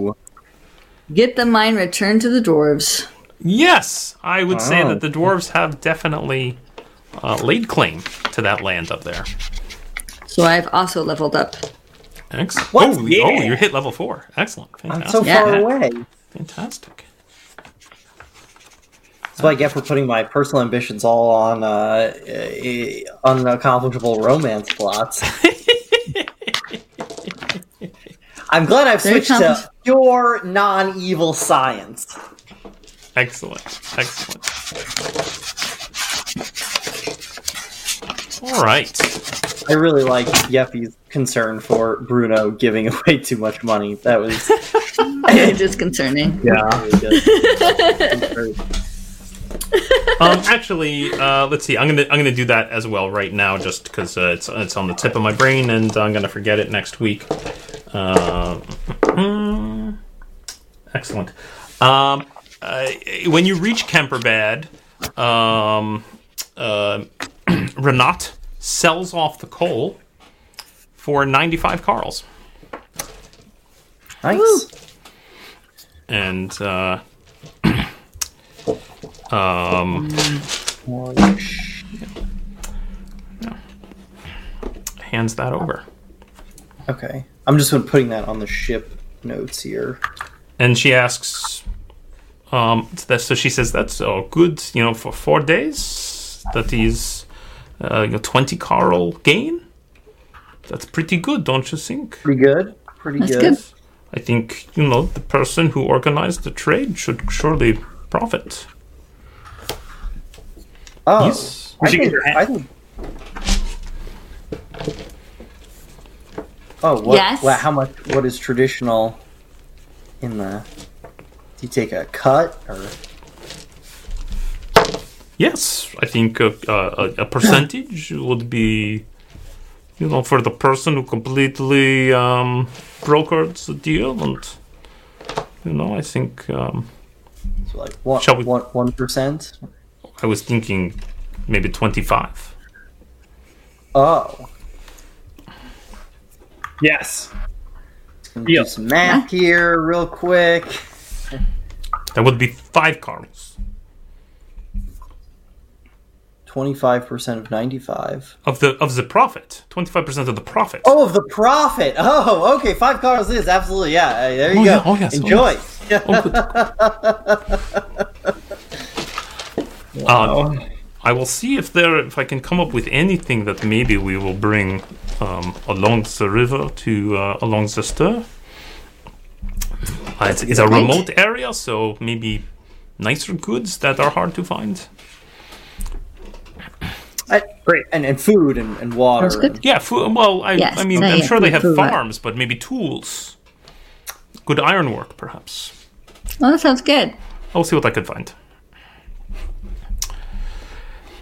Get the mine returned to the dwarves. Yes, I would say Oh. that the dwarves have definitely uh, laid claim to that land up there. So I've also leveled up. Excellent. What? Oh, Yeah. oh, you hit level four. Excellent. I'm Fantastic. so Yeah. far away. Fantastic. That's what I get for putting my personal ambitions all on uh, unaccomplishable romance plots. [laughs] I'm glad I've switched to pure non-evil science. Excellent. Excellent. All right. I really like Yeffy's concern for Bruno giving away too much money. That was [laughs] It's disconcerting. Yeah. [laughs] really [laughs] good. um, actually, uh, let's see. I'm gonna I'm gonna do that as well right now, just because uh, it's it's on the tip of my brain, and I'm gonna forget it next week. Uh, [clears throat] excellent. Um, uh, when you reach Kemperbad, um, uh, [clears throat] Renat sells off the coal for 95 carls. Nice. And uh, um, hands that over. Okay. I'm just putting that on the ship notes here. And she asks, um, that, so she says that's uh, good, you know, for four days. That is uh, you know, 20 Carl gain. That's pretty good, don't you think? Pretty good. Pretty That's good. good. I think, you know, the person who organized the trade should surely profit. Oh, Yes. I think, I think. Oh, what, Yes? what? How much? What is traditional in the? Do you take a cut or? Yes, I think a, a, a percentage would be, you know, for the person who completely um, brokered the deal, and you know, I think um, So like one, Shall we- one, one percent? I was thinking maybe twenty-five. Oh, Yes. gonna Deal. do some math here real quick. That would be five carls Twenty-five percent of ninety-five. of the of the profit. Twenty-five percent of the profit. Oh, of the profit. Oh, okay. Five cars is absolutely yeah. There you Oh, go. yeah. Oh, yes. Oh, Enjoy. Oh, [laughs] good. Uh, I will see if there if I can come up with anything that maybe we will bring um, along the river to uh, along the stir. Uh, it's, it's a remote area, so maybe nicer goods that are hard to find. I- Great. and and food and, and water. Sounds good. and- Yeah, food. Well, I, Yes, I mean, I'm sure they have food, farms, but maybe tools, good ironwork, perhaps. Oh, that sounds good. I'll see what I can find.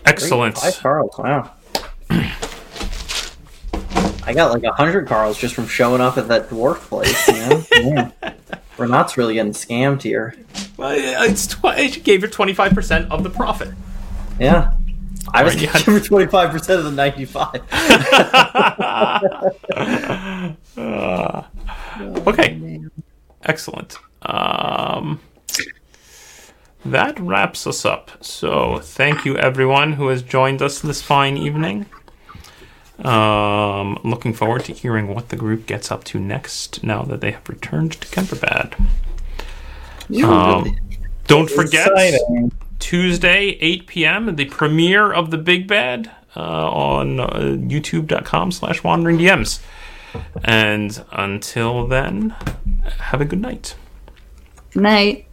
Excellent. Five Carls, wow. I got like a hundred Carls just from showing up at that dwarf place, you know? [laughs] yeah. Renat's really getting scammed here. Well, it's tw- it gave her twenty five percent of the profit. Yeah. I was Right, you gonna give her twenty five percent of the ninety five. [laughs] [laughs] Okay. Excellent. Um, that wraps us up. So, thank you everyone who has joined us this fine evening. Um, looking forward to hearing what the group gets up to next now that they have returned to Kemperbad. Um, don't forget Exciting. Tuesday, 8 p.m., the premiere of The Big Bad uh, on uh, youtube.com slash wandering DMs. And until then, have a good night. Good night.